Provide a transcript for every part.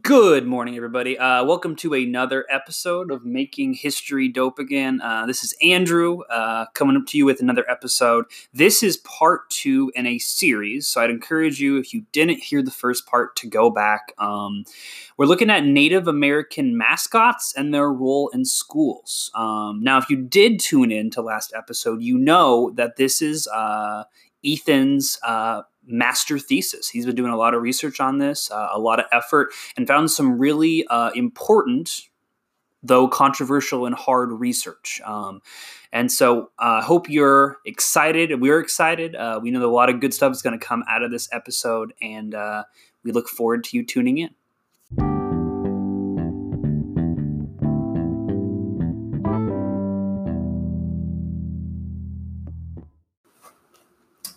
Good morning, everybody. Uh, welcome to another episode of Making History Dope Again. Uh, this is Andrew uh, coming up to you with another episode. This is part two in a series, so I'd encourage you, if you didn't hear the first part, to go back. Um, we're looking at Native American mascots and their role in schools. Um, now, if you did tune in to last episode, you know that this is uh, Ethan's uh, master thesis. He's been doing a lot of research on this, uh, a lot of effort, and found some really uh, important, though controversial and hard research. Um, and so I uh, hope you're excited. We're excited. Uh, we know a lot of good stuff is going to come out of this episode, and uh, we look forward to you tuning in.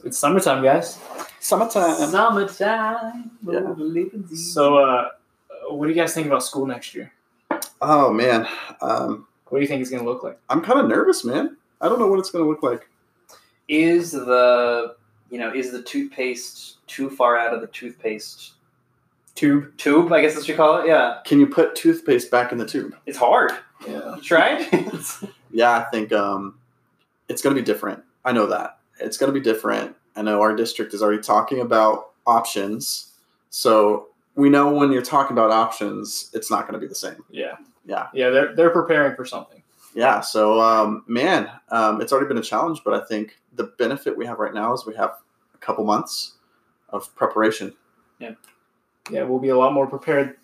It's summertime, guys. Summertime. Summertime. Yeah. So, uh, what do you guys think about school next year? Oh man, um, What do you think it's going to look like? I'm kind of nervous, man. I don't know what it's going to look like. is the you know is the toothpaste too far out of the toothpaste Tube. tube? I guess that's what you call it. Yeah, Can you put toothpaste back in the tube? it's hard. Yeah. You tried? Yeah, I think um, it's going to be different. I know that it's going to be different. I know our district is already talking about options, so we know when you're talking about options, it's not going to be the same. Yeah. Yeah. Yeah, they're, they're preparing for something. Yeah, so um, man, um, it's already been a challenge, but I think the benefit we have right now is we have a couple months of preparation. Yeah, Yeah. we'll be a lot more prepared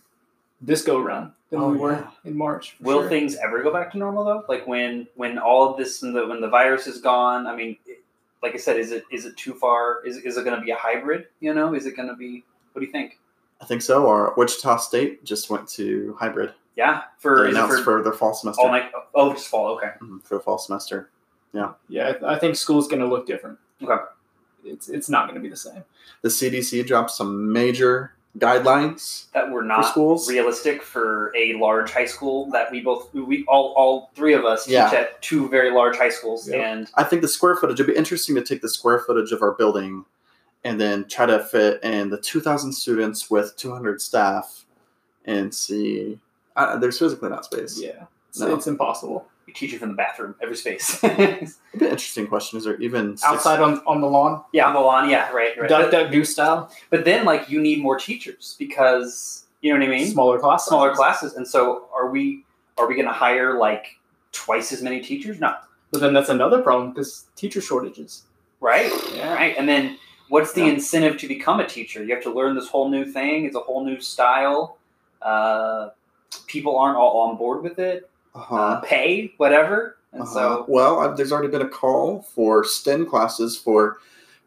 this go around than Oh, we were yeah. in March. Will sure. things ever go back to normal though? Like when when all of this and the, when the virus is gone? I mean, it- like I said, is it is it too far? Is is it going to be a hybrid? You know, is it going to be? What do you think? I think so. Or Wichita State just went to hybrid. Yeah, for They announced for, for, their fall semester. all night. Oh, just fall. Okay. Mhm, for the fall semester. Yeah, I, I think school's going to look different. Okay. It's, it's not going to be the same. The CDC dropped some major guidelines That were for not schools. realistic for a large high school that we both we all all three of us teach at two very large high schools Yeah. and I think the square footage would be interesting to take the square footage of our building and then try to fit in the 2,000 students with 200 staff and see. Uh, there's physically not space. Yeah. No. it's impossible. We teach it from the bathroom every space. It'd be an interesting question. Is there even six- Outside on, on the lawn, yeah, on the lawn. Yeah, right, right. duck, But, duck, goose style, but then like you need more teachers because you know what I mean. smaller class Smaller classes, and so are we? Are we going to hire like twice as many teachers? No, But then that's another problem because teacher shortages. right, Yeah. right. And then what's the Yeah. incentive to become a teacher? You have to learn this whole new thing. It's a whole new style. Uh, people aren't all on board with it. Uh-huh. Uh, pay whatever, and Uh-huh. so well, i there's already been a call for STEM classes for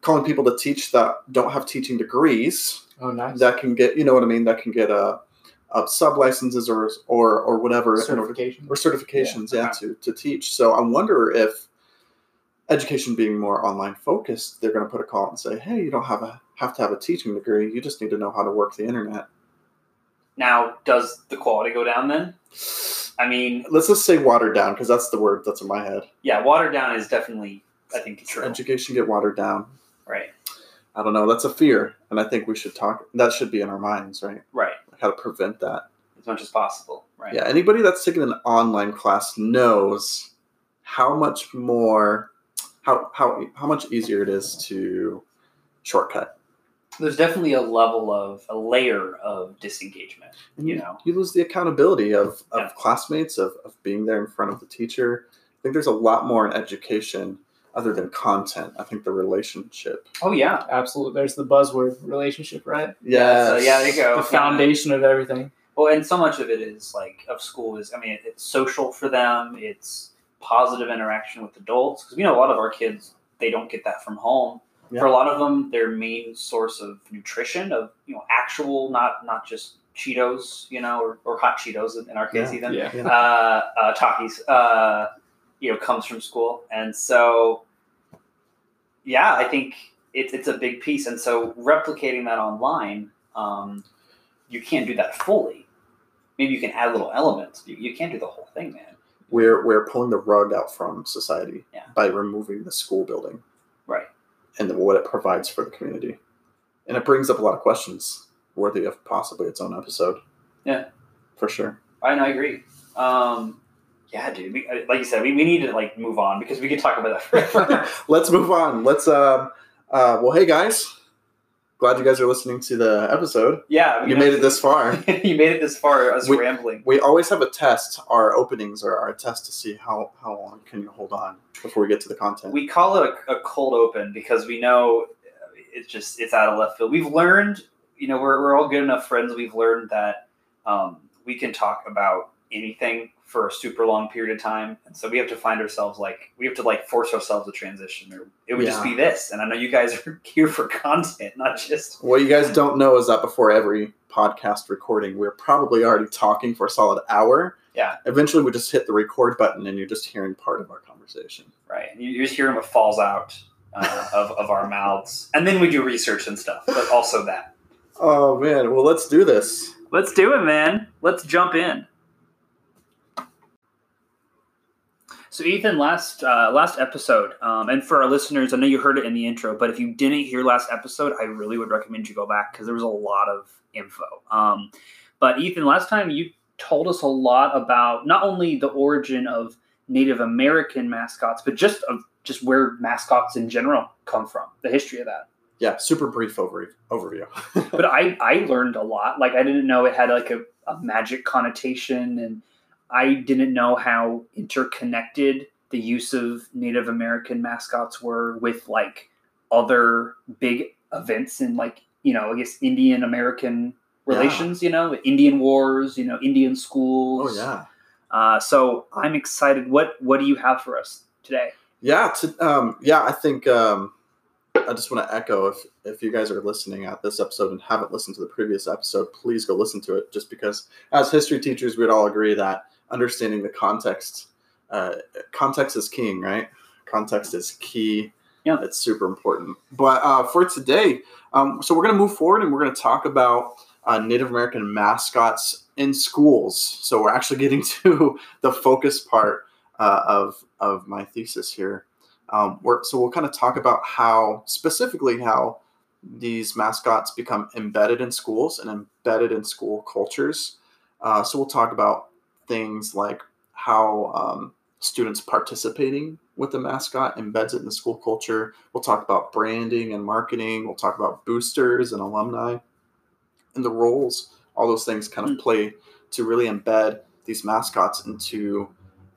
calling people to teach that don't have teaching degrees Oh, nice. that can get, you know what I mean, that can get a, uh, sub licenses or or or whatever Certification. or certifications, yeah, Okay. to, to teach. So I wonder if education being more online focused, they're going to put a call and say, hey, you don't have a have to have a teaching degree. You just need to know how to work the internet. now does the quality go down then? I mean, Let's just say watered down because that's the word that's in my head. yeah, watered down is definitely, I think, true. Education get watered down. Right, I don't know. That's a fear, and I think we should talk. That should be in our minds, right? right, how to prevent that. as much as possible. Right. Yeah. Anybody that's taken an online class knows how much more, how how how much easier it is to shortcut. There's definitely a level of a layer of disengagement. And You know. you lose the accountability of, of Yeah. classmates of, of being there in front of the teacher. I think there's a lot more in education other than content. I think the relationship. Oh yeah. Absolutely. There's the buzzword relationship, right? Yeah. So, yeah, there you go. The foundation of everything. Well, and so much of it is like of school is. I mean, it's social for them. It's positive interaction with adults because we know a lot of our kids they don't get that from home. Yeah. For a lot of them, their main source of nutrition of you know actual not not just Cheetos, you know, or, or hot Cheetos in, in our case Yeah. even. Yeah. Yeah. uh, uh, Takis, uh, you know, comes from school, and so yeah, I think it's it's a big piece, and so replicating that online, um, you can't do that fully. Maybe you can add little elements. You, you can't do the whole thing, man. We're we're pulling the rug out from society Yeah. by removing the school building. And what it provides for the community. And it brings up a lot of questions worthy of possibly its own episode. Yeah. for sure. I know, I agree. Um, yeah, dude. We, uh, like you said, we, we need to like move on because we could talk about that forever. Let's move on. Let's. Uh, uh, well, hey guys, glad you guys are listening to the episode. yeah, You can made it this far. you made it this far. Us We- rambling. We always have a test. Our openings are our test to see how how long can you hold on before we get to the content. We call it a, a cold open because we know it's just it's out of left field. We've learned, you know, we're we're all good enough friends. We've learned that um, we can talk about anything for a super long period of time, and so we have to find ourselves like we have to like force ourselves to transition, or it would just be this. And I know you guys are here for content, not just What you guys don't know is that before every podcast recording, we're probably already talking for a solid hour. Yeah. Eventually, we just hit the record button, and you're just hearing part of our conversation. right. You you just hearing what falls out uh, of of our mouths, and then we do research and stuff, but also that. Oh man! Well, let's do this. Let's do it, man. Let's jump in. So, Ethan, last uh, last episode, um, and for our listeners, I know you heard it in the intro, but if you didn't hear last episode, I really would recommend you go back because there was a lot of info. Um, but Ethan, last time you told us a lot about not only the origin of Native American mascots, but just of just where mascots in general come from, the history of that. Yeah, super brief over, overview. but I I learned a lot. Like I didn't know it had like a, a magic connotation, and I didn't know how interconnected the use of Native American mascots were with like other big events in like you know I guess Indian American relations. You know, Indian wars. You know, Indian schools. oh yeah. Uh, so I'm excited. What what do you have for us today? Yeah, to, um, yeah. I think um, I just want to echo if if you guys are listening at this episode and haven't listened to the previous episode, please go listen to it. Just because, as history teachers, we'd all agree that understanding the context, uh, context is king, right? Context is key. Yeah. it's super important. But uh, for today, um, so we're going to move forward and we're going to talk about uh, Native American mascots in schools. So we're actually getting to the focus part uh, of of my thesis here. Um, we're, so we'll kind of talk about how specifically how these mascots become embedded in schools and embedded in school cultures. Uh, so we'll talk about things like how um, students participating with the mascot embeds it in the school culture. We'll talk about branding and marketing. We'll talk about boosters and alumni and the roles. All those things kind of Mm. play to really embed these mascots into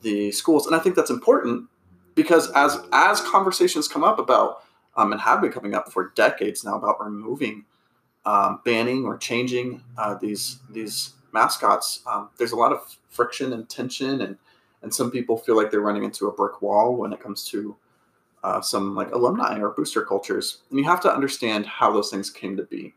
the schools, and I think that's important because as as conversations come up about um, and have been coming up for decades now about removing, um, banning or changing uh, these these mascots, um, there's a lot of friction and tension, and and some people feel like they're running into a brick wall when it comes to uh, some like alumni or booster cultures, and you have to understand how those things came to be.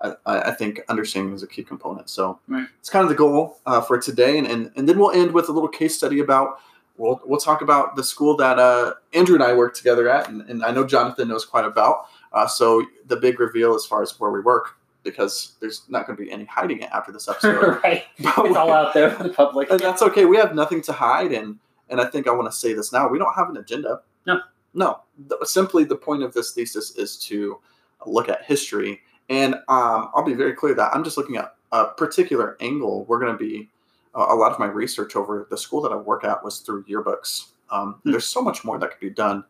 I, I think understanding is a key component. So Right. it's kind of the goal uh, for today, and, and and then we'll end with a little case study about. We'll, we'll talk about the school that uh, Andrew and I work together at, and, and I know Jonathan knows quite about. Uh, so the big reveal as far as where we work, because there's not going to be any hiding it after this episode. right, it's all out there for the public. and that's okay. We have nothing to hide, and and I think I want to say this now. We don't have an agenda. No. no. The- simply, the point of this thesis is to look at history, and um, I'll be very clear that I'm just looking at a particular angle. We're going to be uh, a lot of my research over the school that I work at was through yearbooks. Um, Hmm. There's so much more that could be done,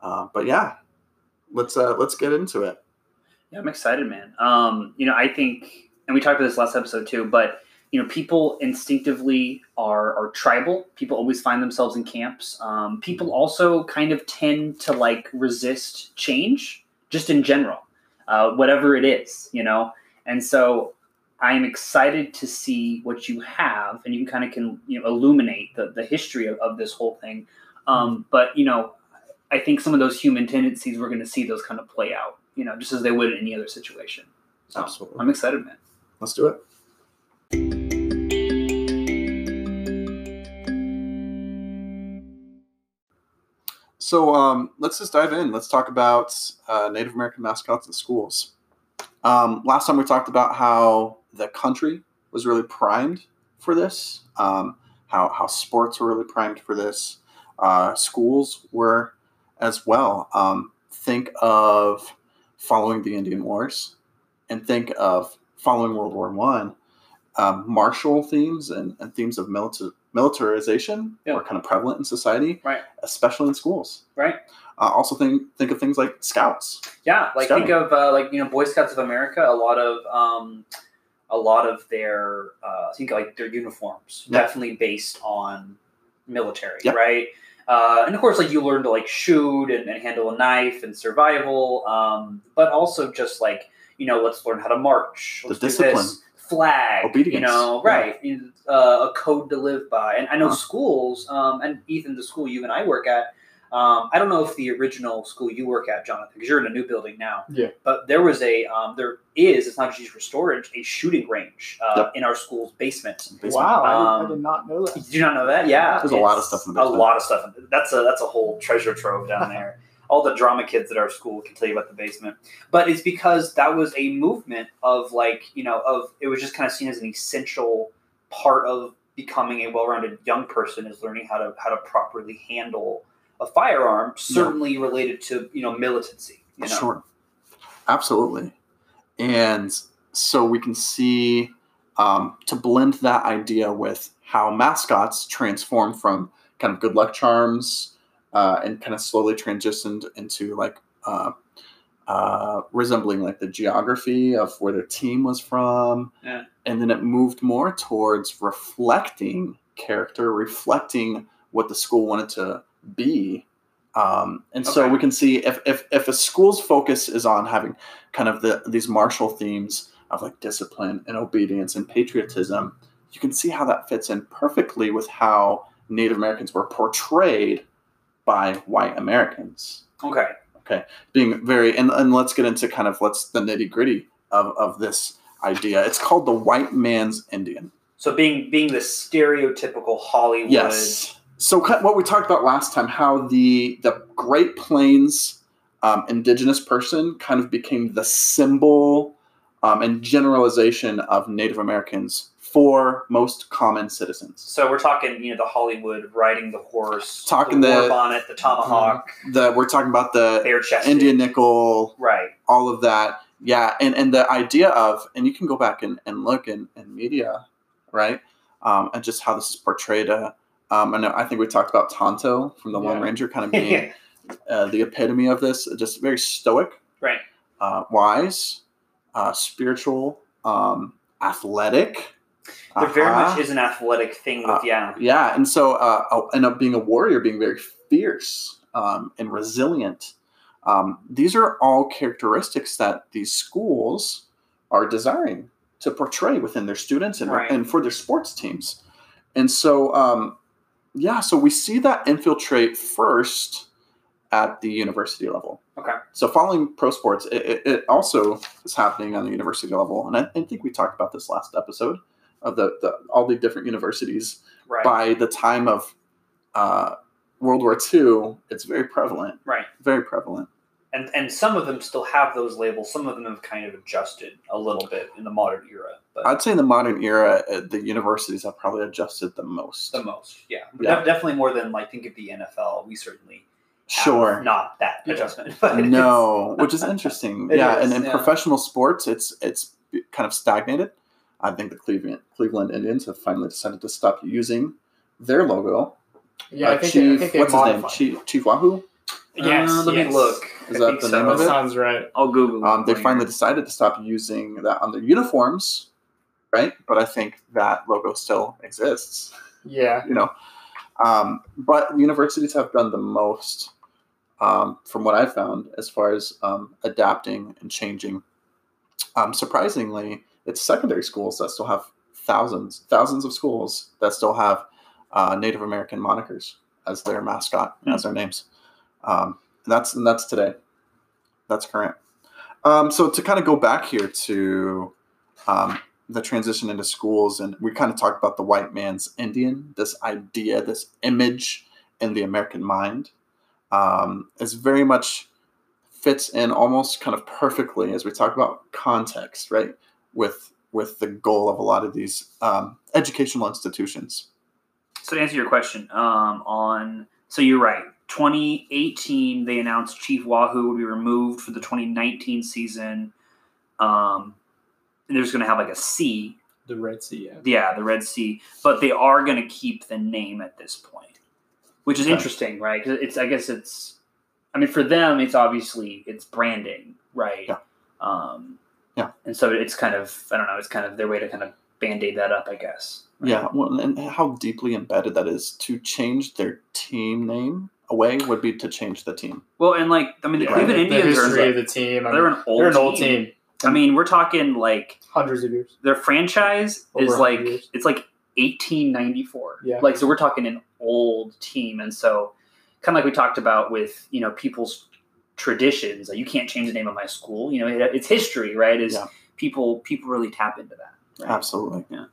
uh, but yeah, let's uh, let's get into it. Yeah, I'm excited, man. Um, you know, I think, and we talked about this last episode too, but you know, people instinctively are are tribal. People always find themselves in camps. Um, people also kind of tend to like resist change, just in general, uh, whatever it is, you know. And so, I'm excited to see what you have, and you kind of can you know illuminate the the history of, of this whole thing. Um, but you know, I think some of those human tendencies we're going to see those kind of play out, you know, just as they would in any other situation. So Absolutely. I'm excited, man. Let's do it. So um, let's just dive in. Let's talk about uh, Native American mascots in schools. Um, last time we talked about how the country was really primed for this, um, how, how sports were really primed for this, uh, schools were as well. Um, think of following the Indian Wars and think of following World War One. um, martial themes and, and themes of milita- militarization Yeah. are kind of prevalent in society, Right. especially in schools. Right. Uh, also, think think of things like scouts. Yeah, like Scouting. think of uh, like you know Boy Scouts of America. A lot of um, a lot of their uh, I think like their uniforms Yeah. definitely based on military, Yeah. right? Uh, and of course, like you learn to like shoot and, and handle a knife and survival, um, but also just like you know let's learn how to march, The let's do discipline. this, flag, you know, right? You- Uh, a code to live by. And I know Huh. schools, um, and Ethan, the school you and I work at, um, I don't know if the original school you work at, Jonathan, because you're in a new building now. Yeah. But there was a, um, there is, it's not just used for storage, a shooting range uh, Yep. in our school's basement. Basement. Wow, I, Um, did, I did not know that. Did you not know that? Yeah. There's a lot of stuff in the basement. A lot of stuff. That's a that's a whole treasure trove down there. All the drama kids at our school can tell you about the basement. But it's because that was a movement of like, you know, of it was just kind of seen as an essential part of becoming a well-rounded young person is learning how to how to properly handle a firearm, certainly related to, you know, militancy. You know? Sure. Absolutely. And so we can see um, to blend that idea with how mascots transform from kind of good luck charms uh, and kind of slowly transitioned into like uh, uh, resembling like the geography of where their team was from. Yeah. And then it moved more towards reflecting character, reflecting what the school wanted to be. Um, and so we can see if, if, if a school's focus is on having kind of the, these martial themes of like discipline and obedience and patriotism, you can see how that fits in perfectly with how Native Americans were portrayed by white Americans Okay. Okay. being very and, and let's get into kind of what's the nitty gritty of, of this idea it's called the white man's indian So being being the stereotypical Hollywood yes so what we talked about last time how the the great plains um, indigenous person kind of became the symbol um, and generalization of native americans for most common citizens. So we're talking, you know, the Hollywood riding the horse, Talking the, the- war bonnet, the tomahawk, the we're talking about the indian nickel right? all of that. Yeah and and the idea of and you can go back and, and look in, in media right um, and just how this is portrayed uh, um, and i think we talked about tonto from the lone ranger kind of being uh, the epitome of this just very stoic Right. uh, wise uh, spiritual um, athletic There very Uh-huh. much is an athletic thing with Uh, yeah. yeah, and so uh, uh, and up being a warrior, being very fierce um, and resilient. Um, these are all characteristics that these schools are desiring to portray within their students and, Right. and for their sports teams. And so, um, yeah, so we see that infiltrate first at the university level. Okay. So following pro sports, it, it, it also is happening on the university level, and I, I think we talked about this last episode of the, the all the different universities Right. by the time of uh, World War II, it's very prevalent. Right. Very prevalent. And and some of them still have those labels. Some of them have kind of adjusted a little bit in the modern era, but I'd say in the modern era, uh, the universities have probably adjusted the most. the most, yeah. Yeah. Def- definitely more than like think of the NFL. We certainly have Sure. not that Yeah. adjustment. But no, which is interesting. Yeah, is, and in yeah. professional sports, it's it's kind of stagnated. I think the Cleveland Cleveland Indians have finally decided to stop using their logo. Yeah, Uh, I think Chief, they, I think they what's his name? Chief, Chief Wahoo. Yes, Uh, let yes. me look. Is that the so. name of it? sounds right. I'll Google. Um, they it. finally decided to stop using that on their uniforms, right? But I think that logo still exists. Yeah, you know. Um, but universities have done the most, um, from what I've found, as far as um, adapting and changing. Um, surprisingly, it's secondary schools that still have thousands, thousands of schools that still have uh, Native American monikers as their mascot, Hmm. as their names. Um, and that's and that's today. That's current. Um, so to kind of go back here to um, the transition into schools, and we kind of talked about the white man's Indian, this idea, this image in the American mind, um, is very much fits in almost kind of perfectly as we talk about context, right? With with the goal of a lot of these um, educational institutions. So to answer your question, um, on so you're right. 2018, they announced Chief Wahoo would be removed for the 2019 season. Um, and they're just going to have like a C The Red Sea. Yeah. Yeah, the Red Sea, but they are going to keep the name at this point, which is Okay. interesting, right? Because it's, I guess it's, I mean, for them, it's obviously it's branding, right? Yeah. Um, Yeah. And so it's kind of, I don't know, it's kind of their way to kind of band aid that up, I guess. right? Yeah, well, and how deeply embedded that is to change their team name away would be to change the team. Well, and like, I mean, the Yeah, Cleveland the, the Indians are history like, of the team. I they're an old, they're an old team. I mean, we're talking like Hundreds of years. their franchise Over is like years. it's like 1894 Yeah. like so we're talking an old team and so kind of like we talked about with you know people's traditions like you can't change the name of my school you know it, it's history right is Yeah. people people really tap into that right? Absolutely. Yeah.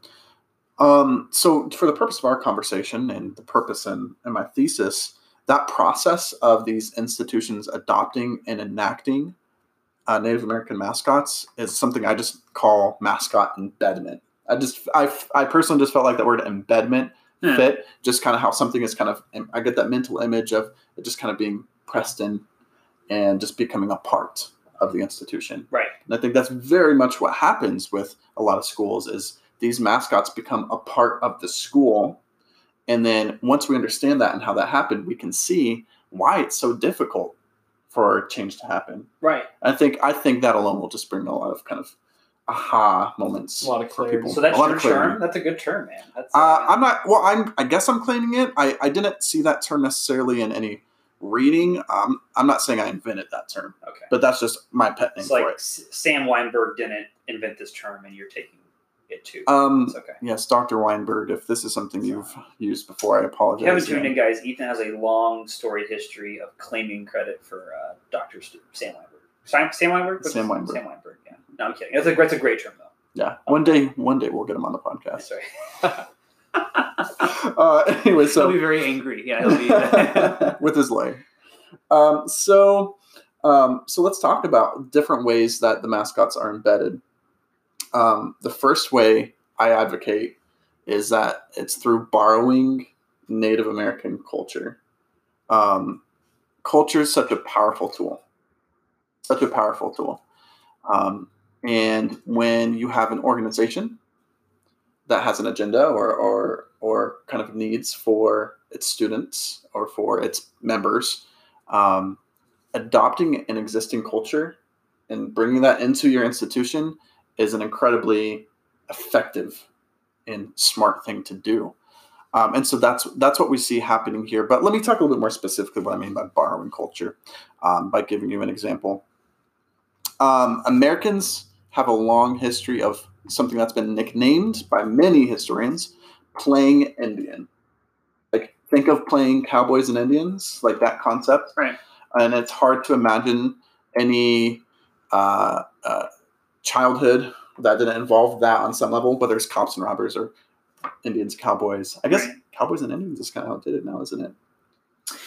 Um, so, for the purpose of our conversation and the purpose in, in my thesis, that process of these institutions adopting and enacting uh, Native American mascots is something I just call mascot embedment. I just, I, I personally just felt like that word embedment Yeah. fit, just kind of how something is kind of, I get that mental image of it just kind of being pressed in and just becoming a part of the institution. right And I think that's very much what happens with a lot of schools is these mascots become a part of the school. And then once we understand that and how that happened, we can see why it's so difficult for change to happen. right I think I think that alone will just bring a lot of kind of aha moments A lot of clarity. people. so that's a lot your of clarity. term that's a good term man that's Uh, I'm not. Well, I'm. I guess I'm claiming it. I, I didn't see that term necessarily in any reading. Um, I'm not saying I invented that term, okay but that's just my pet name it's for like it. Sam Wineburg didn't invent this term and you're taking it too Um, it's okay Yes, Dr. Wineburg, if this is something you've used before, I apologize. If you haven't tuned in, guys, Ethan has a long storied history of claiming credit for uh, Dr. Stu- Sam Wineburg. Sam, Sam Wineburg? What's Sam Wineburg. Sam Wineburg, yeah. No, I'm kidding. That's a, that's a great term, though. Yeah, one day, one day we'll get him on the podcast. Sorry. right. Uh, anyway, He'll be very angry. Yeah, he'll be. with his leg. Um, so, um, so let's talk about different ways that the mascots are embedded. Um, the first way I advocate is that it's through borrowing Native American culture. Um, culture is such a powerful tool, such a powerful tool. Um, and when you have an organization that has an agenda or, or, or kind of needs for its students or for its members, um, adopting an existing culture and bringing that into your institution is an incredibly effective and smart thing to do. Um, and so that's that's what we see happening here. But let me talk a little bit more specifically what I mean by borrowing culture um, by giving you an example. Um, Americans have a long history of something that's been nicknamed by many historians playing Indian. Like, think of playing cowboys and Indians, like that concept. Right. And it's hard to imagine any uh, uh, childhood that didn't involve that on some level, whether it's cops and robbers or Indians, cowboys. I guess cowboys and Indians is kind of outdated now, isn't it?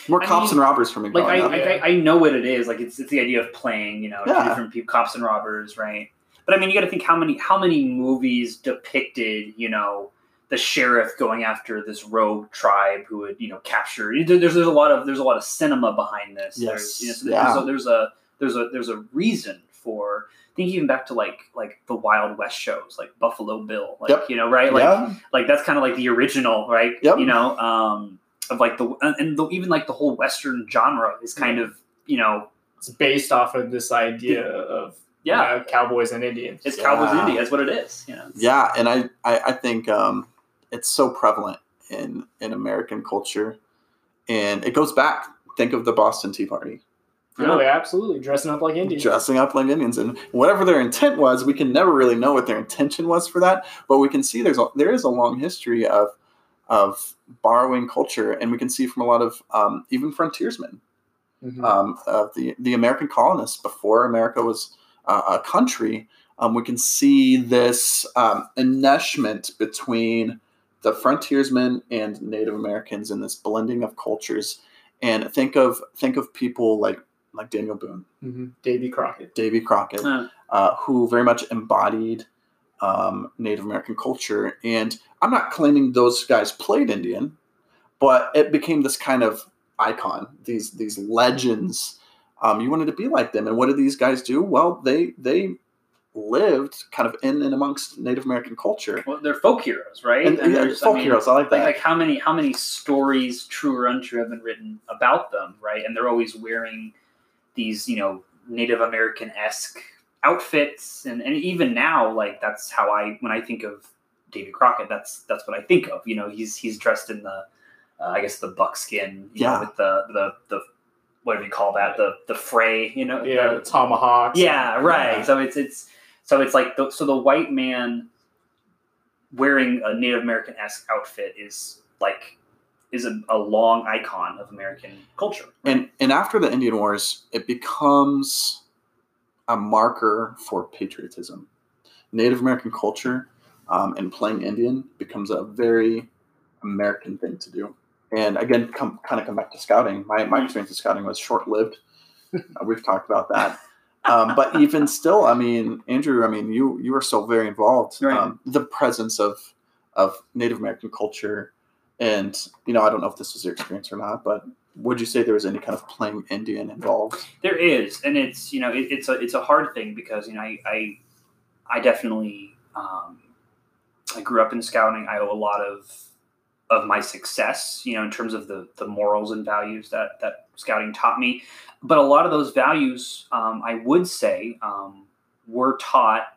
More I cops mean, and robbers for me. like, I. I, I know what it is. Like, it's, it's the idea of playing, you know, Yeah. different people, cops and robbers, right? But I mean, you got to think how many how many movies depicted, you know, the sheriff going after this rogue tribe who would, you know, capture. There's there's a lot of there's a lot of cinema behind this. Yes. There's, you know, so Yeah. there's, a, there's a there's a there's a reason for. Think even back to like like the Wild West shows, like Buffalo Bill, like Yep. you know, right? Like yeah, like that's kind of like the original, right? Yep. You know, um, of like the and and the, even like the whole Western genre is kind of you know It's based off of this idea of yeah, uh, cowboys and Indians. it's Cowboys Yeah. Indy. That's what it is. You know, yeah, and I I, I think um, it's so prevalent in in American culture, and it goes back. Think of the Boston Tea Party. Really, absolutely dressing up like Indians. dressing up like Indians, and whatever their intent was, we can never really know what their intention was for that. But we can see there's a, there is a long history of of borrowing culture, and we can see from a lot of um, even frontiersmen Mhm. um, of the the American colonists before America was uh, a country. Um, we can see this um, enmeshment between the frontiersmen and Native Americans and this blending of cultures. And think of think of people like like Daniel Boone. Mhm. Davy Crockett. Davy Crockett, Uh. uh, who very much embodied um, Native American culture. And I'm not claiming those guys played Indian, but it became this kind of icon. These these legends. Um, you wanted to be like them, and what did these guys do? Well, they they lived kind of in and amongst Native American culture. Well, they're folk heroes, right? And, yeah, there's- I folk mean, heroes, I like that. Like, like how many how many stories, true or untrue, have been written about them, right? And they're always wearing these, you know, Native American esque outfits, and and even now, like that's how I when I think of David Crockett, that's that's what I think of. You know, he's he's dressed in the, uh, I guess the buckskin, you Yeah. know, with the the the what do we call that? The the fray, you know, Yeah, the- the tomahawks. yeah, right. Yeah. So it's it's so it's like the, so the white man wearing a Native American esque outfit is like is a, a long icon of American culture. and and after the Indian Wars, it becomes a marker for patriotism. Native American culture um, and playing Indian becomes a very American thing to do. And again, come kind of come back to scouting. My my experience with scouting was short lived. uh, we've talked about that. Um, but even still, I mean, Andrew, I mean, you you are so very involved. Right. Um, the presence of of Native American culture, and you know, I don't know if this was your experience or not, but would you say there was any kind of playing Indian involved? There is, and it's you know it, it's a it's a hard thing because you know I I, I definitely um, I grew up in scouting. I owe a lot of of my success, you know, in terms of the the morals and values that that scouting taught me. But a lot of those values, um, I would say, um, were taught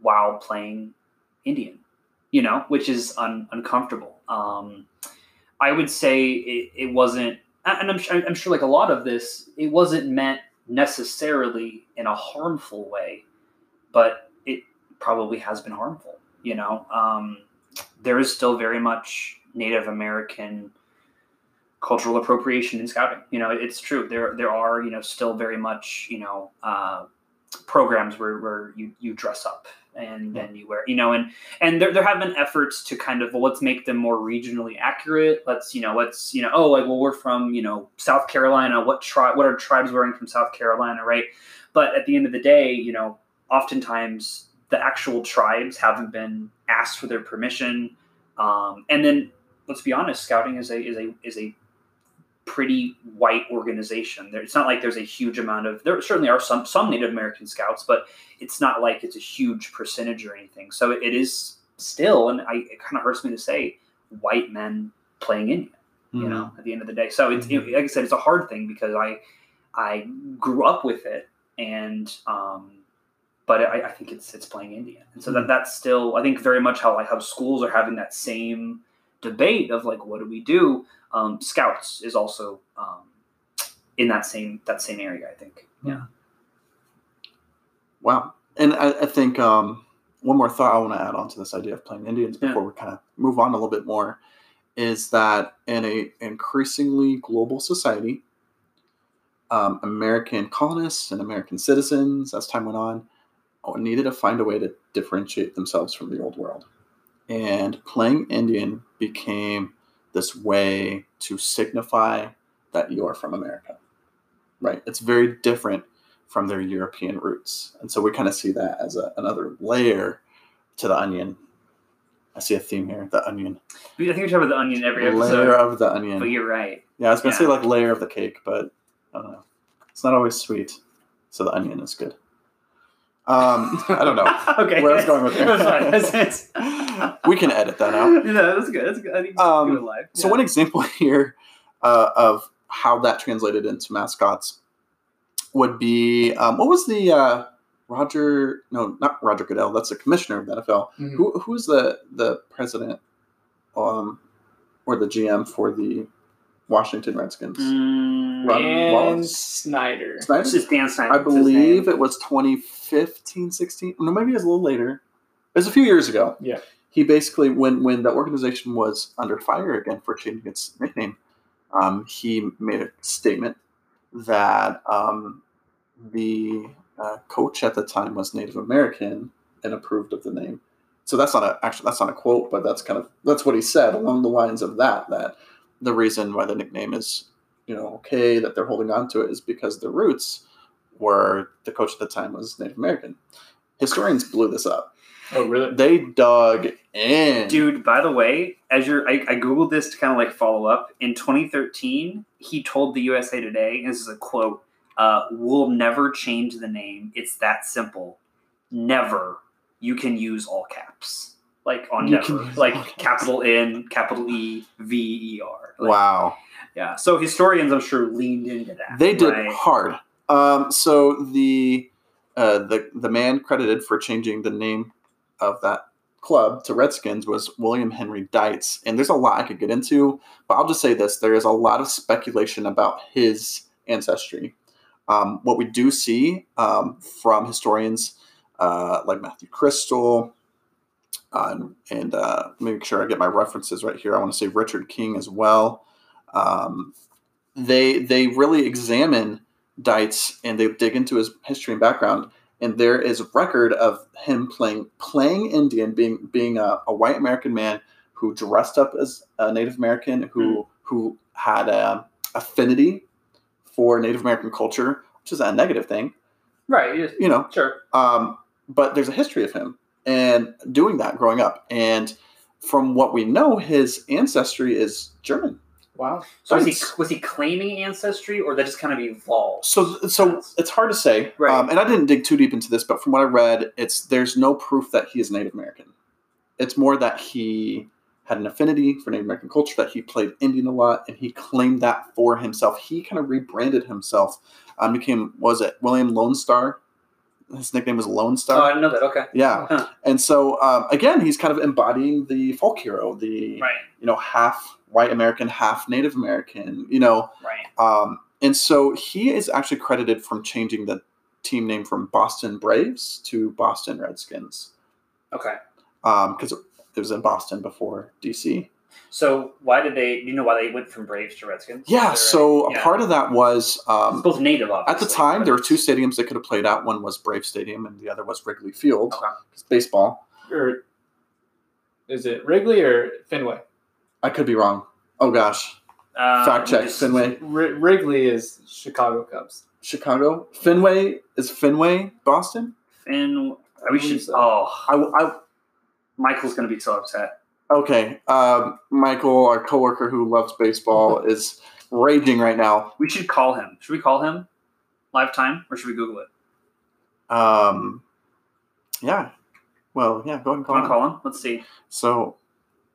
while playing Indian, you know, which is un- uncomfortable. Um, I would say it, it wasn't, and I'm sure, I'm sure, like a lot of this, it wasn't meant necessarily in a harmful way, but it probably has been harmful. You know, um, there is still very much Native American cultural appropriation in scouting. You know, it's true. There there are you know still very much you know uh, programs where, where you you dress up and then you wear you know and and there, there have been efforts to kind of well, let's make them more regionally accurate. Let's you know let's you know oh like well we're from you know south carolina. What tribe what are tribes wearing from south carolina right? But at the end of the day you know oftentimes the actual tribes haven't been asked for their permission. Um, and then let's be honest scouting is a is a is a pretty white organization there it's not like there's a huge amount of there certainly are some some native american scouts but it's not like it's a huge percentage or anything. So it is still, and I, it kind of hurts me to say, white men playing Indian. You Mm-hmm. know, at the end of the day. So it's Mhm. like I said, it's a hard thing because I I grew up with it, and um, but I, I think it's it's playing Indian, and so that that's still I think very much how like how schools are having that same debate of like what do we do. Um, Scouts is also um, in that same that same area. I think. Yeah. Wow. And I, I think um, one more thought I want to add on to this idea of playing Indians Yeah. before we kind of move on a little bit more is that in a increasingly global society, um, American colonists and American citizens, as time went on, needed to find a way to differentiate themselves from the old world. And playing Indian became this way to signify that you are from America. Right? It's very different from their European roots. And so we kind of see that as a, another layer to the onion. I see a theme here, the onion. I think we talk about the onion every episode. Layer of the onion. But you're right. Yeah, I was going to say like layer of the cake, but I don't know. It's not always sweet. So the onion is good. Um, I don't know. okay. Where I was going with That's fine. That's, it. that's, we can edit that out. Yeah, that's good. That's good. I think Um, do it live. So one example here uh, of how that translated into mascots would be um, what was the uh, Roger? No, not Roger Goodell. That's the commissioner of the NFL. Mhm. Who who's the the president, um, or the GM for the Washington Redskins? Mm, Ron Dan Wallace? Snyder. Snyder? It's just Dan Snyder. I believe it was 2015, 16. No, maybe it was a little later. It was a few years ago. Yeah. He basically, when when the organization was under fire again for changing its nickname, um, he made a statement that um, the uh, coach at the time was Native American and approved of the name. So that's not a actually that's not a quote, but that's kind of that's what he said along the lines of that. That the reason why the nickname is you know okay that they're holding on to it is because the roots were the coach at the time was Native American. Historians blew this up. Oh, really? They dug in. Dude, by the way, as you're, I, I googled this to kind of like follow up. In 2013, he told the USA Today, and this is a quote: uh, "We'll never change the name. It's that simple. never you can use all caps. Like on You never, like capital N, capital E, V E R. Like, wow. Yeah. So historians, I'm sure, leaned into that. They did right? hard. Um, so the uh, the the man credited for changing the name of that club to Redskins was William Henry Dietz, and there's a lot I could get into, but I'll just say this: there is a lot of speculation about his ancestry. Um, what we do see um, from historians uh, like Matthew Crystal, uh, and, uh, make sure I get my references right here. I want to say Richard King as well. Um, they they really examine Dietz and they dig into his history and background. And there is a record of him playing playing Indian, being being a, a white American man who dressed up as a Native American, who who had a affinity for Native American culture, which is a negative thing, Right. you- you know. Sure. Um, but there's a history of him and doing that growing up. And from what we know, his ancestry is German. Wow. So was he was he claiming ancestry, or that just kind of evolved? So, so it's hard to say, Right. um, and I didn't dig too deep into this, but from what I read, it's there's no proof that he is Native American. It's more that he had an affinity for Native American culture, that he played Indian a lot, and he claimed that for himself. He kind of rebranded himself, um, became was it William Lone Star? His nickname was Lone Star. Oh, I didn't know that. Okay. yeah, Huh. and so um, again, he's kind of embodying the folk hero, the Right. you know half white American, half Native American, you know. Right. Um, and so he is actually credited from changing the team name from Boston Braves to Boston Redskins Okay. because it was in Boston before DC. So why did they? You know why they went from Braves to Redskins? Yeah, so a yeah. part of that was um, both native. at the time there were two stadiums they could have played at. One was Brave Stadium, and the other was Wrigley Field. Okay. It's baseball. Or is it Wrigley or Fenway? I could be wrong. Oh gosh, Uh, fact check. Fenway, R- Wrigley is Chicago Cubs. Chicago. Fenway is Fenway, Boston. I We should. so. Oh, I, I Michael's gonna be so upset. Okay, um, Michael, our coworker who loves baseball, is raging right now. We should call him. Should we call him live time, or should we Google it? Um, yeah, well, yeah, go ahead and call to him. call him? Let's see. So,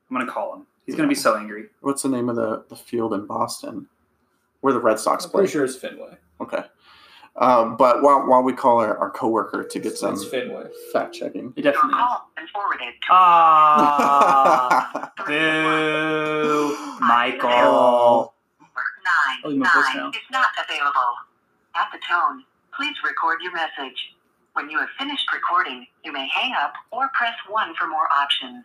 I'm gonna call him. He's gonna be so angry. what's the name of the, the field in Boston where the Red Sox I'm play? pretty sure it's Fenway. Okay, um, but while while we call our, our coworker to get some It's Fenway. fact checking. It Your definitely is. call has forwarded to Ah, boo, Michael. nine Oh, you want voicemail? nine is not available. At the tone, please record your message. When you have finished recording, you may hang up or press one for more options.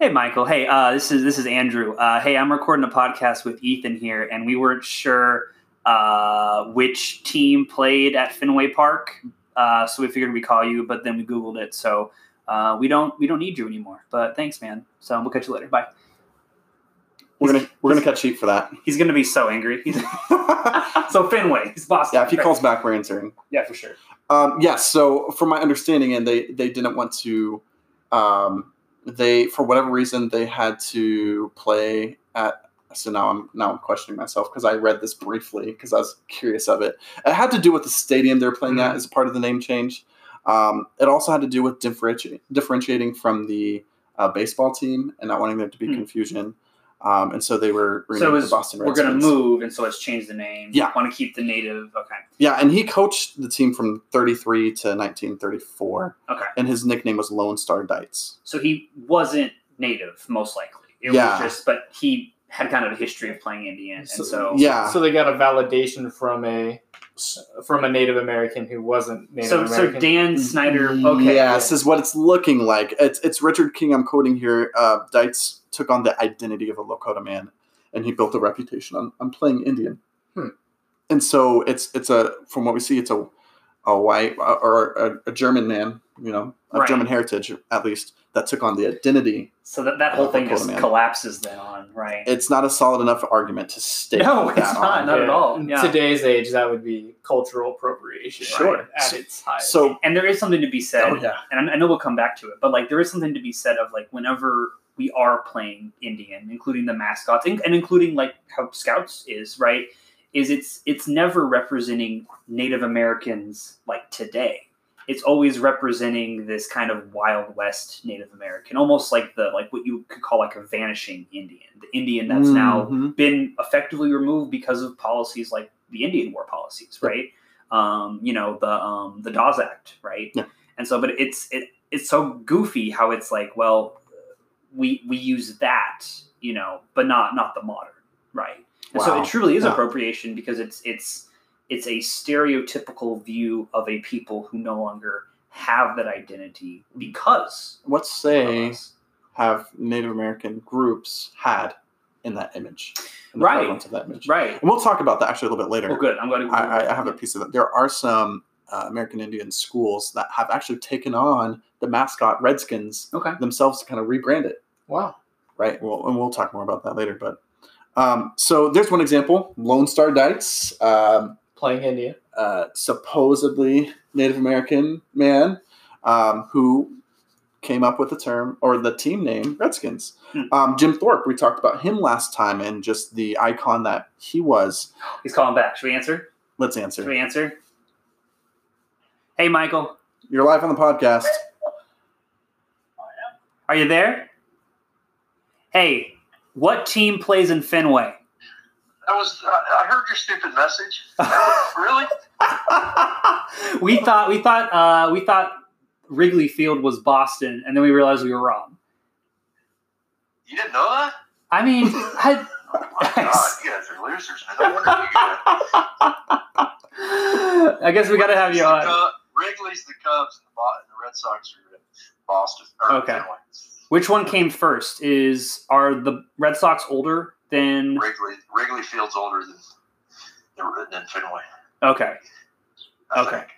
Hey, Michael. Hey, uh, this is this is Andrew. Uh, hey, I'm recording a podcast with Ethan here, and we weren't sure uh, which team played at Fenway Park, uh, so we figured we'd call you. But then we Googled it, so uh, we don't we don't need you anymore. But thanks, man. So we'll catch you later. Bye. We're gonna we're gonna catch heat for that. He's gonna be so angry. He's so Fenway. He's Boston. yeah, if he calls back, we're answering. yeah, for sure. Um, yes. So, from my understanding, and they they didn't want to. Um, they for whatever reason they had to play at. So now I'm now I'm questioning myself because I read this briefly because I was curious of it. It had to do with the stadium they're playing at as part of the name change. Um, it also had to do with differentiating differentiating from the uh, baseball team and not wanting there to be Hmm. confusion. Um, and so they were So renamed it's, the Boston we're gonna move, and so let's change the name. Yeah. want to keep the native. Okay. Yeah, and he coached the team from 33 to 1934. Okay. And his nickname was Lone Star Dietz. So he wasn't native, most likely. It Yeah. was just, but he had kind of a history of playing Indian, and so Yeah. So they got a validation from a from a Native American who wasn't Native So, so Dan Snyder. Okay. Yes, is what it's looking like. It's, it's Richard King I'm quoting here. Uh, Dietz took on the identity of a Lakota man, and he built a reputation on, on playing Indian. Hmm. And so it's it's a from what we see, it's a a white uh, or a, a German man, you know, of Right. German heritage at least, that took on the identity. So that, that whole thing Dakota just man. collapses then on right. It's not a solid enough argument to state. No, that it's not. on. Not at all. Yeah. today's age, that would be cultural appropriation. Sure. right, at its highest. So, and there is something to be said. oh yeah, and I I know we'll come back to it, but like there is something to be said of like whenever we are playing Indian, including the mascots and, and including like how Scouts is right, is it's it's never representing Native Americans like today. it's always representing this kind of wild west Native American, almost like the like what you could call like a vanishing Indian, the Indian that's now Mhm. been effectively removed because of policies like the Indian War policies, right? Um, you know the um, the Dawes Act, right? Yeah. And so, but it's it it's so goofy how it's like, well, we we use that, you know, but not not the modern, right? And so it truly is Yeah. appropriation because it's it's it's a stereotypical view of a people who no longer have that identity because What of say have Native American groups had in that image? In Right. of that image. right. And we'll talk about that actually a little bit later. Well, good. I'm going to. I, I- I have a piece of that. There are some uh, American Indian schools that have actually taken on the mascot Redskins Okay. themselves to kind of rebrand it. Wow. Right. Well, and we'll talk more about that later. But um, so there's one example: Lone Star Dietz, um, Playing India. uh, supposedly Native American man um, who came up with the term or the team name Redskins. Hmm. Um, Jim Thorpe, we talked about him last time and just the icon that he was. He's calling back. Should we answer? Let's answer. Should we answer? Hey, Michael, You're live on the podcast. are you there? Hey, what team plays in Fenway? I was. I heard your stupid message. really? we thought we thought uh, we thought Wrigley Field was Boston, and then we realized we were wrong. You didn't know that? I mean, I, Oh my God, you guys are losers. man. No wonder you get I guess we got to have you on. Wrigley's the Cubs, and the, Bo- and the Red Sox are in Boston. Or Okay. Fenway. Which one came first? Is are the Red Sox older than? Wrigley. Wrigley Field's older than than, than Fenway. Okay, I Okay. think.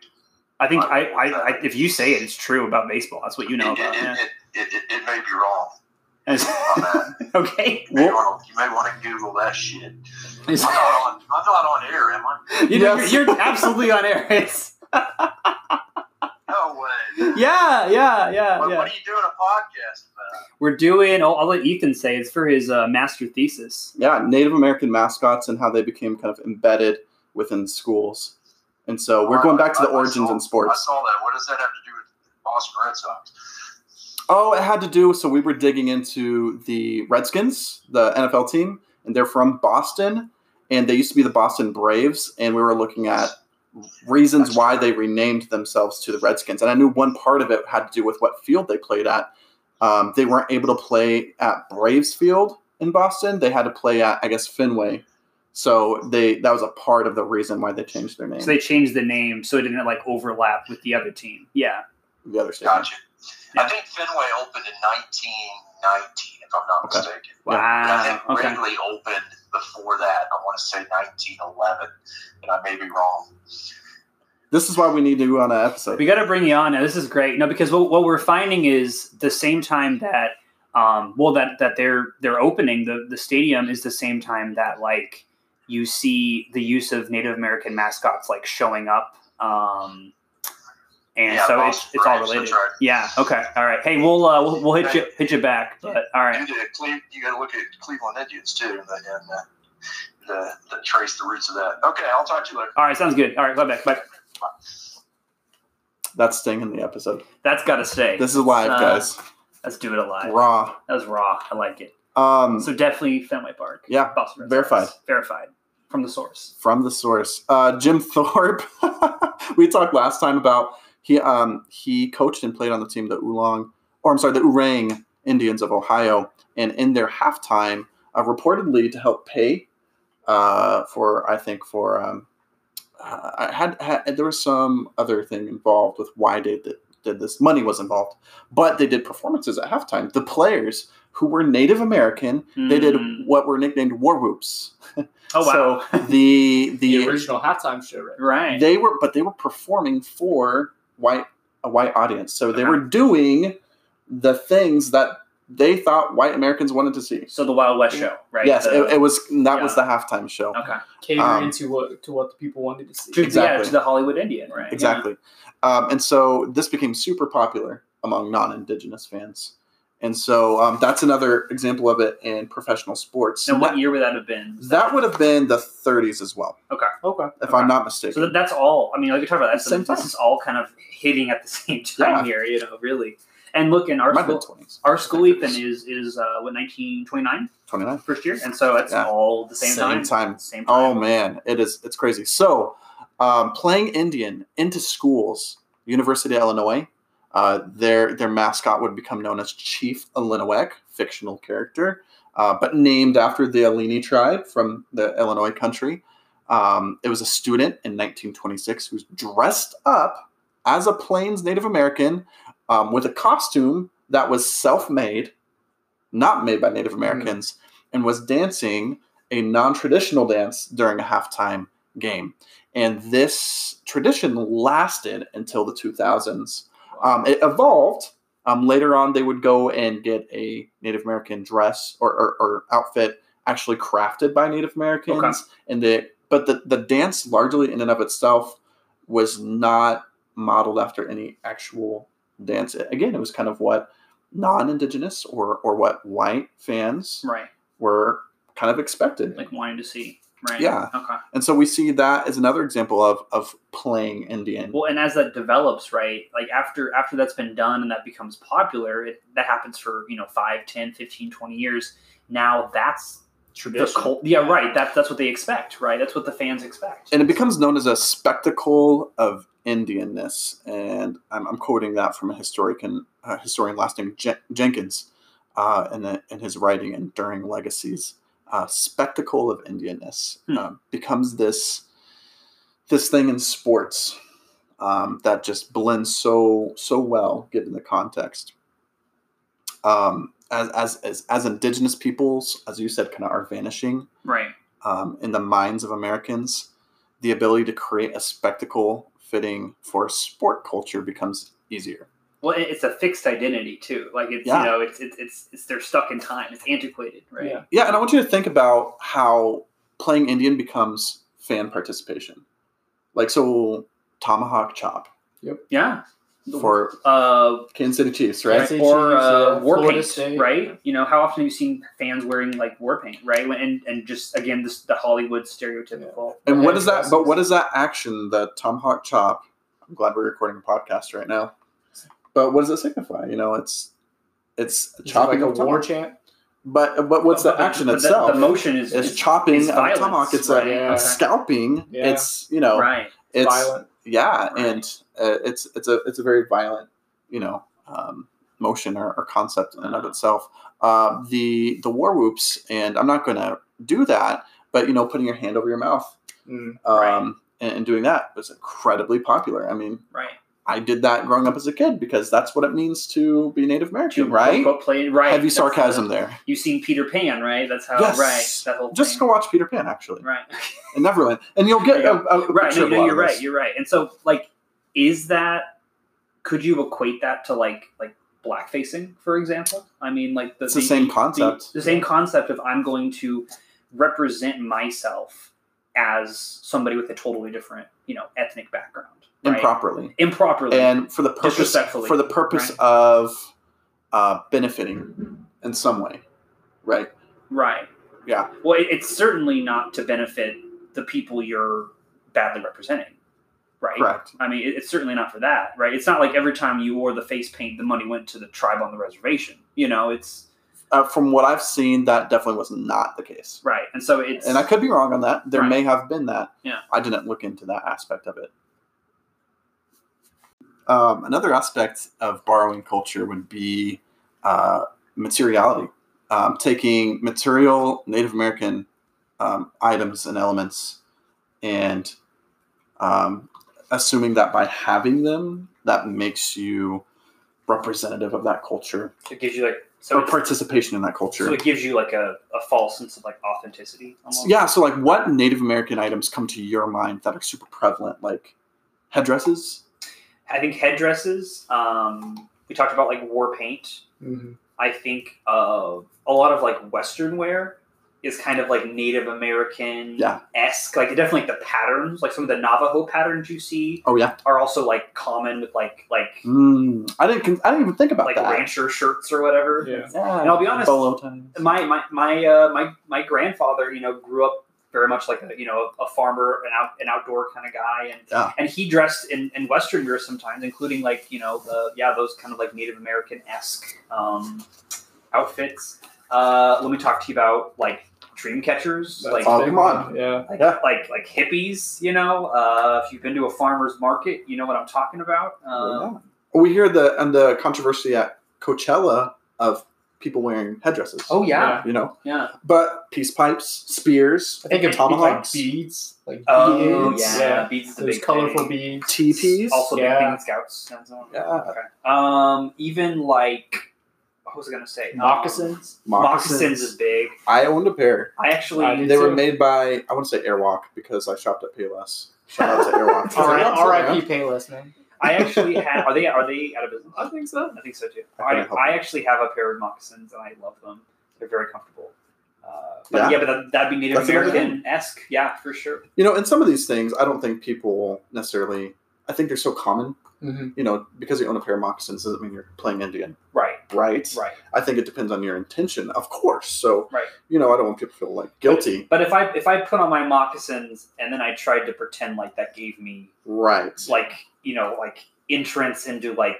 I think I, I, I if you say it, it's true about baseball. That's what you know it, about. it, Yeah. it, it, it, it may be wrong okay. You may, want to, you may want to Google that shit. I'm not on. I'm not on air, am I? You know, Yes. you're, you're absolutely on air. It's, No way. Yeah, yeah, yeah, What, yeah. what are you doing a podcast about? We're doing. I'll, I'll let Ethan say it's for his uh, master thesis. yeah, Native American mascots and how they became kind of embedded within schools. And so we're going back to the I- I origins saw- in sports. I saw that. What does that have to do with Boston Red Sox? Oh, it had to do. So we were digging into the Redskins, the NFL team, and they're from Boston, and they used to be the Boston Braves, and we were looking at reasons why they renamed themselves to the Redskins. And I knew one part of it had to do with what field they played at. Um, they weren't able to play at Braves Field in Boston. They had to play at, I guess, Fenway. So they that was a part of the reason why they changed their name. So they changed the name so it didn't like overlap with the other team. Yeah. the other stadium. Gotcha. I think Fenway opened in 1919, if I'm not Okay. mistaken. But I Wow. think Okay. Wrigley opened before that. I want to say 1911, and I may be wrong. This is why we need you on an episode. We got to bring you on now. This is great. No, because what, what we're finding is the same time that, um, well, that that they're they're opening the the stadium is the same time that like you see the use of Native American mascots like showing up. Um, and Yeah, so Boston it's, it's all related. right. Yeah. Okay. All right. Hey, we'll uh, we'll, we'll hit you hit you back. But all right. You, got Cle- you got to look at Cleveland Indians too, and, the, and the, the, the trace the roots of that. Okay, I'll talk to you later. All right. Sounds good. All right. Bye back. Bye. That's staying in the episode. That's got to stay. This is live, Uh, guys. Let's do it alive. Raw. That was raw. I like it. Um, So definitely Fenway Park. Yeah, Boston Red verified. Sox. Verified from the source. from the source. Uh, Jim Thorpe. we talked last time about he um, he coached and played on the team, the Oolong, or I'm sorry, the Oorang Indians of Ohio, and in their halftime, uh, reportedly to help pay uh, for I think for um, uh, I had, had there was some other thing involved with why they did, did this. Money was involved, but they did performances at halftime. The players who were Native American, they did Mm. what were nicknamed war whoops. Oh wow! So the The the original halftime show, right? right. they were but they were performing for white a white audience. So they were doing the things that they thought white Americans wanted to see. so the Wild West show, right? Yes, The- it, it was that was the halftime show. okay. Catering Um, to what to what the people wanted to see. To, Yeah, Exactly. to the Hollywood Indian, right? Exactly. Um, and so this became super popular among non-indigenous fans. And so um, that's another example of it in professional sports. And what that, year would that have been? that would have been the 30s as well, Okay. Okay. If Okay. I'm not mistaken. So that's all. I mean, like we talked about, that's Same this time. is all kind of hitting at the same time Yeah. here. You know, really. And look, in our Might school, 20s. our school Ethan is is uh, what 1929 29. first year, and so it's Yeah. all the same, Same time. time. Same time. Oh man, it is it's crazy. So, um, playing Indian into schools, University of Illinois, uh, their their mascot would become known as Chief Illiniwek, fictional character, uh, but named after the Illini tribe from the Illinois country. Um, it was a student in 1926 who's dressed up as a Plains Native American um, with a costume that was self-made, not made by Native Americans, and was dancing a non-traditional dance during a halftime game. And this tradition lasted until the 2000s. Um, it evolved. Um, later on, they would go and get a Native American dress or, or, or outfit actually crafted by Native Americans, Okay. and the but the, the dance largely in and of itself was not modeled after any actual dance. Again, it was kind of what non-indigenous or or what white fans Right. were kind of expected. Like wanting to see. Right. Yeah. Okay. And so we see that as another example of of playing Indian. Well, and as that develops, right, like after after that's been done and that becomes popular, it, that happens for, you know, 5, 10, 15, 20 years. Now that's the Tradition. cult. Yeah, right. That, that's what they expect, right? That's what the fans expect. and it becomes known as a spectacle of Indianness. And I'm, I'm quoting that from a historian, a historian last name Jen- Jenkins, uh, in, the, in his writing Enduring Legacies. Uh, spectacle of Indianness Hmm. uh, becomes this this thing in sports um, that just blends so so well given the context. Um, as, as as as indigenous peoples, as you said, kind of are vanishing right. um, in the minds of Americans, the ability to create a spectacle fitting for sport culture becomes easier. Well, it's a fixed identity too. Like it's Yeah. you know, it's, it's it's it's they're stuck in time. It's antiquated, right? Yeah. Yeah, and I want you to think about how playing Indian becomes fan participation. Like so, tomahawk chop yep Yeah. for Uh, Kansas City Chiefs, right? right? City Or Chiefs, uh, war Florida paint, State. right? You know, how often have you seen fans wearing like war paint, right? And and just again, this the Hollywood stereotypical. And what is that? But what is that action? The tomahawk chop. I'm glad we're recording a podcast right now. But what does it signify? You know, it's it's Is it chopping like of a war chant. But but what's But the action but itself? The, motion is, is chopping is violence, tomahawk. It's right? a Yeah. Okay. scalping. Yeah. It's you know, right. it's Violent. yeah, Right. and uh, it's it's a it's a very violent, you know, um, motion or, or concept in and of Uh-huh. itself. Uh, the the war whoops, and I'm not going to do that, but you know, putting your hand over your mouth Mm. um, Right. and, and doing that was incredibly popular. I mean, Right. I did that growing up as a kid because that's what it means to be Native American, To right? quote, play, right. Heavy That's sarcasm the- there. You've seen Peter Pan, right? That's how. Yes. Right. That whole. Just thing. go watch Peter Pan, actually, Right. in Neverland, and you'll get a, a, right. No, no, you're right. this. You're right. And so, like, is that? Could you equate that to like like black facing, for example? I mean, like the, It's the same concept. The, same concept of I'm going to represent myself as somebody with a totally different, you know, ethnic background. Right? improperly. Improperly. and for the purpose for the purpose right. of uh, benefiting in some way, right? Right. Yeah. Well, it, it's certainly not to benefit the people you're badly representing, right? Correct. I mean, it, it's certainly not for that, right? It's not like every time you wore the face paint, the money went to the tribe on the reservation. You know, it's Uh, from what I've seen, that definitely was not the case, right, and so it's and I could be wrong on that. There Right. may have been that. Yeah. I didn't look into that aspect of it. Um, another aspect of borrowing culture would be uh, materiality, um, taking material Native American um, items and elements, and um, assuming that by having them, that makes you representative of that culture it gives you like so or participation in that culture. so it gives you like a, a false sense of like authenticity. Almost. Yeah, so like what Native American items come to your mind that are super prevalent? Like headdresses? I think headdresses. Um, we talked about like war paint. Mhm. I think of a lot of like Western wear. is kind of like Native American Yeah. esque. Like definitely like the patterns, like some of the Navajo patterns you see Oh yeah. are also like common with like like Mm, I didn't. I didn't even think about like that. rancher shirts or whatever. Yeah. Yeah. And I'll be honest, Bolo ties. my my my uh, my my grandfather, you know, grew up very much like a you know a farmer, an out an outdoor kind of guy, and Yeah. and he dressed in, in Western wear sometimes, including like you know the yeah those kind of like Native American esque um, outfits. Uh, let me talk to you about like dream catchers, That's like Oh, a big come on. one, Yeah. like, Yeah. like like hippies. You know, uh, if you've been to a farmer's market, you know what I'm talking about. Um, We hear the and the controversy at Coachella of people wearing headdresses. Oh yeah, you know, yeah. but peace pipes, spears, I think it'd tomahawks, like beads, like Oh beads. yeah, beads is the Those big colorful thing. beads. teepees. Also, big Yeah. thing scouts. and on. Yeah. Okay. Um, even like, what was I gonna say? Um, Moccasins. moccasins is big. I owned a pair. I actually. I did They were made by I want to say Airwalk because I shopped at Payless. Shout out to Airwalk. All right, Yeah. R.I.P. Payless, man. I actually have. Are they? Are they out of business? I think so. I think so too. I I, I actually have a pair of moccasins and I love them. They're very comfortable. Uh, but Yeah. yeah, but that, that'd be Native That's American esque. Yeah, for sure. You know, and some of these things, I don't think people necessarily. I think they're so common. Mm-hmm. You know, because you own a pair of moccasins doesn't mean you're playing Indian, Right. right? Right. I think it depends on your intention, of course. So, Right. you know, I don't want people to feel like guilty. But if I if I put on my moccasins and then I tried to pretend like that gave me Right. like you know like entrance into like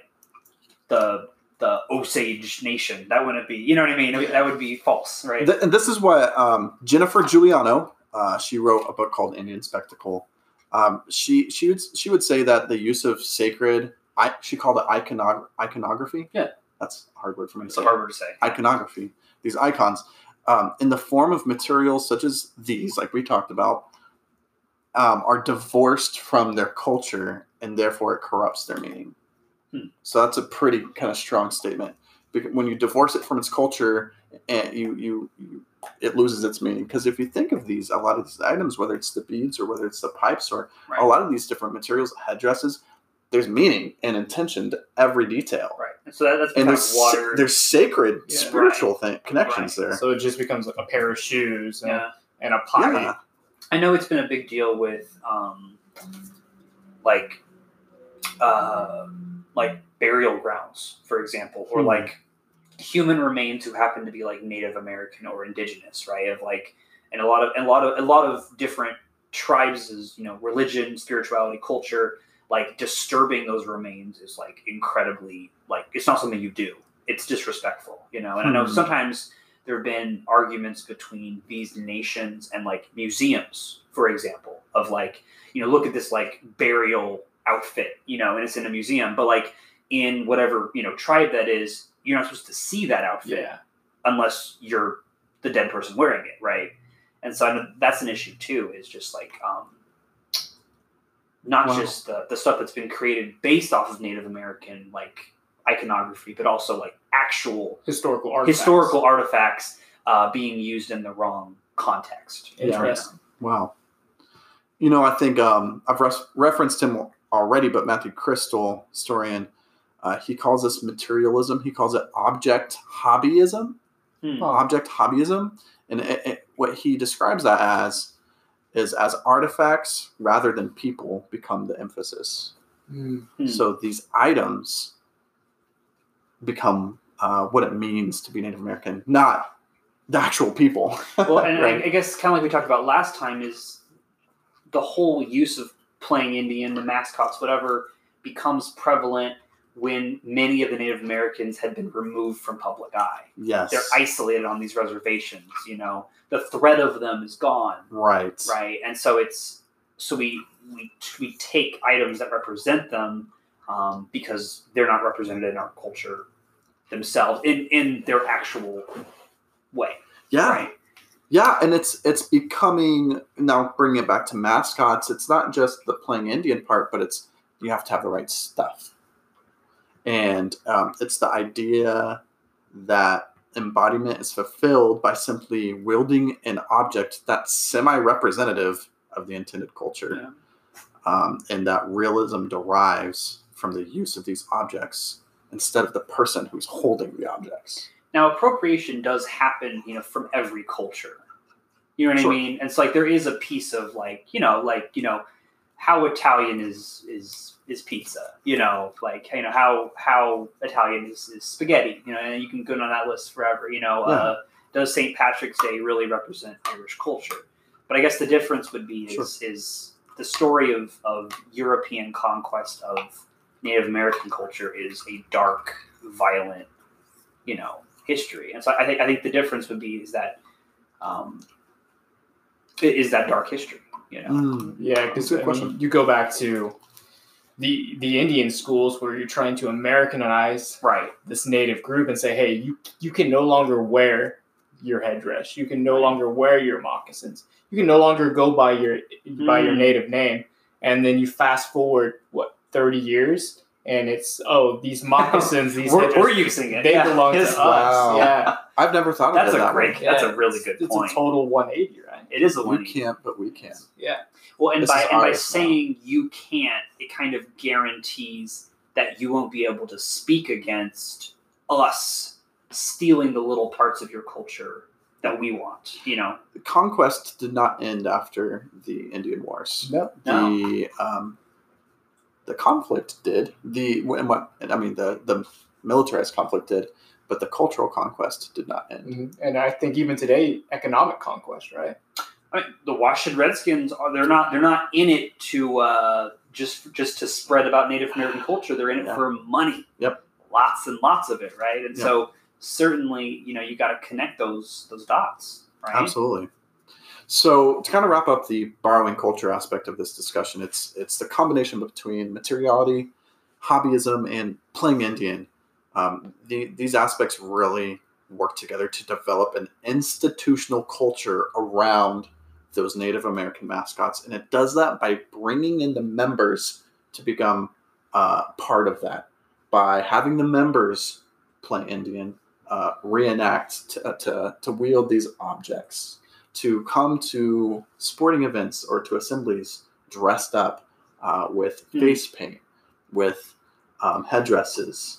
the the Osage Nation. That wouldn't be you know what I mean. That would be false, right? Th- and this is what um, Jennifer Guiliano, uh, she wrote a book called Indian Spectacle. Um, she she would she would say that the use of sacred, I, she called it iconog- iconography. Yeah. that's a hard word for me to it's say. a hard word to say. Iconography, these icons, um, in the form of materials such as these, like we talked about, um, are divorced from their culture, and therefore it corrupts their meaning. Hmm. So that's a pretty kind of strong statement. Because when you divorce it from its culture, and you you, you it loses its meaning. Because if you think of these, a lot of these items, whether it's the beads or whether it's the pipes or Right. a lot of these different materials, headdresses, there's meaning and intention to every detail. Right. And so that, that's And there's of water. there's sacred Yeah. spiritual thing, connections there. So it just becomes like a pair of shoes and, yeah. and a pie. Yeah. I know it's been a big deal with um, like uh, like burial grounds, for example, or Hmm. like human remains who happen to be like Native American or indigenous, right? Of like and a lot of and a lot of a lot of different tribes is you know religion, spirituality, culture. Like disturbing those remains is like incredibly like it's not something you do. It's disrespectful, you know. And I know Hmm. sometimes there have been arguments between these nations and like museums, for example, of like, you know, look at this like burial outfit, you know, and it's in a museum, but like in whatever, you know, tribe that is, you're not supposed to see that outfit Yeah. unless you're the dead person wearing it, right? And so I know that's an issue too, is just like um not Wow. just the, the stuff that's been created based off of Native American like iconography, but also like actual Historical artifacts. historical artifacts uh, being used in the wrong context. Interesting. Wow. You know, I think um, I've res- referenced him already, but Matthew Krystal, historian, uh, he calls this materialism. He calls it object hobbyism. Hmm. Object hobbyism, and it, it, what he describes that as is as artifacts rather than people become the emphasis. Mm. Hmm. So these items become uh, what it means to be Native American, not the actual people. Well, and Right. I, I guess kind of like we talked about last time is the whole use of playing Indian, the mascots, whatever, becomes prevalent when many of the Native Americans had been removed from public eye. yes, They're isolated on these reservations. You know, the threat of them is gone. right, right? And so it's so we we we take items that represent them um, because they're not represented in our culture themselves in in their actual way, yeah. right? Yeah, and it's it's becoming now bringing it back to mascots. It's not just the playing Indian part, but it's you have to have the right stuff, and um, it's the idea that embodiment is fulfilled by simply wielding an object that's semi-representative of the intended culture, um, and that realism derives from the use of these objects instead of the person who's holding the objects. Now, appropriation does happen, you know, from every culture, You know what Sure. I mean? And it's like there is a piece of like you know like you know how Italian is is is pizza. You know like you know how how Italian is, is spaghetti. You know, and you can go on that list forever. You know, uh, does St. Patrick's Day really represent Irish culture? But I guess the difference would be is is the story of of European conquest of Native American culture is a dark, violent, you know, history. And so I think I think the difference would be is that um, is that dark history. You know, Mm, Yeah, because Good question. you go back to the the Indian schools where you're trying to Americanize right? this native group and say, hey, you you can no longer wear your headdress. You can no longer wear your moccasins. You can no longer go by your by your Mm. native name. And then you fast forward what thirty years, and it's oh these moccasins, these We're, headdresses, we're using it. they yeah. belong to It's- us. Wow. Yeah, I've never thought That's of it a that great. way. That's Yeah, a really good it's point. a total one eighty, right? it is a You one. can't, but we can. Yeah. Well, and This by and by ours now. saying you can't, it kind of guarantees that you won't be able to speak against us stealing the little parts of your culture that we want. You know, The conquest did not end after the Indian Wars. No. No. The um, the conflict did. The and what I mean the the militarized conflict did, but the cultural conquest did not end. Mhm. And I think even today, economic conquest, right? I mean, the Washington Redskins are they're not they're not in it to uh, just just to spread about Native American culture. They're in it Yeah. for money. Yep. Lots and lots of it, right? And Yeah. so certainly, you know, you got to connect those those dots, right? Absolutely. So to kind of wrap up the borrowing culture aspect of this discussion, it's it's the combination between materiality, hobbyism, and playing Indian. Um, the, these aspects really work together to develop an institutional culture around those Native American mascots, and it does that by bringing in the members to become uh, part of that by having the members play Indian, uh, reenact to, to, to wield these objects to come to sporting events or to assemblies dressed up uh, with Hmm. face paint, with um, headdresses,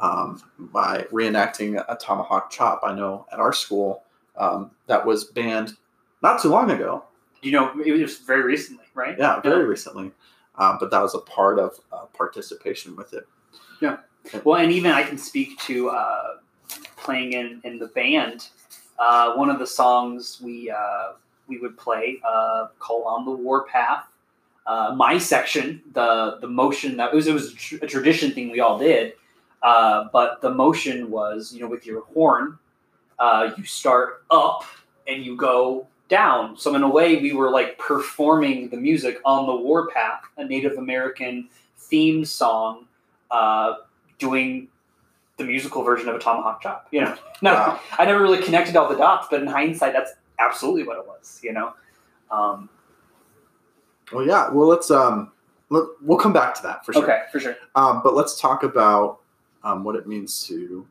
um, by reenacting a tomahawk chop. I know at our school um, that was banned not too long ago. You know, it was very recently, right? Yeah, very recently. Um, but that was a part of uh, participation with it. Yeah. Well, and even I can speak to uh, playing in, in the band. Uh, one of the songs we uh, we would play uh, called "On the Warpath." Uh, my section, the the motion that was it was a tradition thing we all did, uh, but the motion was you know with your horn, uh, you start up and you go down. So in a way, we were like performing the music on the Warpath, a Native American theme song. Uh, doing the musical version of a tomahawk chop. You know, no, Wow. I never really connected all the dots, but in hindsight, that's absolutely what it was. You know, um, Well, yeah. Well, let's um, let, we'll come back to that for sure. okay, for sure. Um, but let's talk about um, what it means to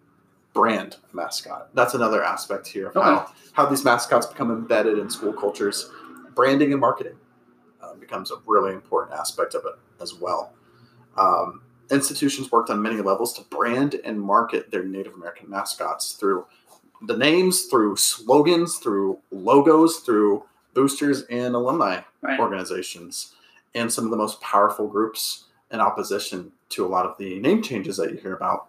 brand a mascot. That's another aspect here of how, how these mascots become embedded in school cultures. Branding and marketing uh, becomes a really important aspect of it as well. Um, institutions worked on many levels to brand and market their Native American mascots through the names, through slogans, through logos, through boosters and alumni Right. organizations and some of the most powerful groups in opposition to a lot of the name changes that you hear about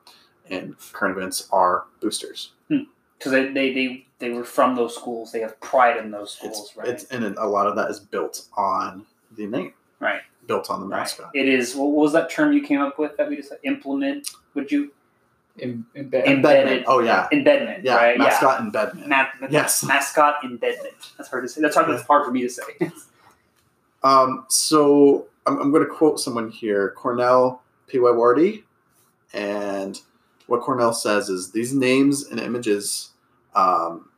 in current events are boosters. Hmm. Because they, they, they, they were from those schools. They have pride in those schools, It's, right? it's and a lot of that is built on the name, right. Built on the Right. mascot. It is. What was that term you came up with that we just implement? Would you In, in, Embedded. Oh yeah, embedment? yeah, right. mascot embedment. Yeah. Ma- Yes. Mascot embedment. That's hard to say. That's hard. That's hard for me to say. Um, so I'm, I'm going to quote someone here, Cornel Pewewardy, and what Cornel says is these names and images, um, s-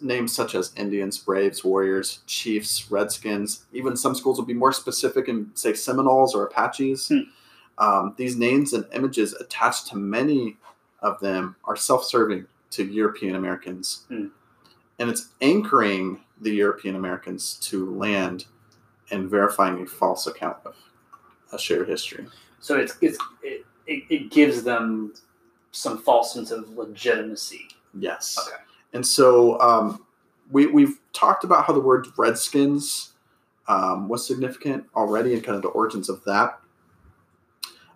names such as Indians, Braves, Warriors, Chiefs, Redskins, even some schools will be more specific and say Seminoles or Apaches. Hmm. Um, these names and images attached to many of them are self-serving to European Americans, Hmm. and it's anchoring the European Americans to land and verifying a false account of a shared history. So it's, it's it, it, it gives them some false sense of legitimacy. Yes. Okay. And so um, we we've talked about how the word Redskins um, was significant already and kind of the origins of that.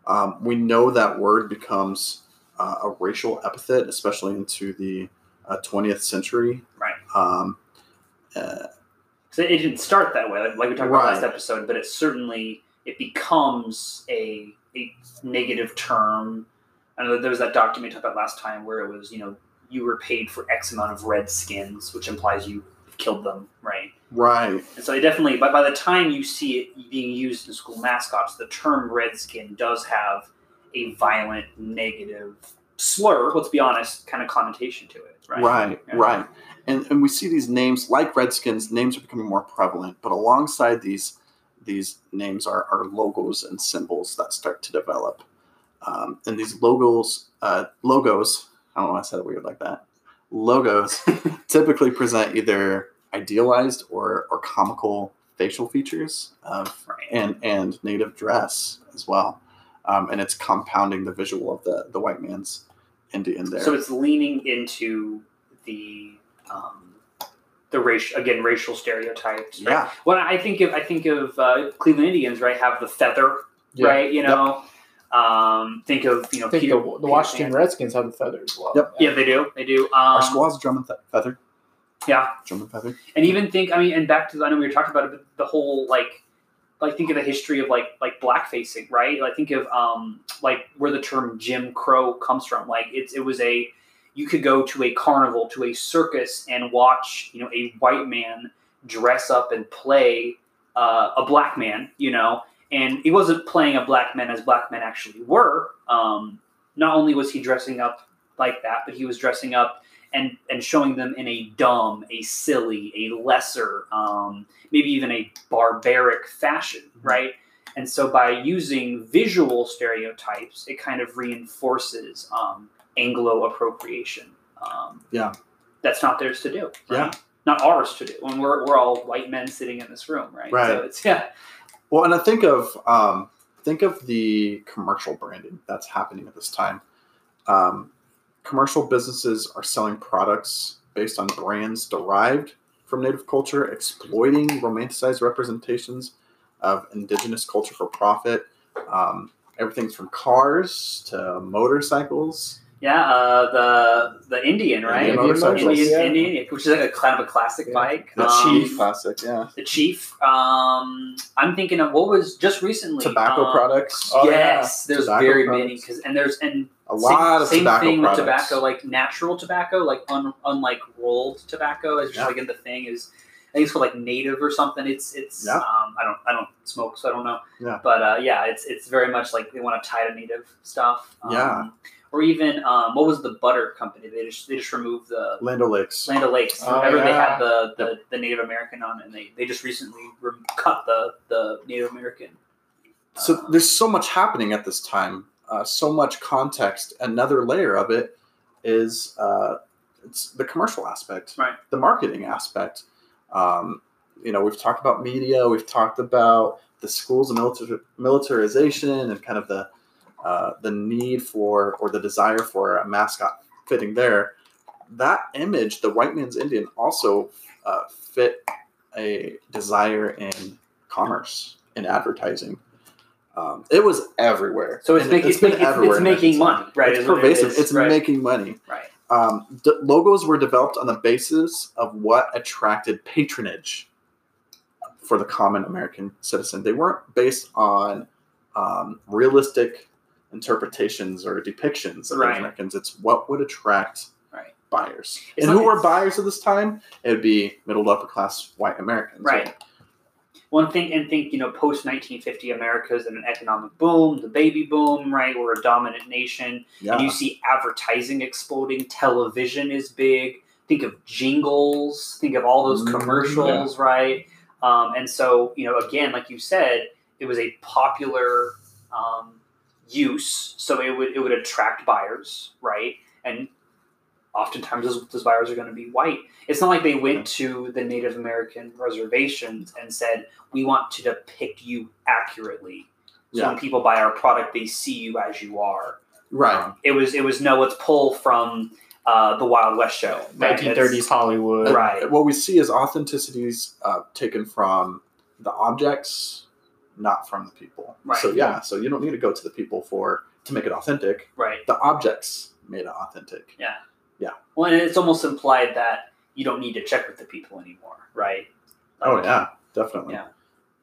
Um, we know that word becomes uh, a racial epithet, especially into the uh, 20th century. Right. Um, uh, So it didn't start that way, like, like we talked about last episode, but it certainly it becomes a a negative term. I know there was that document talked about last time where it was, you know, you were paid for X amount of red skins, which implies you killed them, right? right. And so it definitely, but by the time you see it being used in school mascots, the term redskin does have a violent, negative slur. Let's be honest, kind of connotation to it, right? Right, Yeah. right. And and we see these names like Redskins, names are becoming more prevalent, but alongside these these names are, are logos and symbols that start to develop. Um, and these logos uh, logos, I don't know why I said it weird like that. Logos typically present either idealized or, or comical facial features of and and native dress as well. Um, and it's compounding the visual of the, the white man's Indian there. So it's leaning into the um, the racial again racial stereotypes. Right? yeah. When I think of I think of uh, Cleveland Indians, right? Have the feather, right? You know. Um, think of you know think Peter, the, the Peter Washington Pan. Redskins have the feather as well. Yep. Yeah, they do. They do. Um, Our squad's German fe- feather. Yeah. German feather. and even think i mean and back to i know we were talking about it but the whole like like think of the history of like like blackfacing right like think of um like where the term jim crow comes from like it's it was a you could go to a carnival to a circus and watch you know a white man dress up and play uh, a black man you know and he wasn't playing a black man as black men actually were um not only was he dressing up like that but he was dressing up and and showing them in a dumb, a silly, a lesser, um, maybe even a barbaric fashion, right? And so by using visual stereotypes, it kind of reinforces um, Anglo appropriation. Um, Yeah. that's not theirs to do. right? Yeah. not ours to do. When we're we're all white men sitting in this room, right? Right. So it's yeah, Well, and I think of um, think of the commercial branding that's happening at this time. Um, commercial businesses are selling products based on brands derived from native culture, exploiting romanticized representations of indigenous culture for profit. Um, from cars to motorcycles. Yeah. Uh, the the Indian, right? Indian Indian, yeah. Indian, which is like a kind of a classic Yeah. bike. The Um, Chief classic, yeah. the chief. Um, I'm thinking of what was just recently Tobacco um, products. Oh, yes, there's Tobacco very products. many because and there's and a lot same, of same tobacco thing products. with tobacco, like natural tobacco, like un, unlike rolled tobacco, is just Yeah. like in the thing is. I think it's called like native or something. It's it's Yeah. um, I don't I don't smoke so I don't know. Yeah. But uh, yeah, it's it's very much like they want to tie to native stuff. Um, Yeah. Or even um, what was the butter company? They just they just removed the Land O'Lakes. Land O'Lakes. Oh, Remember they had the, the, the Native American on it, and they, they just recently re- cut the, the Native American. So Uh, there's so much happening at this time, uh, so much context. Another layer of it is uh, it's the commercial aspect, Right. the marketing aspect. Um, you know, we've talked about media, we've talked about the schools and militar- militarization, and kind of the uh, the need for or the desire for a mascot fitting there. That image, the white man's Indian, also uh, fit a desire in commerce in advertising. Um, it was everywhere. so it's, And make, it's, everywhere it's in making money, right? It's it pervasive. It's right, making money. Right. Um, the logos were developed on the basis of what attracted patronage for the common American citizen. They weren't based on um, realistic interpretations or depictions of Right. those Americans. It's what would attract Right. buyers. It's and not- who were buyers at this time? It would be middle to upper class white Americans. Right. One thing, and think, you know, post 1950 America's in an economic boom, the baby boom, right? We're a dominant nation. Yeah. And you see advertising exploding. Television is big. Think of jingles. Think of all those Mm, commercials, right? Um, and so, you know, again, like you said, it was a popular um, use, so it would it would attract buyers, right? And oftentimes those, those buyers are going to be white. It's not like they went to the Native American reservations and said, "We want to depict you accurately." So Yeah. when people buy our product, they see you as you are. Right. Um, it was it was no, let's pull from uh, the Wild West show. right? 1930s Hollywood. Right. What we see is authenticities uh, taken from the objects, not from the people. Right. So yeah, so you don't need to go to the people for to make it authentic. Right. The objects made it authentic. Yeah. Yeah. Well, and it's almost implied that you don't need to check with the people anymore, right? Oh yeah, definitely. Yeah.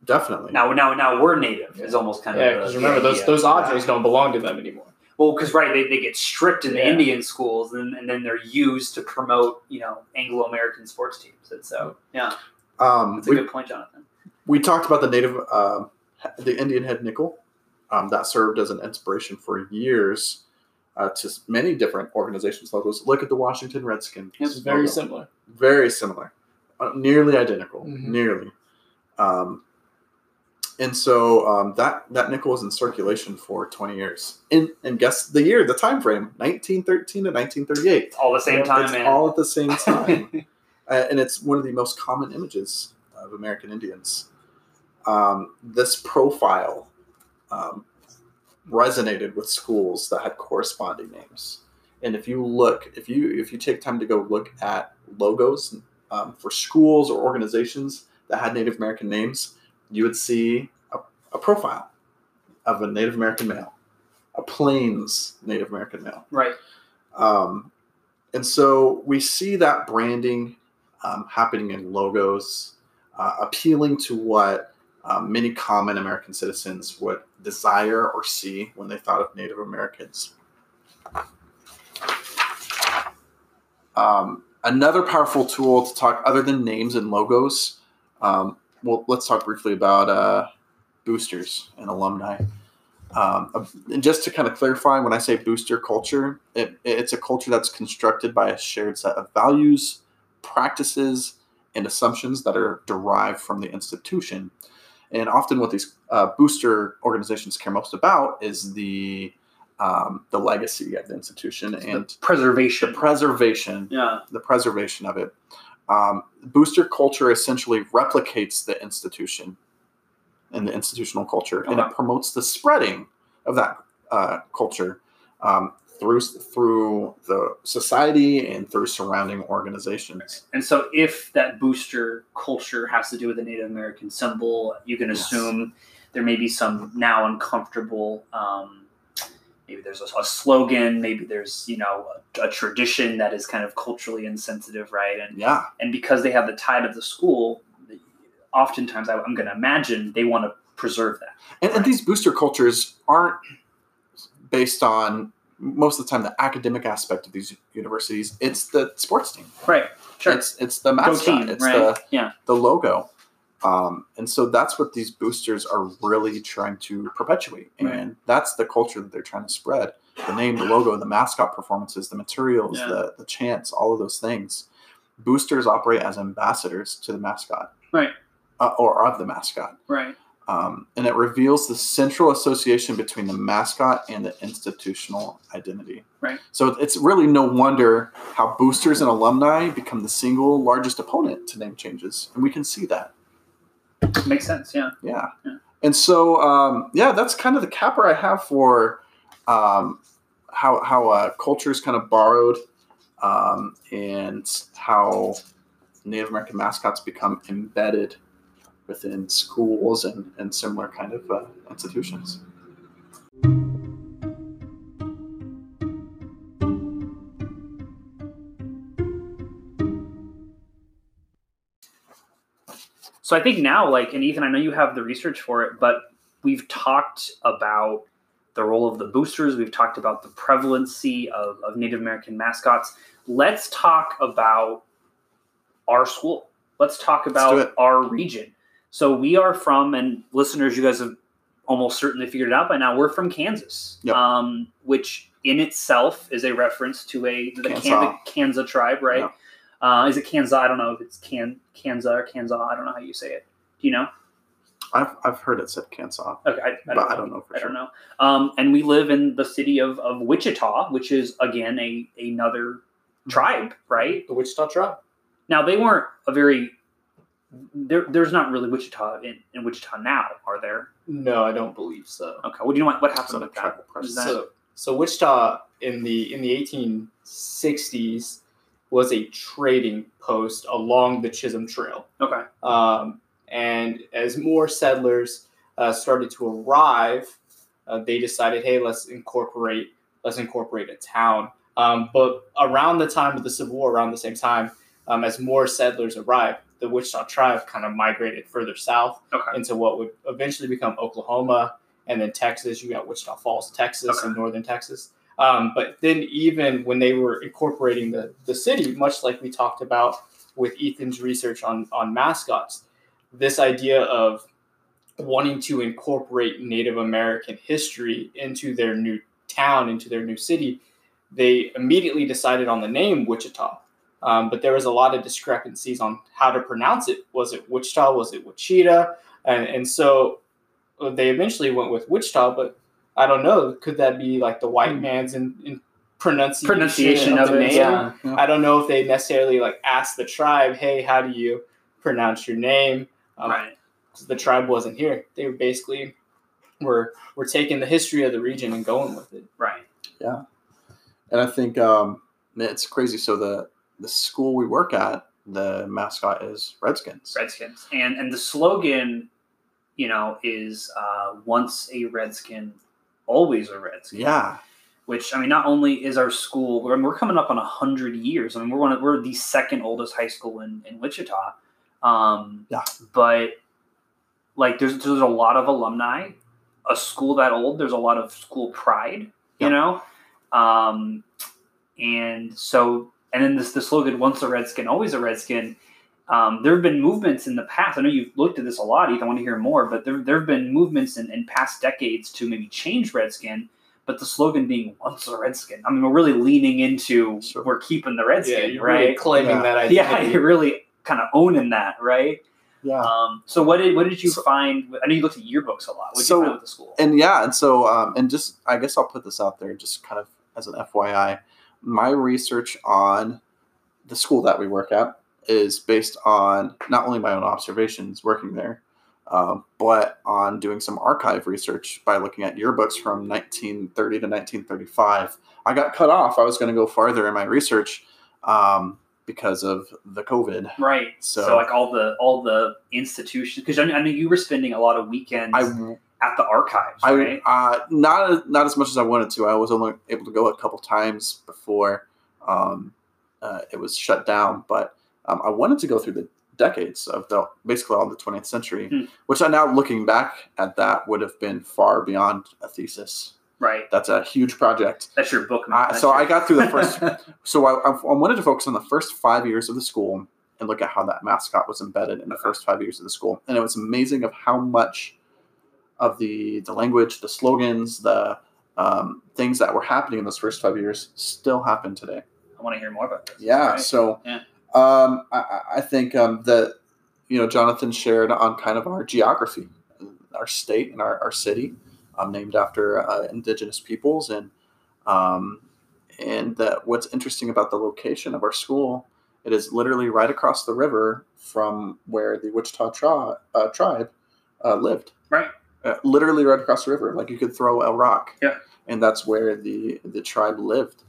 Definitely. Now, now, now we're native is almost kind Yeah, of yeah. because remember those those objects don't belong to them anymore. Well, because right, they, they get stripped in the Yeah. Indian schools, and, and then they're used to promote you know Anglo American sports teams. And so yeah, um, that's a we, good point, Jonathan. we talked about the native, um, the Indian head nickel. Um, that served as an inspiration for years uh, to many different organizations logos. Look at the Washington Redskins. It's very logo. similar. very similar, uh, nearly identical, Mhm. nearly. Um, and so um, that that nickel was in circulation for 20 years. And and guess the year, the time frame, 1913 to 1938. It's all the same time, all at the same time, uh, and it's one of the most common images of American Indians. Um, this profile um, resonated with schools that had corresponding names. And if you look, if you if you take time to go look at logos um, for schools or organizations that had Native American names, you would see a, a profile of a Native American male, a Plains Native American male. right. Um, and so we see that branding um, happening in logos, uh, appealing to what um, many common American citizens would desire or see when they thought of Native Americans. Um, another powerful tool to talk, other than names and logos, um, well, let's talk briefly about uh, boosters and alumni. Um, and just to kind of clarify, when I say booster culture, it, it's a culture that's constructed by a shared set of values, practices, and assumptions that are derived from the institution. And often, what these uh, booster organizations care most about is the um, the legacy of the institution and the Preservation. preservation yeah. the preservation of it. Um, booster culture essentially replicates the institution and the institutional culture, and it promotes the spreading of that uh, culture um, through through the society and through surrounding organizations. And so, if that booster culture has to do with the Native American symbol, you can Yes. assume there may be some now uncomfortable. Um, maybe there's a, a slogan. Maybe there's you know a, a tradition that is kind of culturally insensitive, right? And Yeah, and because they have the tide of the school, oftentimes I, I'm going to imagine they want to preserve that. and, and these booster cultures aren't based on most of the time the academic aspect of these universities. It's the sports team. Right. Sure. It's it's the mascot. team. it's right. the yeah. the logo. Um, and so that's what these boosters are really trying to perpetuate. And Right. that's the culture that they're trying to spread. The name, the logo, the mascot performances, the materials, Yeah. the, the chants, all of those things. Boosters operate as ambassadors to the mascot. Right. Uh, or of the mascot. Right. Um, and it reveals the central association between the mascot and the institutional identity. Right. So it's really no wonder how boosters and alumni become the single largest opponent to name changes. And we can see that. Makes sense. Yeah. Yeah. Yeah. And so, um, yeah, that's kind of the capper I have for um, how, how uh, culture is kind of borrowed um, and how Native American mascots become embedded within schools and, and similar kind of uh, institutions. So I think now, like, and Ethan, I know you have the research for it, but we've talked about the role of the boosters. We've talked about the prevalency of, of Native American mascots. Let's talk about our school. Let's talk about it. our region. So we are from, and listeners, you guys have almost certainly figured it out by now. We're from Kansas, Yep. um, which in itself is a reference to a the Kansas. Kansa, Kansa tribe, right? Yep. Uh, is it Kansas? I don't know if it's Kan Kansas or Kansas. I don't know how you say it. Do you know? I've, I've heard it said Kansas, Okay, I, I but don't I know. don't know for I sure. don't know. Um, and we live in the city of, of Wichita, which is again a another tribe, right? The Wichita tribe. Now they weren't a very there, there's not really Wichita in, in Wichita now, are there? No, I don't believe so. Okay, what do you know what, what happened with that? tribal Was that- So, So Wichita in the in the 1860s was a trading post along the Chisholm Trail. Okay. Um, and as more settlers uh, started to arrive, uh, they decided, hey, let's incorporate let's incorporate a town. Um, but around the time of the Civil War, around the same time, um, as more settlers arrived, the Wichita tribe kind of migrated further south Okay. into what would eventually become Oklahoma, and then Texas. You got Wichita Falls, Texas, Okay. and northern Texas. Um, but then, even when they were incorporating the, the city, much like we talked about with Ethan's research on, on mascots, this idea of wanting to incorporate Native American history into their new town, into their new city, they immediately decided on the name Wichita. Um, but there was a lot of discrepancies on how to pronounce it. Was it Wichita? Was it Wichita? And, and so uh, they eventually went with Wichita, but I don't know. Could that be like the white Hmm. man's in, in pronunciation, Pronunciation of the it, name? yeah. I don't know if they necessarily like asked the tribe, "Hey, how do you pronounce your name?" Um, right. 'cause the tribe wasn't here. They were basically were were taking the history of the region and going with it. Right. Yeah. And I think um, it's crazy. So the the school we work at, the mascot is Redskins. Redskins. And and the slogan, you know, is uh, once a Redskin, always a Redskin. Yeah, Which I mean, not only is our school, we're, we're coming up on hundred years. I mean, we're one of, we're the second oldest high school in in Wichita. Um, Yeah. But like, there's there's a lot of alumni. A school that old, there's a lot of school pride. You Yeah. know, um, and so and then this the slogan "Once a Redskin, always a Redskin." Um, there have been movements in the past. I know you've looked at this a lot, Ethan. I want to hear more, but there there have been movements in, in past decades to maybe change Redskin, but the slogan being "Once a Redskin." I mean, we're really leaning into Sure. we're keeping the Redskin, you're right? really claiming Yeah. that identity. yeah, you're really kind of owning that, right? yeah. Um, so what did what did you So- find? I know you looked at yearbooks a lot. What did So- you find with the school? and yeah, and so um, and just I guess I'll put this out there just kind of as an FYI. My research on the school that we work at is based on not only my own observations working there, um, but on doing some archive research by looking at yearbooks from 1930 to 1935. I got cut off. I was going to go farther in my research um, because of the COVID. Right. So, So- like all the all the institutions, because I, I know you were spending a lot of weekends I at the archives, I right? uh, not not as much as I wanted to. I was only able to go a couple times before um, uh, it was shut down. But um, I wanted to go through the decades of the basically all the 20th century, Hmm. which I now looking back at that would have been far beyond a thesis. right. That's a huge project. That's your book. Uh, That's so your- I got through the first. So I, I I wanted to focus on the first five years of the school and look at how that mascot was embedded in the first five years of the school, and it was amazing of how much of the the language, the slogans, the um, things that were happening in those first five years still happen today. I want to hear more about this. Yeah. Right. So Yeah. Um, I, I- think um, that you know Jonathan shared on kind of our geography, our state and our, our city, um, named after uh, indigenous peoples, and um, and that what's interesting about the location of our school, it is literally right across the river from where the Wichita tri- uh, tribe uh, lived. Right. Uh, literally right across the river, like you could throw a rock. Yeah. And that's where the the tribe lived,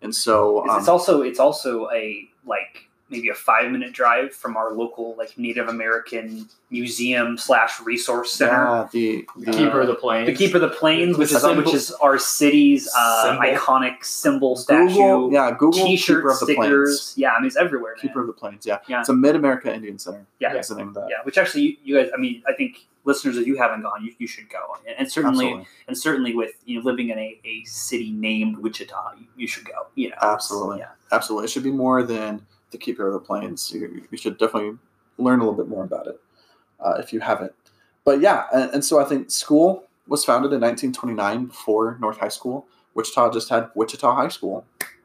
and so um, it's also it's also a like maybe a five minute drive from our local like Native American museum slash resource center. yeah, the, The the keeper of the plains. The Keeper of the Plains, which The is symbol- which is our city's uh, Symbol. iconic symbol statue. Google, yeah, Google T-shirt Keeper of the Plains. stickers. Yeah, I mean it's everywhere. man. Keeper of the Plains, yeah. Yeah. It's a Mid America Indian Center. Yeah. That's the name of that. yeah, which actually you, you guys, I mean, I think listeners, if you haven't gone, you, you should go, and, and certainly, Absolutely. and certainly with you know living in a, a city named Wichita, you, you should go. You know, Absolutely. yeah, Absolutely. It should be more than of the Plains. You, you should definitely learn a little bit more about it uh, if you haven't. But yeah, and, and so I think school was founded in 1929 before North High School. Wichita just had Wichita High School,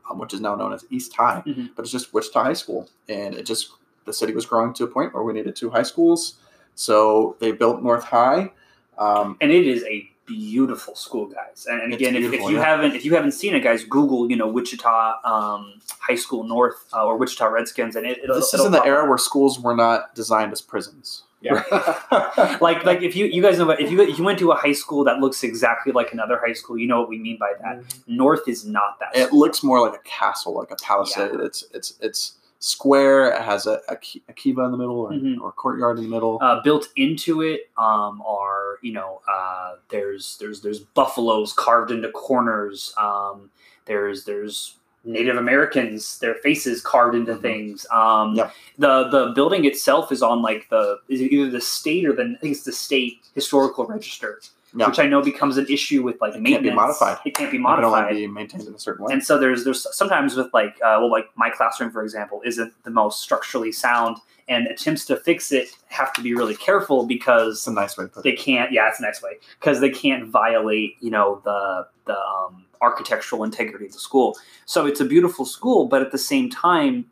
um, which is now known as East High, Mhm. but it's just Wichita High School. And it just, the city was growing to a point where we needed two high schools. So they built North High. Um, and it is a beautiful school, guys. And, and again, if, if you yeah. haven't if you haven't seen it, guys, Google you know Wichita um, High School North uh, or Wichita Redskins, and it, this is in the era where schools were not designed as prisons. Yeah. like like if you you guys know what if you if you went to a high school that looks exactly like another high school, you know what we mean by that. North is not that. it school. looks more like a castle, like a palisade. It's it's it's square. It has a, a, a kiva in the middle or, Mhm. or courtyard in the middle. uh, built into it um, are you know uh, there's there's there's buffaloes carved into corners. Um, there's there's Native Americans, their faces carved into Mhm. things. Um. The the building itself is on like the is it either the state or the I think it's the state historical register, Yeah. which I know becomes an issue with like It can't be maintenance. modified. It can't be It can modified. only be maintained in a certain way. And so there's there's sometimes with like uh, well like my classroom for example isn't the most structurally sound and attempts to fix it have to be really careful because it's a nice way to put they it. can't yeah it's a nice way because they can't violate you know the the um, architectural integrity of the school so it's a beautiful school but at the same time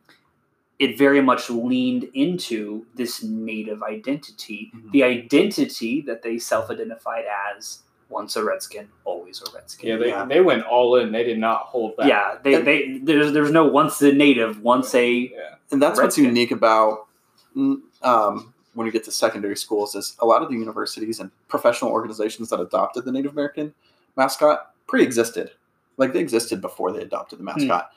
it very much leaned into this native identity Mhm. the identity that they self-identified as once a redskin always a redskin Yeah, they, Yeah. they went all in. They did not hold back. yeah, they, they there's there's no once a native, once a Yeah. and that's what's unique about mm, um, when you get to secondary schools is a lot of the universities and professional organizations that adopted the Native American mascot pre-existed. Like they existed before they adopted the mascot.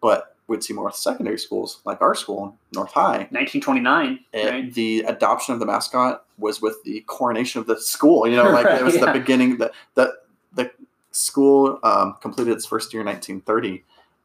But we'd see more with secondary schools, like our school, North High. 1929. right? the adoption of the mascot was with the coronation of the school. You know, like it was yeah. the beginning. The the the school um, completed its first year in 1930,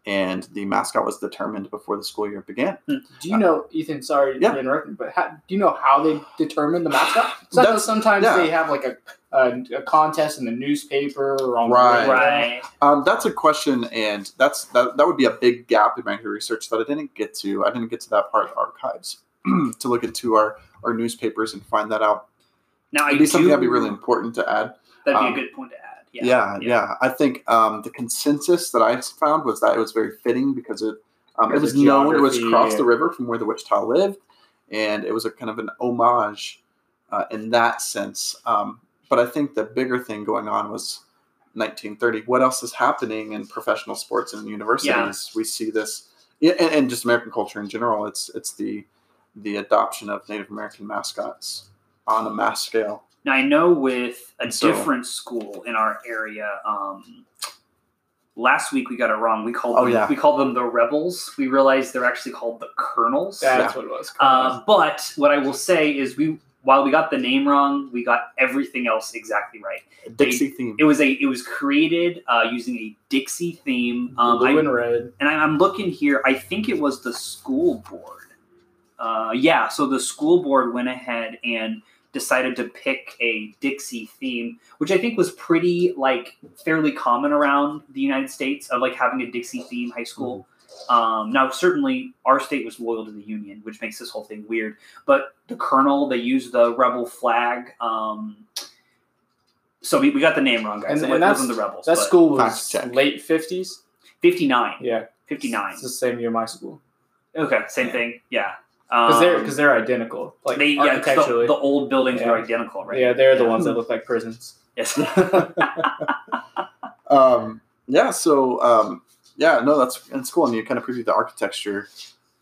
and the mascot was determined before the school year began. Do you know, Ethan? Sorry Yeah. for interrupting, but how, do you know how they determine the mascot? So I sometimes yeah. they have like a, a, a contest in the newspaper or on Right. the right. Um, that's a question, and that's that. That would be a big gap in my research that I didn't get to. I didn't get to that part of the archives to look into our our newspapers and find that out. Now It'd be do, something that'd be really important to add. That'd be um, a good point to add. Yeah. Yeah, yeah. I think um, the consensus that I found was that it was very fitting because it um, it was known it was across the river from where the Wichita lived, and it was a kind of an homage uh, in that sense. Um, but I think the bigger thing going on was 1930. What else is happening in professional sports and universities? We see this, and, and just American culture in general. It's it's the the adoption of Native American mascots on a mass scale. Now I know with a So- different school in our area. Um, last week we got it wrong. We called Oh, them, yeah. we called them the rebels. We realized they're actually called the colonels. That's what it was. Um, but what I will say is we while we got the name wrong, we got everything else exactly right. Dixie theme. It was a it was created uh, using a Dixie theme. Um, Blue I- and red. and I, I'm looking here. I think it was the school board. Uh, yeah, so the school board went ahead and decided to pick a Dixie theme, which I think was pretty like fairly common around the United States of like having a Dixie theme high school. Um, now, certainly, our state was loyal to the Union, which makes this whole thing weird. But the Colonel, they used the rebel flag. Um, so we, we got the name wrong, guys. And- it and wasn't that's- the rebels. That school was late fifties. 59. Yeah, 59. it's the same year my school Okay, same Yeah. thing. Yeah, because they're Um, because they're identical. Like they yeah 'cause the, architecturally. the old buildings Yeah. were identical, right? Yeah, they're the ones that look like prisons. Yes. um, yeah, so um, yeah, no, that's it's cool, and you kind of preview the architecture,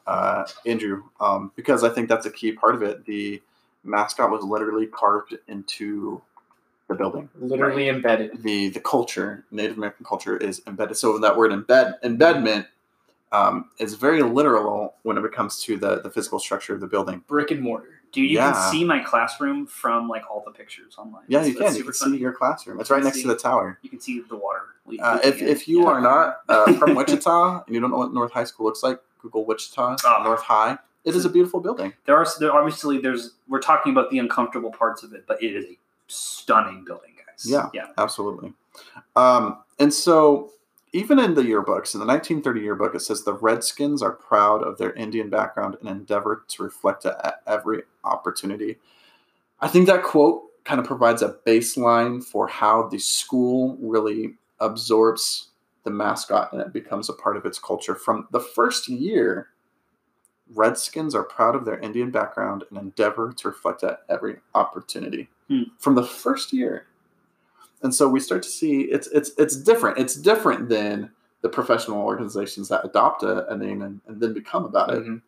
uh, Andrew, um, because I think that's a key part of it. The mascot was literally carved into the building. Literally embedded. The the culture, Native American culture, is embedded. So that word embed embedment um, is very literal when it comes to the the physical structure of the building. Brick and mortar. Dude, you Yeah. can see my classroom from like all the pictures online. Yeah, It's- you can. You can see your classroom. It's right next to the tower. You can see the water. Uh, if, in. if you Yeah. are not uh, from Wichita and you don't know what North High School looks like, Google Wichita Oh. North High. It is a beautiful building. there are there obviously there's we're talking about the uncomfortable parts of it, but it is a stunning building, guys. Yeah. yeah. Absolutely. Um, and so, even in the yearbooks, in the 1930 yearbook, it says the Redskins are proud of their Indian background and endeavor to reflect it at every opportunity. I think that quote kind of provides a baseline for how the school really absorbs the mascot and it becomes a part of its culture. From the first year, Redskins are proud of their Indian background and endeavor to reflect at every opportunity. Hmm. From the first year. And so we start to see it's it's it's different. It's different than the professional organizations that adopt a, a name and, and then become about it. Mhm.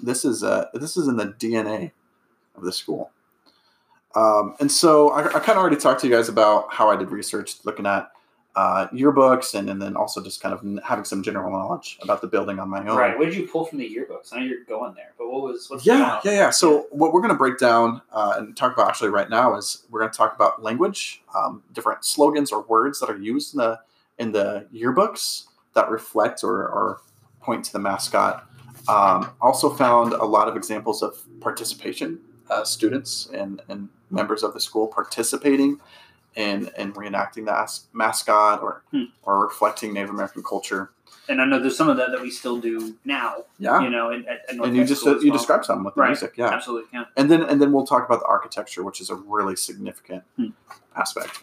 This is uh, this is in the DNA of the school. Um, and so I, I kind of already talked to you guys about how I did research, looking at uh, yearbooks, and, and then also just kind of having some general knowledge about the building on my own. Right. What did you pull from the yearbooks? I know you're going there, but what was what's Yeah, yeah, yeah. So what we're going to break down uh, and talk about actually right now is we're going to talk about language, um, different slogans or words that are used in the in the yearbooks that reflect or, or point to the mascot. Um, also found a lot of examples of participation, uh, students and, and members of the school participating in, in reenacting the as- mascot or Hmm. or reflecting Native American culture. And I know there's some of that that we still do now. Yeah, You know, at, at and you just as you well. described some with the Right. music. Yeah, Absolutely. Yeah. and then and then we'll talk about the architecture, which is a really significant Hmm. aspect.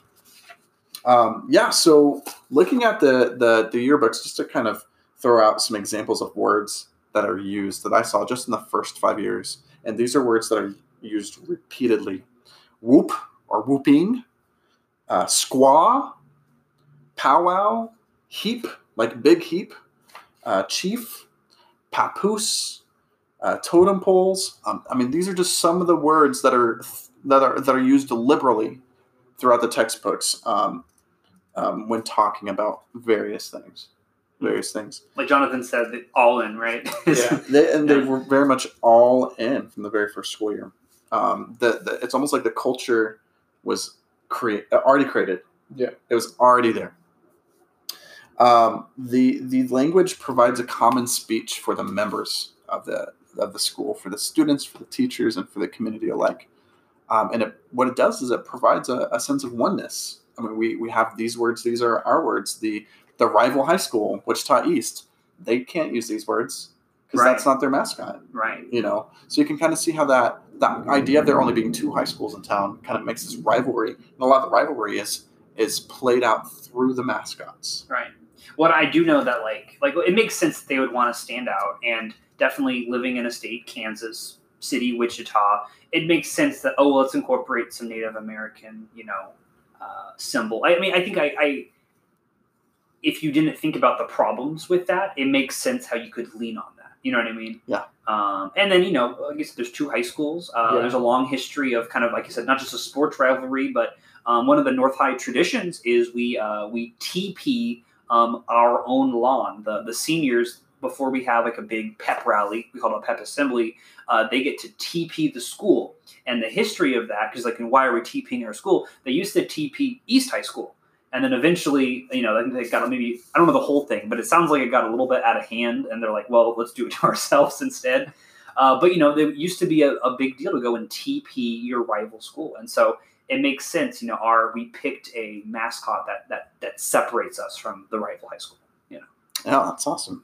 Um, yeah, so looking at the, the the yearbooks, just to kind of throw out some examples of words that are used that I saw just in the first five years, and these are words that are used repeatedly: whoop or whooping, uh, squaw, powwow, heap like big heap, uh, chief, papoose, uh, totem poles. Um, I mean, these are just some of the words that are that are that are used liberally throughout the textbooks um, um, when talking about various things. Various things, Like Jonathan said, all in, right? Yeah. they, and they were very much all in from the very first school year. Um, the, the, it's almost like the culture was create already created. Yeah. it was already there. Um, the the language provides a common speech for the members of the of the school, for the students, for the teachers, and for the community alike. Um, and it, what it does is it provides a, a sense of oneness. I mean, we, we have these words; these are our words. The the rival high school, Wichita East, they can't use these words because Right. that's not their mascot. right. You know, so you can kind of see how that that idea of there only being two high schools in town kind of makes this rivalry, and a lot of the rivalry is is played out through the mascots. Right. What I do know that like like it makes sense that they would want to stand out, and definitely living in a state, Kansas City, Wichita, it makes sense that oh well, let's incorporate some Native American, you know, uh, symbol. I mean, I think I, I if you didn't think about the problems with that, it makes sense how you could lean on. You know what I mean? Yeah. Um, and then you know, I guess there's two high schools. Uh, Yeah. There's a long history of kind of like I said, not just a sports rivalry, but um, one of the North High traditions is we uh, we TP um, our own lawn. The the seniors before we have like a big pep rally, we call it a pep assembly. Uh, they get to TP the school, and the history of that because like, and why are we TPing our school? They used to TP East High School, and then eventually, you know, I think they got maybe I don't know the whole thing, but it sounds like it got a little bit out of hand, and they're like, well, let's do it to ourselves instead. Uh, but you know, there used to be a, a big deal to go and TP your rival school, and so it makes sense. You know, our we picked a mascot that that that separates us from the rival high school. You know, Yeah, that's awesome.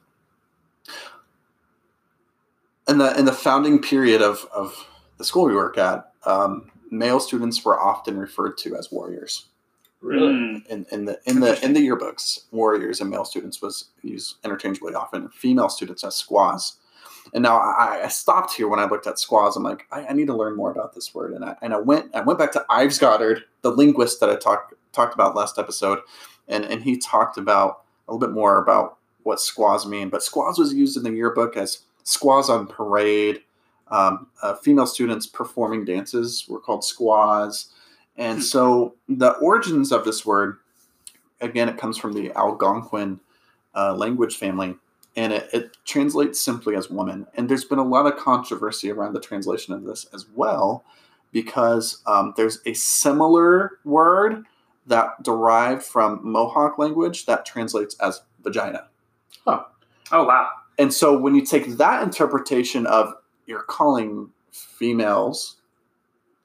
In the in the founding period of, of the school we work at, um, male students were often referred to as warriors. Really? Mm, In, in the in the in the yearbooks, warriors and male students was used interchangeably often. Female students as squaws. And now I, I stopped here when I looked at squaws. I'm like, I, I need to learn more about this word. And I and I went I went back to Ives Goddard, the linguist that I talked talked about last episode, and and he talked about a little bit more about what squaws mean. But squaws was used in the yearbook as squaws on parade. Um, uh, female students performing dances were called squaws. And so the origins of this word, again, it comes from the Algonquin uh, language family, and it, it translates simply as woman. And there's been a lot of controversy around the translation of this as well, because um, there's a similar word that derived from Mohawk language that translates as vagina. oh wow, And so when you take that interpretation of you're calling females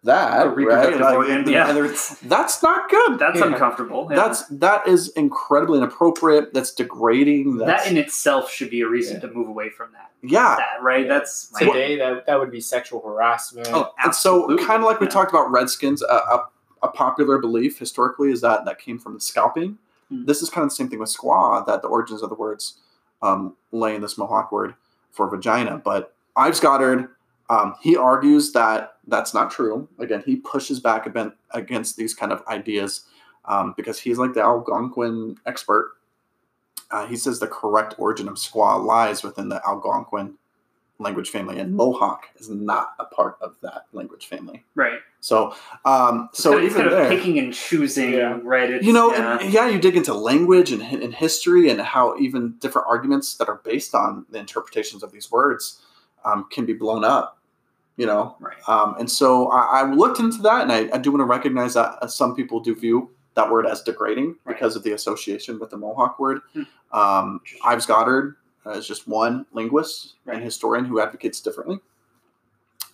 that, A reproductive right? organ, yeah. and that's not good. that's Yeah. uncomfortable. Yeah. That's that is incredibly inappropriate. That's degrading. That's, that in itself should be a reason Yeah. to move away from that. yeah. That right? Yeah. That's like, Today, that, that would be sexual harassment. Oh, and so kind of like we Yeah. talked about Redskins, a, a, a popular belief historically is that that came from the scalping. Hmm. This is kind of the same thing with squaw. That the origins of the words um, lay in this Mohawk word for vagina. But Ives Goddard, um, he argues that that's not true. Again, he pushes back against these kind of ideas um, because he's like the Algonquin expert. Uh, he says the correct origin of squaw lies within the Algonquin language family, and Mohawk is not a part of that language family. Right. So, um, so So it's even kind of there, picking and choosing, Yeah. right? It's, you know, yeah. and, yeah, you dig into language and, hi- and history and how even different arguments that are based on the interpretations of these words um, can be blown up. You know, right. um, and so I, I looked into that, and I, I do want to recognize that uh, some people do view that word as degrading Right. because of the association with the Mohawk word. Hmm. Um, Ives Goddard uh, is just one linguist Right. and historian who advocates differently.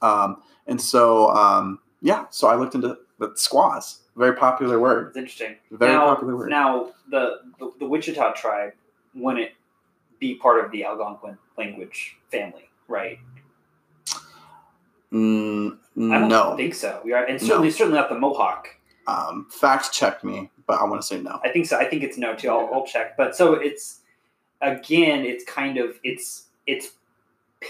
Um, and so, um, yeah, so I looked into the squaws, very popular word, It's interesting. very now, popular word. Now, the, the the Wichita tribe wouldn't be part of the Algonquin language family, right? Mm, I don't no, think so. We are, and certainly, certainly not the Mohawk. um, fact check me, but I want to say no. I think so. I think it's no too. I'll, I'll check. But so it's again, it's kind of it's it's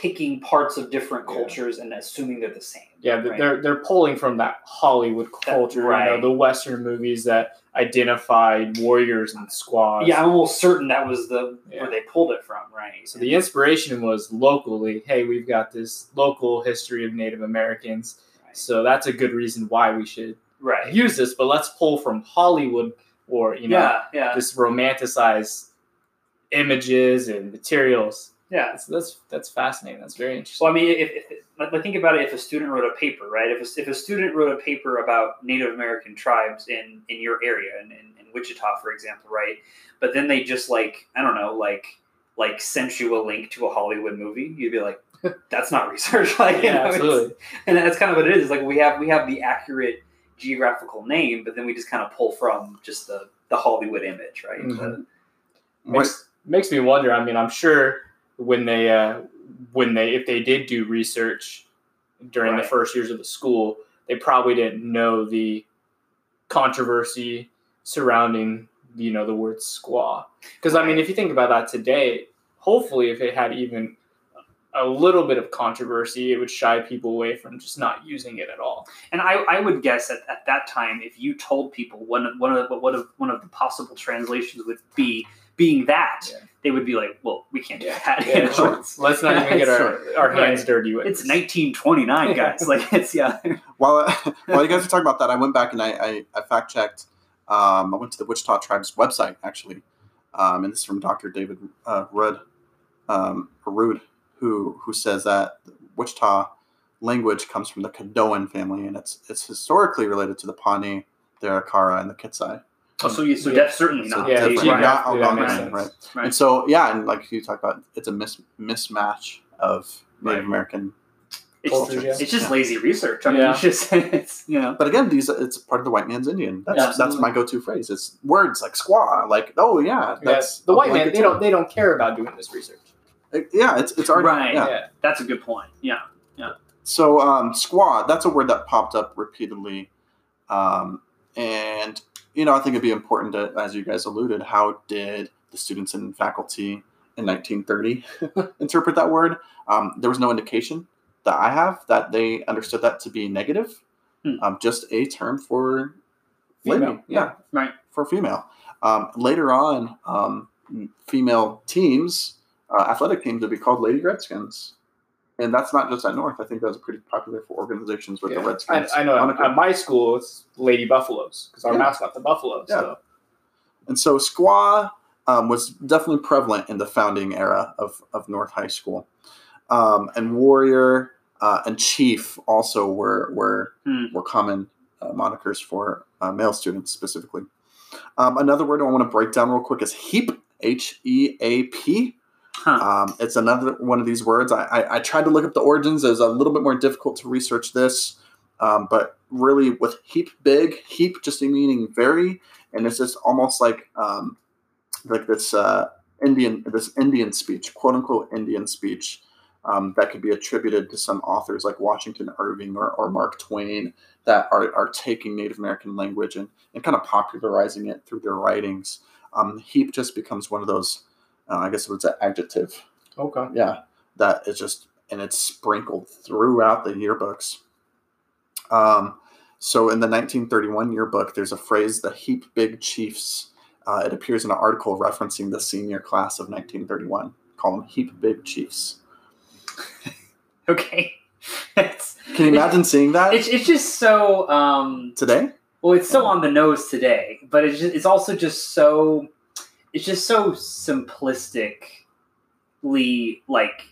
picking parts of different Yeah. cultures and assuming they're the same. Yeah, right? they're they're pulling from that Hollywood culture, you right. know, the Western movies that identified warriors and squaws. Yeah, I'm almost certain that was the Yeah. where they pulled it from, right? So the inspiration was locally. Hey, we've got this local history of Native Americans, Right. so that's a good reason why we should right. use this. But let's pull from Hollywood, or you know, yeah, yeah, this romanticized images and materials. Yeah. That's that's that's fascinating. That's very interesting. Well, I mean, if, if think about it, if a student wrote a paper, right? If a, if a student wrote a paper about Native American tribes in in your area, in, in, in Wichita, for example, right? But then they just like I don't know, like like sent you a link to a Hollywood movie, you'd be like, that's not research, like yeah, know, absolutely. and that's kind of what it is. It's like we have we have the accurate geographical name, but then we just kind of pull from just the the Hollywood image, right? Mhm. The- makes, makes me wonder. I mean, I'm sure when they uh, when they if they did do research during Right. the first years of the school, they probably didn't know the controversy surrounding you know the word squaw. Because I mean, if you think about that today, hopefully, if it had even a little bit of controversy, it would shy people away from just not using it at all. And I, I would guess at, at that time, if you told people one of, one of the, one of one of the possible translations would be being that, Yeah. They would be like, "Well, we can't do Yeah. that." you Yeah, know? sure. Let's not even get our, our hands Right. dirty with it's this. 1929, guys. Like it's yeah, While while you guys are talking about that, I went back and I, I, I fact checked. Um, I went to the Wichita Tribe's website actually, um, and this is from Dr. David uh, Rudd, um, Rude, who who says that Wichita language comes from the Caddoan family, and it's it's historically related to the Pawnee, the Arikara, and the Kitsai. Oh, so you, so Yeah. that's certainly So not Yeah, different, yeah, not yeah, that makes Algonquin, sense. right? Right. And so yeah, and like you talked about, it's a mis- mismatch of Native Right. American. It's, Cultures, yeah. it's just lazy research. I mean, Yeah. it's just it's you know But again, these it's part of the white man's Indian. That's Yeah, that's my go-to phrase. It's words like squaw, like oh yeah, that's the white man. blanket They don't. They don't care about doing this research. Yeah, it's it's already Right. Yeah. yeah. that's a good point. Yeah, yeah, So um, squaw, that's a word that popped up repeatedly, um, and you know I think it'd be important to, as you guys alluded, how did the students and faculty in 1930 interpret that word? Um, there was no indication that I have that they understood that to be negative, Hmm. um, just a term for Female, lady. Yeah, right. for female. Um, later on, um, female teams, uh, athletic teams, would be called Lady Redskins. And that's not just at North. I think that's pretty popular for organizations with Yeah. the Redskins. I, I know. At, at my school, it's Lady Buffaloes because our Yeah. mascot's the buffalo. So And so squaw um, was definitely prevalent in the founding era of, of North High School. Um, and warrior uh, and chief also were were Hmm. were common uh, monikers for uh, male students specifically. Um, another word I want to break down real quick is heap. H E A P. Huh. Um, it's another one of these words. I, I, I tried to look up the origins. It was a little bit more difficult to research this, um, but really with heap big, heap just meaning very, and it's just almost like um, like this uh, Indian this Indian speech, quote unquote Indian speech, um, that could be attributed to some authors like Washington Irving or, or Mark Twain that are, are taking Native American language and, and kind of popularizing it through their writings. Um, heap just becomes one of those, uh, I guess it's an adjective okay. yeah that is just and it's sprinkled throughout the yearbooks um So in the 1931 yearbook, there's a phrase, the Heap Big Chiefs. Uh, it appears in an article referencing the senior class of 1931. Call them Heap Big Chiefs. Okay. it's, Can you imagine seeing that it's, it's just so um, today? well it's so on the nose today but it's just, it's also just so it's just so simplistically like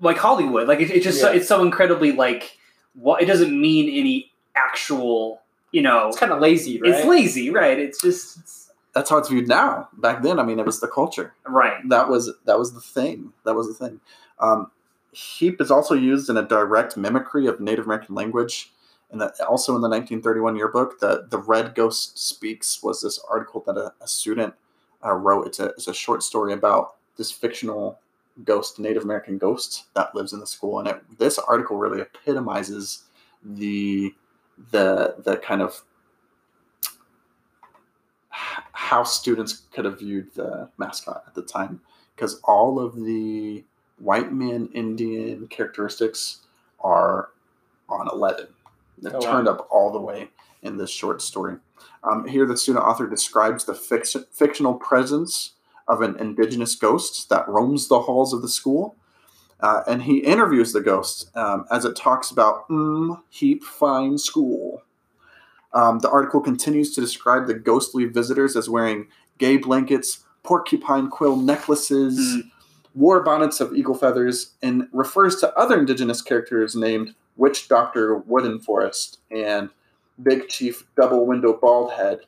like hollywood like it, it's just so, it's so incredibly like what it doesn't mean any actual you know It's kind of lazy, right? it's lazy right it's just it's, That's how it's viewed now. Back then, I mean, it was the culture. right That was that was the thing. That was the thing. Um, heap is also used in a direct mimicry of Native American language. And that also in the 1931 yearbook, the the Red Ghost Speaks was this article that a, a student uh, wrote. It's a it's a short story about this fictional ghost, Native American ghost that lives in the school. And it, this article really epitomizes the the the kind of how students could have viewed the mascot at the time because all of the white man Indian characteristics are on 11. They're Oh, wow. turned up all the way in this short story. Um, here, the student author describes the fiction, fictional presence of an indigenous ghost that roams the halls of the school. Uh, and he interviews the ghost um, as it talks about mm, heap fine school. Um, the article continues to describe the ghostly visitors as wearing gay blankets, porcupine quill necklaces, Mm. war bonnets of eagle feathers, and refers to other indigenous characters named Witch Doctor Wooden Forest and Big Chief Double Window Bald Head,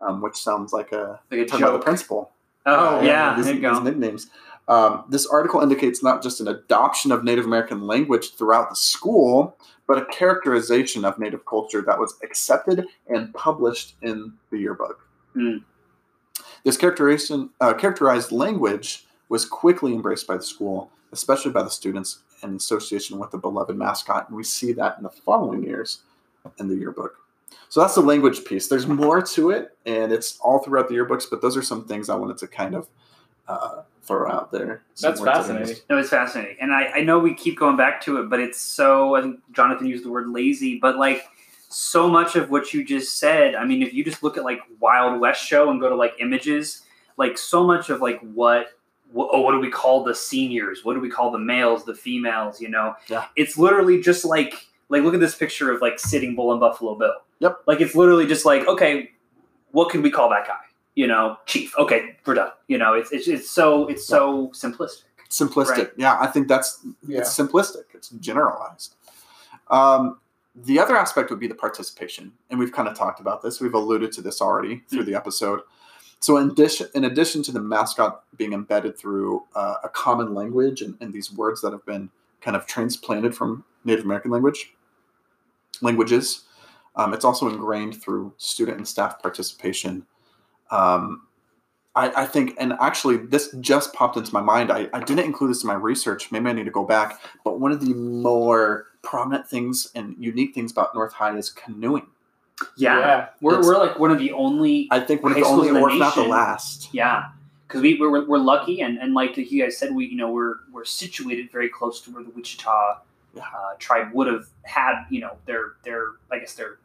um, which sounds like a like a talking about the principal. oh Uh, yeah these, there you these nicknames. Um, this article indicates not just an adoption of Native American language throughout the school, but a characterization of Native culture that was accepted and published in the yearbook. Hmm. This characterization, uh, characterized language was quickly embraced by the school, especially by the students in association with the beloved mascot, and we see that in the following years in the yearbook. So that's the language piece. There's more to it, and it's all throughout the yearbooks. But those are some things I wanted to kind of uh, throw out there. That's words that I fascinating. No, it's fascinating, and I, I know we keep going back to it, but it's so. I think Jonathan used the word lazy, but like so much of what you just said. I mean, if you just look at like Wild West show and go to like images, like so much of like what. wh- Oh, what do we call the seniors? What do we call the males, the females? You know, Yeah. it's literally just like like look at this picture of like Sitting Bull and Buffalo Bill. Yep. Like it's literally just like okay, what can we call that guy? You know, Chief. Okay, we're done. You know, it's it's, it's so it's so simplistic. Simplistic. Right. Yeah, I think that's Yeah. it's simplistic. It's generalized. Um, the other aspect would be the participation, and we've kind of talked about this. We've alluded to this already through the episode. So, in addition, in addition to the mascot being embedded through uh, a common language and, and these words that have been kind of transplanted from Native American language languages, um, it's also ingrained through student and staff participation. Um, I, I think, and actually, this just popped into my mind. I, I didn't include this in my research. Maybe I need to go back. But one of the more prominent things and unique things about North High is canoeing. Yeah, we're, It's- we're like one of the only I think one of the only, in the or if not the last. yeah because we we're, we're lucky and, and like you guys said we you know we're we're situated very close to where the Wichita Yeah. Uh, tribe would have had you know their their I guess their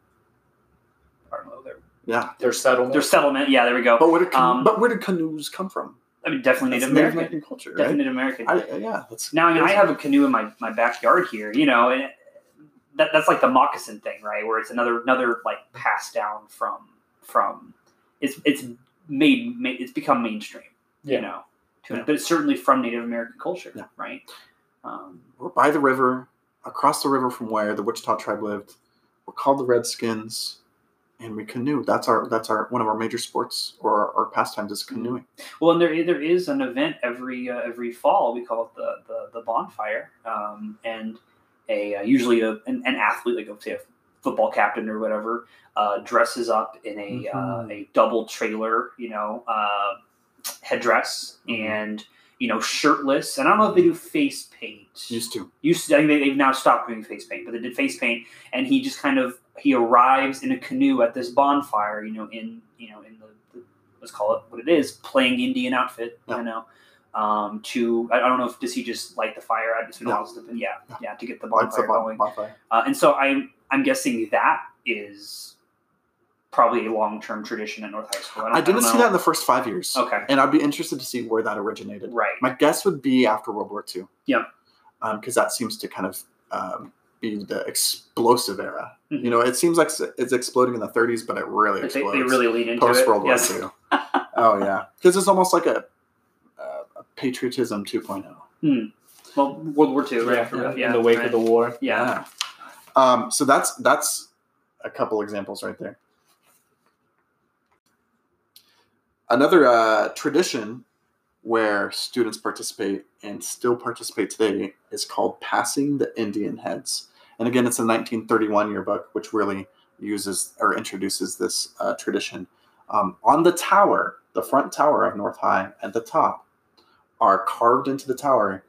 I don't know their Yeah. Their settlement. their settlement yeah there we go But where did can- Um, but where did canoes come from? I mean definitely That's Native American culture, right? definitely Native American I, yeah, that's Now, I mean, I have a canoe in my, my backyard here, you know, and that, that's like the moccasin thing, right? Where it's another another like passed down from from it's it's made, ma- it's become mainstream, Yeah. you know, to Yeah. but it's certainly from Native American culture, Yeah. right? Um, We're by the river, across the river from where the Wichita tribe lived. We're called the Redskins, and we canoe. That's our that's our one of our major sports or our, our pastimes is canoeing. well, and there there is an event every uh, every fall. We call it the the, the bonfire, um, and a uh, usually a, an, an athlete, like let's say a football captain or whatever, uh, dresses up in a uh, Mhm. a double trailer, you know, uh, headdress Mhm. and you know shirtless. And I don't know if they do face paint. Used to. Used to, I think they, they've now stopped doing face paint, but they did face paint. And he just kind of he arrives in a canoe at this bonfire, you know, in you know in the, the let's call it what it is, playing Indian outfit, Yeah. you know. Um, to I I don't know if does he just light the fire at his Yeah. house? Yeah, Yeah. yeah, to get the bonfire on going. bonfire. Uh, and so I'm I'm guessing that is probably a long term tradition at North High School. don't- I didn't don't see that in the first five years, Okay. and I'd be interested to see where that originated. Right. My guess would be after World War II. Yeah. Because that seems to kind of um, be the explosive era. Mhm. You know, it seems like it's exploding in the 30s, but it really Like they, explodes they really lean into post. World War yes. II. oh yeah, because it's almost like a, uh, a patriotism oh. 2.0. Well, World War II, right? Yeah, For- in the wake right. of the war. Yeah. Um, so that's that's a couple examples right there. Another uh, tradition where students participate and still participate today is called passing the Indian heads. And again, it's a 1931 yearbook, which really uses or introduces this uh, tradition. Um, on the tower, the front tower of North High, at the top, are carved into the tower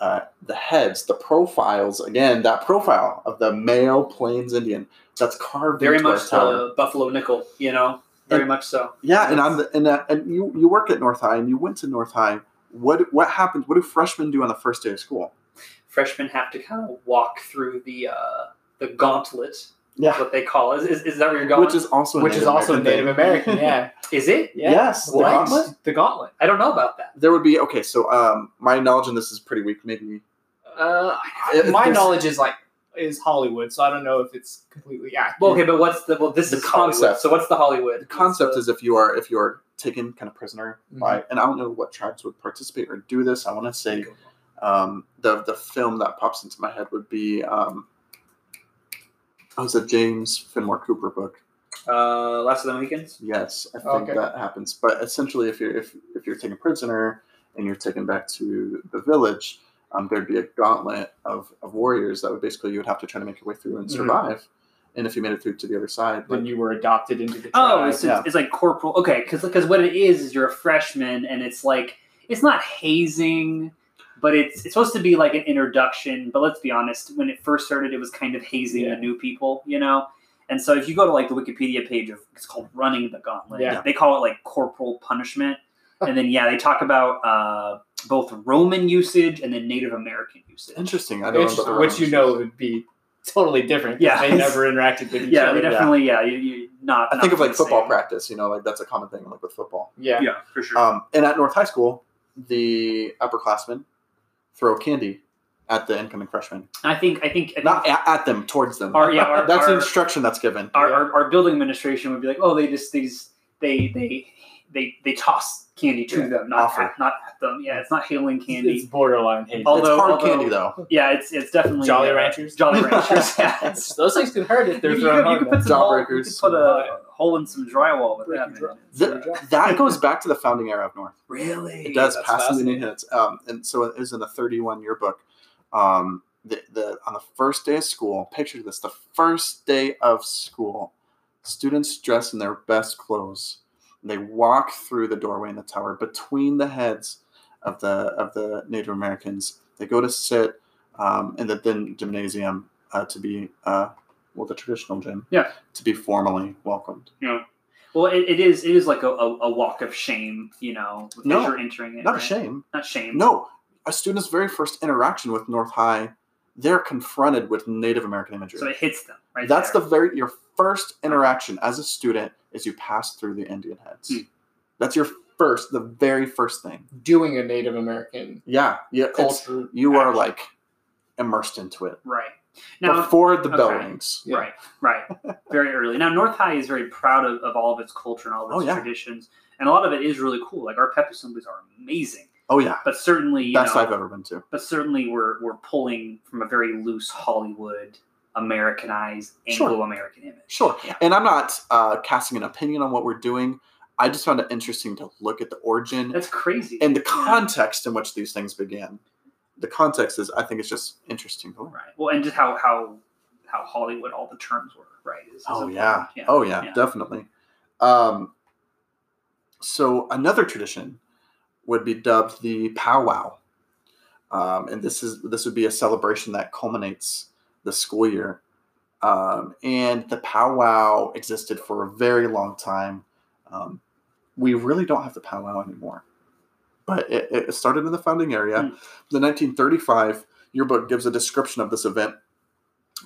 uh, the heads, the profiles, again, that profile of the male Plains Indian that's carved Very much the Buffalo Nickel, you know? Very much so. Yeah, and on the and, uh, and you you work at North High and you went to North High. What what happens? What do freshmen do on the first day of school? Freshmen have to kind of walk through the uh, the gauntlet, Yeah, what they call it. Is, is that where you're going? which is also Which is also American Native. American, yeah. Is it? yeah. Yes, the gauntlet? The gauntlet. I don't know about that. There would be okay. So um, my knowledge in this is pretty weak. Maybe Uh, my knowledge is like is Hollywood, so I don't know if it's completely accurate. Well, okay, but what's the well? This The is Hollywood. concept. So what's the Hollywood? the concept What's is if you are if you are taken kind of prisoner by and I don't know what tribes would participate or do this. I want to say um, the the film that pops into my head would be um, oh, it's a James Fenimore Cooper book. uh, Last of the Mohicans. Yes, I think Okay. that happens. But essentially, if you're if if you're taken prisoner and you're taken back to the village, um, there'd be a gauntlet of, of warriors that would basically you would have to try to make your way through and Mhm. survive. And if you made it through to the other side, when like, you were adopted into the Oh, it's, yeah. it's, it's like corporal. Okay, because what it is is you're a freshman, and it's like it's not hazing, but it's it's supposed to be like an introduction. But let's be honest, when it first started, it was kind of hazing Yeah. the new people, you know. And so if you go to like the Wikipedia page of it's called running the gauntlet, Yeah. they call it like corporal punishment. And then yeah, they talk about uh, both Roman usage and then Native American usage. interesting. I don't which, about the which you know would be totally different. Yeah. they never interacted with each Yeah, other. they definitely yeah. You, you not. I not think of like football same. practice. You know, like that's a common thing, like with football. Yeah. Yeah, for sure. Um, and at North High School, the upperclassmen throw candy at the incoming freshmen, I think I think not at, at them, towards them. Our- yeah, our- that's the our- instruction that's given. our, our, our building administration would be like, oh, they just these they they they they toss candy to Yeah, them, not offer. at, not at them. Yeah, it's not hailing It's candy. borderline hate. Although- it's hard although- candy though. Yeah, it's it's definitely Jolly uh, Ranchers? Jolly Ranchers. Yeah, Those things can hurt if they're you, you, thrown could, you hard could put enough. some hole, you Jawbreakers. could put a hole in some drywall with Break that. your man. that goes back to the founding era of North. Really? It does that's pass the fascinating. hits. Um, and so it is in the 31 yearbook. Um, the, the on the first day of school, picture this: the first day of school, students dressed in their best clothes. They walk through the doorway in the tower between the heads of the of the Native Americans. They go to sit um, in the then gymnasium uh, to be uh, well the traditional gym. Yeah. To be formally welcomed. Yeah. Well, it, it is. It is like a, a, a walk of shame, you know, as you're entering it. Not a right? shame. Not shame. No, a student's very first interaction with North High, they're confronted with Native American imagery. So it hits them right. That's there. the very your first interaction as a student is you pass through the Indian heads. Hmm. That's your first, the very first thing. Doing a Native American Yeah, yeah. culture. you are like immersed into it right now. before the bell okay. rings. Yeah. Right, right. Very early. Now, North High is very proud of, of all of its culture and all of Oh, its yeah. traditions, and a lot of it is really cool. Like our pep assemblies are amazing, Oh yeah, but certainly, you best know, I've ever been to. but certainly we're we're pulling from a very loose Hollywood, Americanized, Anglo-American image. Sure, Yeah. and I'm not uh, casting an opinion on what we're doing. I just found it interesting to look at the origin That's crazy. and the context in which these things began. The context is, I think, it's just interesting right. Well, and just how how how Hollywood all the terms were. Right. Is, is Oh yeah. yeah. Oh yeah, Yeah. definitely. Um, so another tradition would be dubbed the powwow, um, and this is this would be a celebration that culminates the school year. Um, and the powwow existed for a very long time. Um, we really don't have the powwow anymore, but it, it started in the founding area. Hmm. The 1935 yearbook gives a description of this event,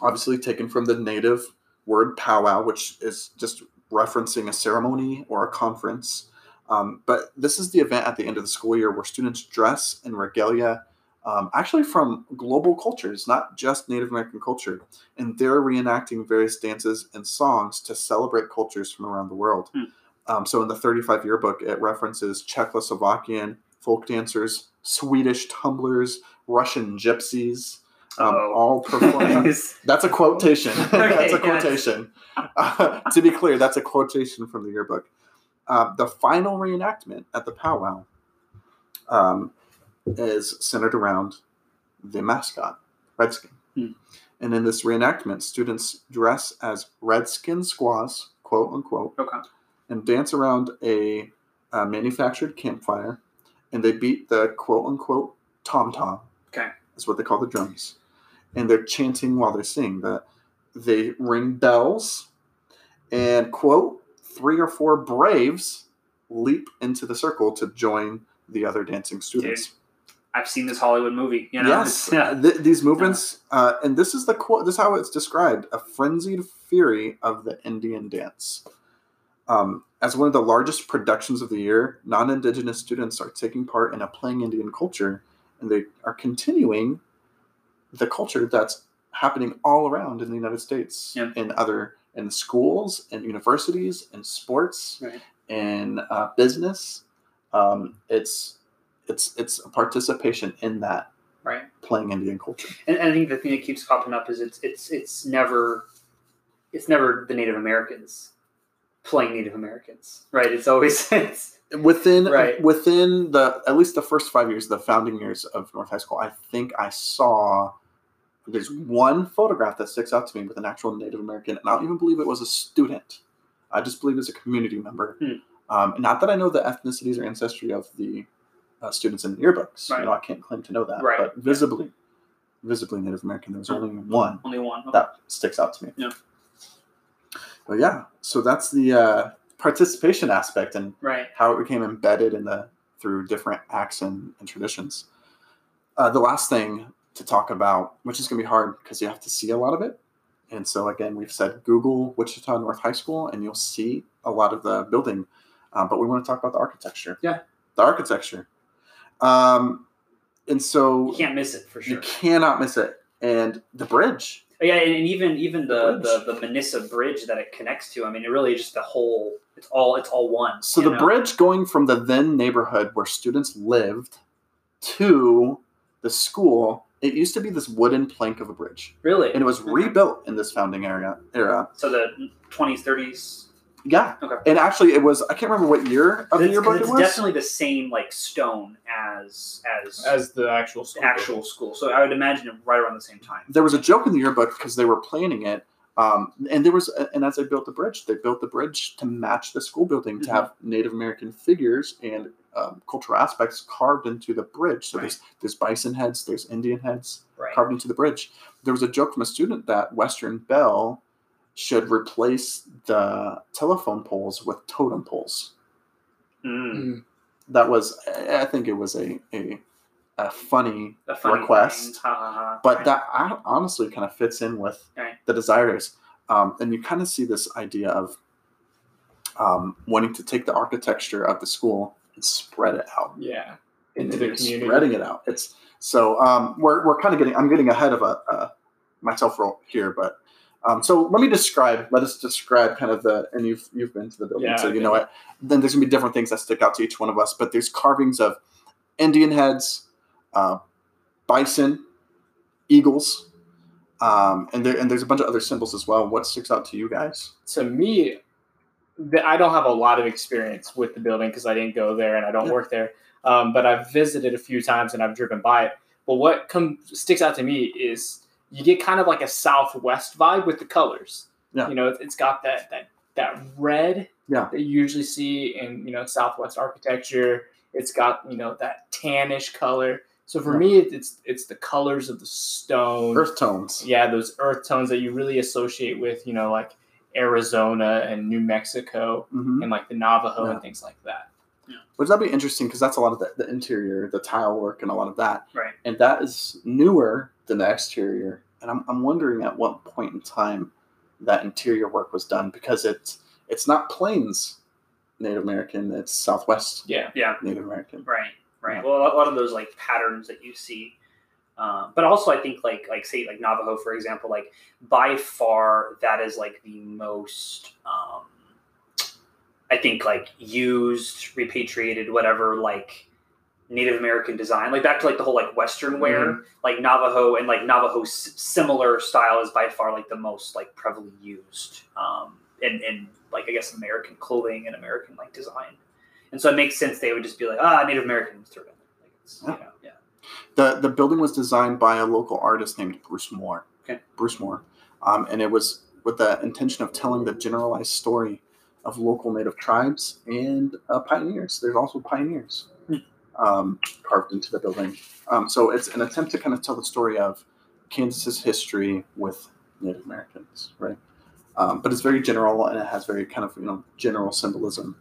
obviously taken from the native word powwow, which is just referencing a ceremony or a conference. Um, but this is the event at the end of the school year where students dress in regalia, um, actually from global cultures, not just Native American culture. And they're reenacting various dances and songs to celebrate cultures from around the world. Hmm. Um, so in the 35 yearbook, it references Czechoslovakian folk dancers, Swedish tumblers, Russian gypsies, um, Oh. all performing. that's a quotation. that's a yes. quotation. Uh, to be clear, that's a quotation from the yearbook. Uh, the final reenactment at the powwow um, is centered around the mascot, Redskin. Hmm. And in this reenactment, students dress as Redskin squaws, quote unquote, okay. and dance around a, uh manufactured campfire, and they beat the quote unquote tom tom. Okay. That's what they call the drums, and they're chanting while they're singing. That they ring bells, and quote three or four braves leap into the circle to join the other dancing students. I've seen this Hollywood movie. You know, yes, yeah. th- these movements, uh, and this is the quote. This is how it's described: a frenzied fury of the Indian dance. Um, as one of the largest productions of the year, non-indigenous students are taking part in a playing Indian culture, and they are continuing the culture that's happening all around in the United States, Yeah. in other in schools, and universities, and sports, Right. in uh, business. Um, it's it's it's a participation in that Right. playing Indian culture. And, and I think the thing that keeps popping up is it's it's it's never it's never the Native Americans playing Native Americans, right? It's always it's Within Right. within the at least the first five years, the founding years of North High School, I think I saw there's one photograph that sticks out to me with an actual Native American, and I don't even believe it was a student. I just believe it's a community member. Hmm. Um, not that I know the ethnicities or ancestry of the uh, students in the yearbooks. Right. You know, I can't claim to know that. Right. But visibly, visibly Native American. There was only one. only one. Okay. that sticks out to me. Yeah. But yeah, so that's the uh, participation aspect and Right. how it became embedded in the through different acts and, and traditions. Uh, the last thing to talk about, which is going to be hard because you have to see a lot of it. And so again, we've said Google Wichita North High School, and you'll see a lot of the building. Uh, but we want to talk about the architecture. Yeah. the architecture. Um, and so You can't miss it for sure. you cannot miss it. And the bridge. Yeah, and, and even even the, The the, the Minisa Bridge that it connects to. I mean, it really just the whole. It's all it's all one. So the know? bridge going from the then neighborhood where students lived to the school, it used to be this wooden plank of a bridge, really, and it was Okay. rebuilt in this founding area era. So the twenties, thirties. Yeah, Okay. and actually, it was I can't remember what year of the yearbook it was. definitely the same like stone as as, as the actual school. actual school. So I would imagine it right around the same time. there was a joke in the yearbook because they were planning it. Um, and there was, and as they built the bridge, they built the bridge to match the school building to Mhm. have Native American figures and um, cultural aspects carved into the bridge. So Right. there's there's bison heads, there's Indian heads, Right. carved into the bridge. There was a joke from a student that Western Bell should replace the telephone poles with totem poles. Mm. That was, I I think it was a a, a funny A funny request, but Right. that honestly kind of fits in with Right. the desires. Um, and you kind of see this idea of um, wanting to take the architecture of the school and spread it out Yeah. and Into the community. spreading it out. It's so um, we're we're kind of getting. I'm getting ahead of a, uh myself here, but um, so let me describe. Let us describe kind of the and you've you've been to the building, Yeah, so you know it. Then there's gonna be different things that stick out to each one of us, but there's carvings of Indian heads, uh, bison, eagles. Um, and there and there's a bunch of other symbols as well. What sticks out to you guys? to me, I don't have a lot of experience with the building because I didn't go there and I don't work there. Um, but I've visited a few times and I've driven by it. But what comes sticks out to me is you get kind of like a southwest vibe with the colors. Yeah. You know, it's- it's got that that that red Yeah. that you usually see in you know southwest architecture. It's got you know that tannish color. So for Yeah. me, it's it's the colors of the stone Earth tones. yeah those earth tones that you really associate with you know like arizona and new mexico hmm and like the navajo Yeah. and things like that Which that'd be interesting because that's a lot of the, the interior, the tile work, and a lot of that. Right. And that is newer than the exterior. And I'm, I'm wondering at what point in time that interior work was done because it's it's not plains Native American, it's Southwest Yeah. Yeah. Native American. Right, right. Yeah. Well, a lot of those like patterns that you see, um, but also I think like like say like Navajo for example, like by far that is like the most um, I think like used, repatriated, whatever like Native American design, like back to like the whole like Western wear, like Navajo and like Navajo s- similar style is by far like the most like prevalently used um, in in like I guess American clothing and American like design. And so it makes sense they would just be like, ah, Native Americans throw it in. Like it's, you know, yeah. The the building was designed by a local artist named Bruce Moore. Okay. Bruce Moore, um, and it was with the intention of telling the generalized story of local Native tribes and uh, pioneers. There's also pioneers um, carved into the building. Um, so it's an attempt to kind of tell the story of Kansas's history with Native Americans, right? Um, but it's very general and it has very kind of you know general symbolism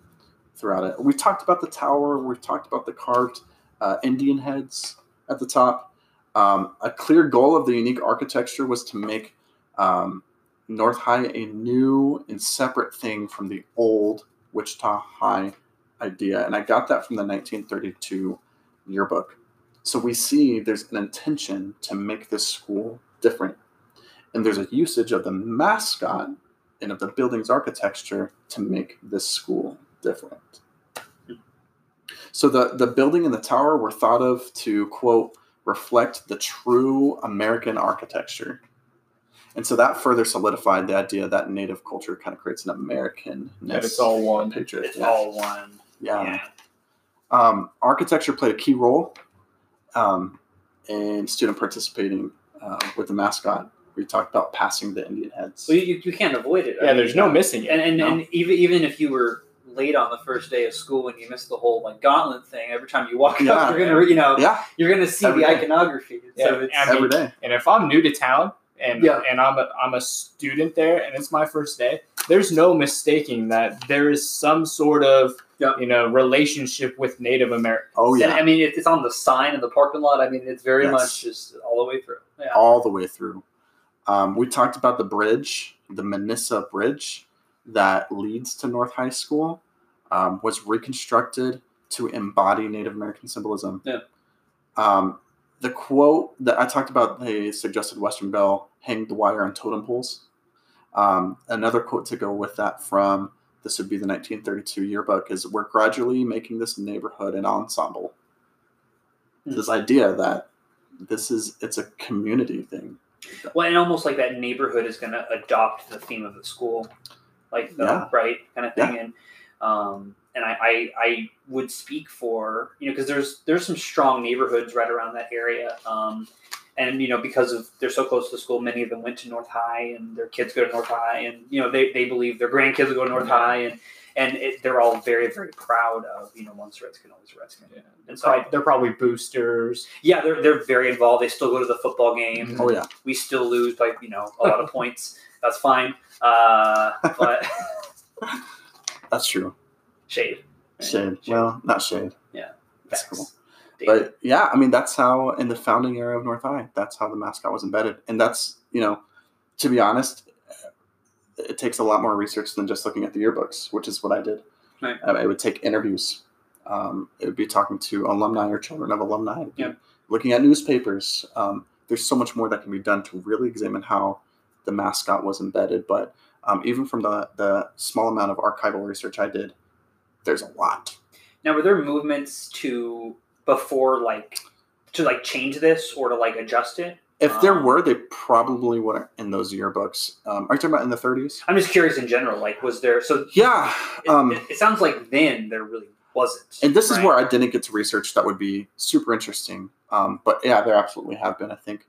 throughout it. We talked about the tower. We've talked about the carved uh, Indian heads at the top. Um, a clear goal of the unique architecture was to make um, North High a new and separate thing from the old Wichita High idea. And I got that from the 1932 yearbook. So we see there's an intention to make this school different. And there's a usage of the mascot and of the building's architecture to make this school different. So the, the building and the tower were thought of to, quote, reflect the true American architecture. And so that further solidified the idea that native culture kind of creates an American That it's all one. patriot. It's yeah. all one. yeah. Yeah. Um, architecture played a key role um, in student participating uh, with the mascot. We talked about passing the Indian heads. Well, you, you can't avoid it. I Yeah, mean, there's no missing it. and and, No. and even even if you were late on the first day of school and you miss the whole like gauntlet thing, every time you walk Yeah. up, you're gonna you know yeah, you're gonna see Every the day. iconography. so Yeah, it's, I mean, every day. And if I'm new to town and Yeah. and I'm a I'm a student there and it's my first day, there's no mistaking that there is some sort of Yeah. you know relationship with Native Americans. Oh and, yeah, I mean, it, it's on the sign in the parking lot. I mean, it's very Yes. much just all the way through. Yeah. all the way through. Um, we talked about the bridge, the Minisa Bridge that leads to North High School, um, was reconstructed to embody Native American symbolism. Yeah. Um, the quote that I talked about, they suggested Western Bell hang the wire on totem poles. Um, another quote to go with that from this would be the 1932 yearbook is we're gradually making this neighborhood an ensemble. Hmm. This idea that this is it's a community thing. Well, and almost like that neighborhood is going to adopt the theme of the school, like the Yeah. right kind of thing. And um, and I, I I would speak for you know because there's there's some strong neighborhoods right around that area. Um, and you know because of they're so close to the school, many of them went to North High, and their kids go to North High, and you know they, they believe their grandkids will go to North High, and and it, they're all very very proud of you know once Redskin always Redskin. Yeah. And so I, They're probably boosters. yeah, they're they're very involved. They still go to the football game. Oh yeah. we still lose by you know a lot of points. That's fine. Uh, but That's true. shade. Shade. Well, not shade. Yeah. That's Facts. cool. But yeah, I mean, that's how in the founding era of North High, that's how the mascot was embedded, and that's you know, to be honest, it takes a lot more research than just looking at the yearbooks, which is what I did. Right. Uh, it would take interviews. Um, it would be talking to alumni or children of alumni. Yep. Looking at newspapers. Um, there's so much more that can be done to really examine how the mascot was embedded. But um, even from the the small amount of archival research I did, there's a lot. now, were there movements to before like to like change this or to like adjust it? If there Um, were, they probably weren't in those yearbooks. Um, are you talking about in the 30s? I'm just curious in general. Like, was there? So Yeah. it, Um, it, it sounds like then there really wasn't. and this is where I didn't get to research that would be super interesting. Um, but yeah, there absolutely have been. I think.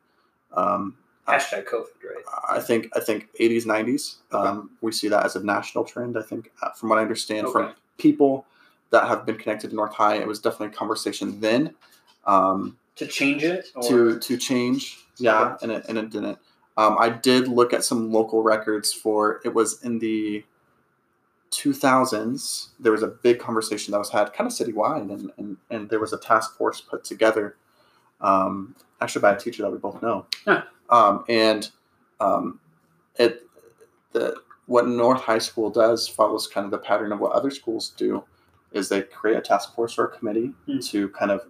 Um, hashtag COVID, right? I think I think 80s, 90s. Um, we see that as a national trend. I think, uh, from what I understand from people that have been connected to North High, it was definitely a conversation then um, To change it or to to change. Yeah, Okay. and it and it didn't. Um, I did look at some local records for it was in the 2000s. There was a big conversation that was had kind of citywide, and and, and there was a task force put together, um, actually by a teacher that we both know. Huh. Um, and um, it the what North High School does follows kind of the pattern of what other schools do, is they create a task force or a committee Hmm. to kind of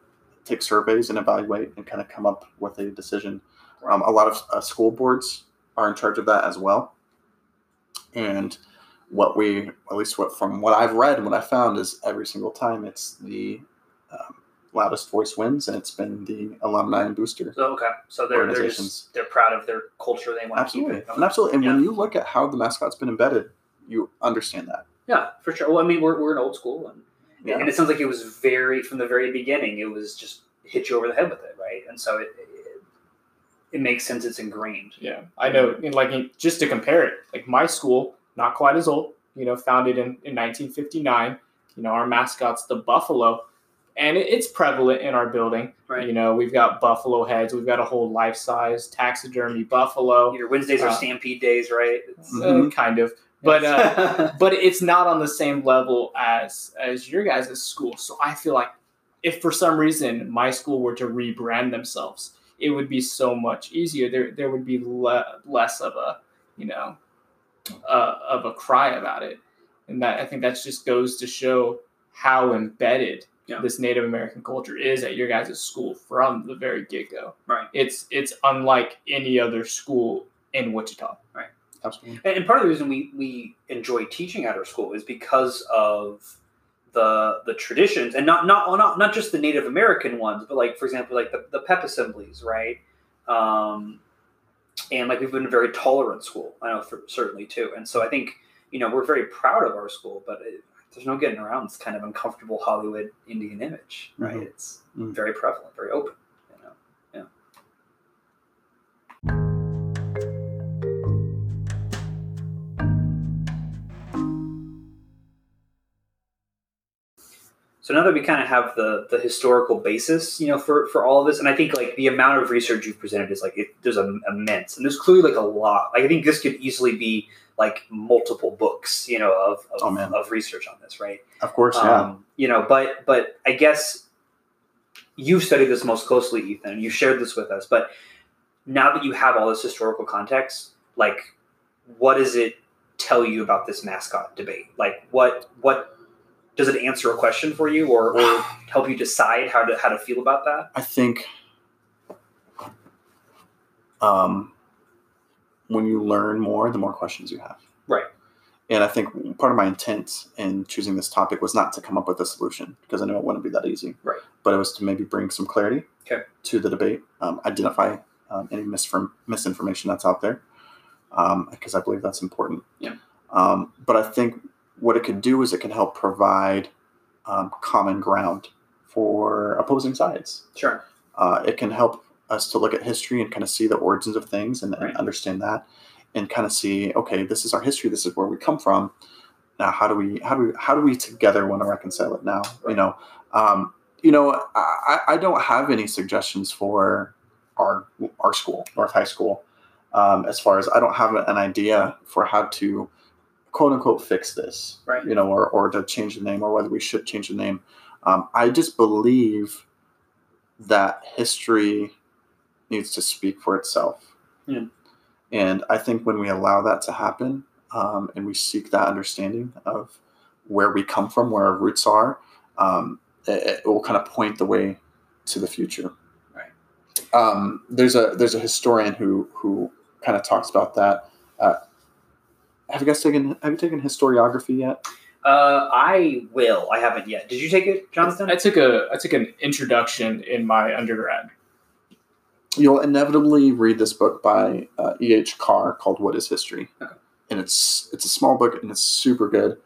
take surveys and evaluate and kind of come up with a decision. Um, a lot of uh, school boards are in charge of that as well. And what we, at least what from what I've read and what I found, is every single time it's the um, loudest voice wins, and it's been the alumni and booster So okay, so they're they're just they're proud of their culture. They want Absolutely, to keep it. and absolutely. And when you look at how the mascot's been embedded, you understand that. Yeah, for sure. Well, I mean, we're, we're an old school, and Yeah. and it sounds like it was very from the very beginning. It was just hit you over the head with it, right? And so it it, it makes sense. It's ingrained. Yeah, I know. And like in- just to compare it, like my school, not quite as old. You know, founded in, in 1959. You know, our mascot's the buffalo, and it's prevalent in our building. Right. You know, we've got buffalo heads. We've got a whole life size taxidermy buffalo. Your Wednesdays are Uh, Stampede days, right? It's, Uh, kind of, but uh, but it's not on the same level as as your guys' at school. So I feel like if for some reason my school were to rebrand themselves, it would be so much easier. There there would be le- less of a you know uh, of a cry about it, and that I think that just goes to show how embedded Yeah. this Native American culture is at your guys' school from the very get go. Right. It's it's unlike any other school in Wichita. Right. Absolutely. And, part of the reason we, we enjoy teaching at our school is because of the the traditions, and not not not not just the Native American ones, but like for example, like the, the PEP assemblies, right? Um, and like we've been a very tolerant school, I know for certainly too. And so I think you know we're very proud of our school, but it, there's no getting around this kind of uncomfortable Hollywood Indian image, right? Mhm. It's Mhm. very prevalent, very open. You know? Yeah. So now that we kind of have the the historical basis, you know, for for all of this, and I think like the amount of research you've presented is like it, there's a, immense, and there's clearly like a lot. Like I think this could easily be like multiple books, you know, of of, Oh, of research on this, right? Of course, yeah. Um, you know, but but I guess you've studied this most closely, Ethan, and you shared this with us. But now that you have all this historical context, like, what does it tell you about this mascot debate? Like, what what does it answer a question for you, or, or help you decide how to how to feel about that? I think um, when you learn more, the more questions you have. Right. And I think part of my intent in choosing this topic was not to come up with a solution because I know it wouldn't be that easy. Right. But it was to maybe bring some clarity Okay. to the debate, um, identify um, any misfirm- misinformation that's out there, because I believe that's important. Yeah. Um, but I think what it could do is it can help provide um, common ground for opposing sides Sure. uh, it can help us to look at history and kind of see the origins of things and, and Right. understand that and kind of see okay this is our history this is where we come from. Now how do we how do we how do we together want to reconcile it now you know? Um, you know I, I don't have any suggestions for our our school north high school. Um, as far as i don't have an idea for how to quote unquote fix this Right. you know or, or to change the name or whether we should change the name. Um, i just believe that history needs to speak for itself. Yeah. And I think when we allow that to happen um, and we seek that understanding of where we come from, where our roots are, um, it, it will kind of point the way to the future. Right. Um, there's a there's a historian who who kind of talks about that. Uh, have you guys taken Have you taken historiography yet? Uh, I will. I haven't yet. Did you take it, Jonathan? I took a I took an introduction in my undergrad. You'll inevitably read this book by uh, E. H. Carr called "What Is History," Okay. and it's it's a small book and it's super good.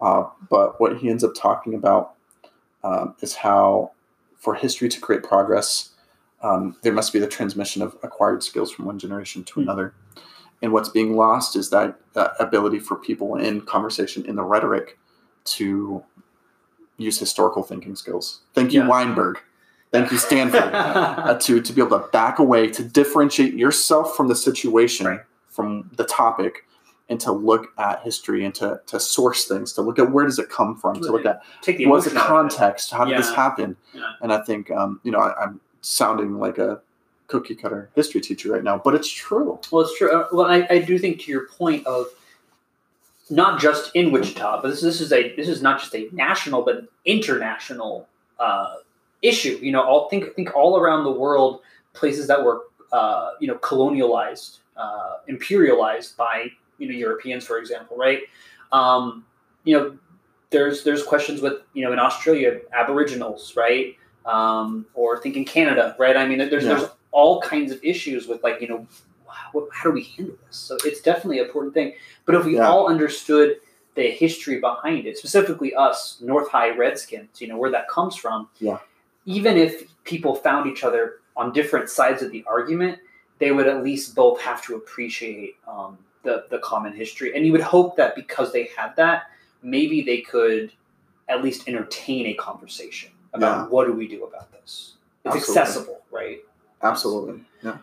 Uh, but what he ends up talking about um, is how, for history to create progress, um, there must be the transmission of acquired skills from one generation to Hmm. another. And what's being lost is that uh, ability for people in conversation, in the rhetoric, to use historical thinking skills. Thank you, Yeah. Wineburg. Thank you, Stanford uh, to to be able to back away to differentiate yourself from the situation Right. from the topic and to look at history and to, to source things to look at where does it come from to look at Take the what's the emotion out of it. context how did this happen Yeah. and i think um, you know I, i'm sounding like a cookie cutter history teacher right now but it's true Well, it's true. Uh, Well, I, I do think to your point of not just in Wichita, but this, this is a this is not just a national but international uh, issue. You know, all think think all around the world, places that were uh, you know colonialized, uh, imperialized by you know Europeans, for example, right? Um, you know, there's there's questions with you know in Australia Aboriginals, right? Um, or think in Canada, right? I mean, there's Yeah. there's all kinds of issues with like you know how, how do we handle this? So it's definitely an important thing. But if we Yeah. all understood the history behind it, specifically us North High Redskins, you know where that comes from. Yeah. Even if people found each other on different sides of the argument, they would at least both have to appreciate um, the the common history, and you would hope that because they had that, maybe they could at least entertain a conversation about Yeah. what do we do about this. It's Absolutely. accessible, right? Absolutely. Yeah.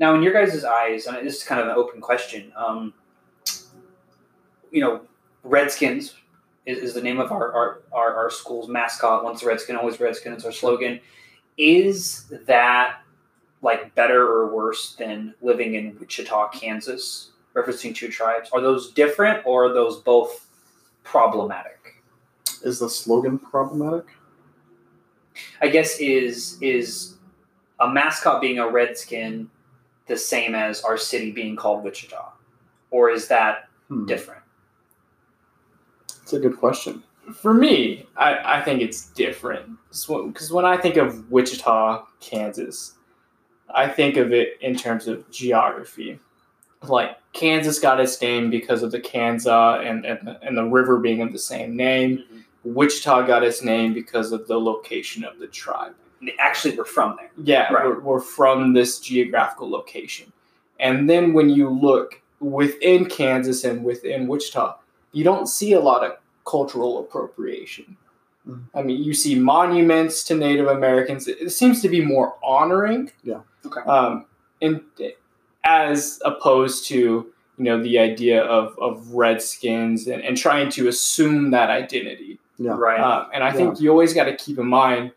Now, in your guys' eyes, and this is kind of an open question, um, you know, Redskins is, is the name of our, our, our, our school's mascot. Once a Redskin, always Redskin. It's our slogan. Is that like better or worse than living in Wichita, Kansas, referencing two tribes? Are those different or are those both problematic? Is the slogan problematic? I guess is is a mascot being a redskin the same as our city being called Wichita, or is that Hmm. different? It's a good question. For me, I, I think it's different. Because when I think of Wichita, Kansas, I think of it in terms of geography. Like, Kansas got its name because of the Kansa and, and, the- and the river being of the same name. Mm-hmm. Wichita got its name because of the location of the tribe. Actually, we're from there. Yeah, Right. we're, we're from this geographical location. And then when you look within Kansas and within Wichita, you don't see a lot of cultural appropriation. Mhm. I mean, you see monuments to Native Americans. It, it seems to be more honoring. Yeah. Okay. Um, and as opposed to you know the idea of of redskins and, and trying to assume that identity. Yeah. Right. Um, and I think you always got to keep in mind,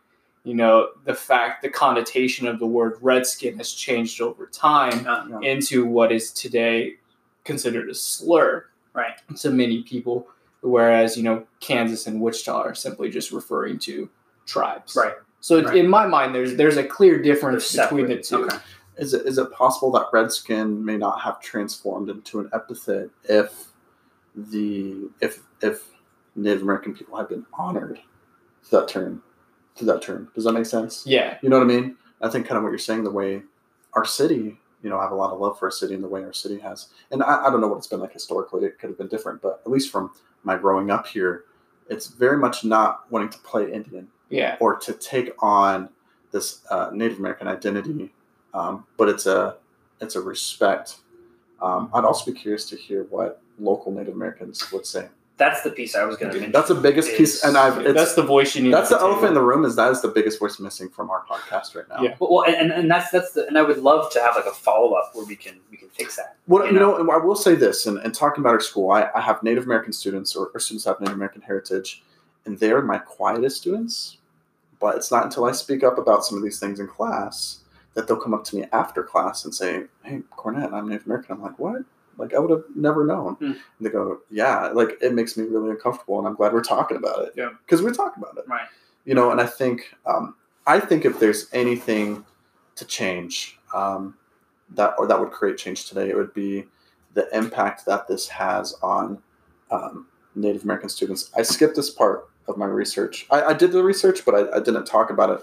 you know, the fact, the connotation of the word redskin has changed over time Uh, Yeah. into what is today considered a slur Right. to many people, whereas, you know, Kansas and Wichita are simply just referring to tribes. Right. So Right. in my mind, there's there's a clear difference between the two. Okay. Is it is it possible that redskin may not have transformed into an epithet if the if if Native American people had been honored to that term to that term? Does that make sense? Yeah. You know what I mean? I think kind of what you're saying, the way our city, you know, I have a lot of love for our city and the way our city has, and I, I don't know what it's been like historically. It could have been different, but at least from my growing up here, it's very much not wanting to play Indian Yeah. or to take on this uh, Native American identity, um, but it's a it's a respect. Um, I'd also be curious to hear what local Native Americans would say. That's the piece I was going to mention. That's the biggest piece, and I've it's, that's the voice you need. that's at the elephant in the room. Is that is the biggest voice missing from our podcast right now? Yeah. Well, well, and, and that's that's the and I would love to have like a follow up where we can we can fix that. Well, You you know, and I will say this, and, and talking about our school, I, I have Native American students, or, or students have Native American heritage, and they're my quietest students. But it's not until I speak up about some of these things in class that they'll come up to me after class and say, "Hey, Cornette, I'm Native American." I'm like, "What?" Like I would have never known. Hmm. And they go, "Yeah." Like it makes me really uncomfortable, and I'm glad we're talking about it. Yeah. because we talk about it. Right. You know, and I think um, I think if there's anything to change um, that or that would create change today, it would be the impact that this has on um, Native American students. I skipped this part of my research. I, I did the research, but I, I didn't talk about it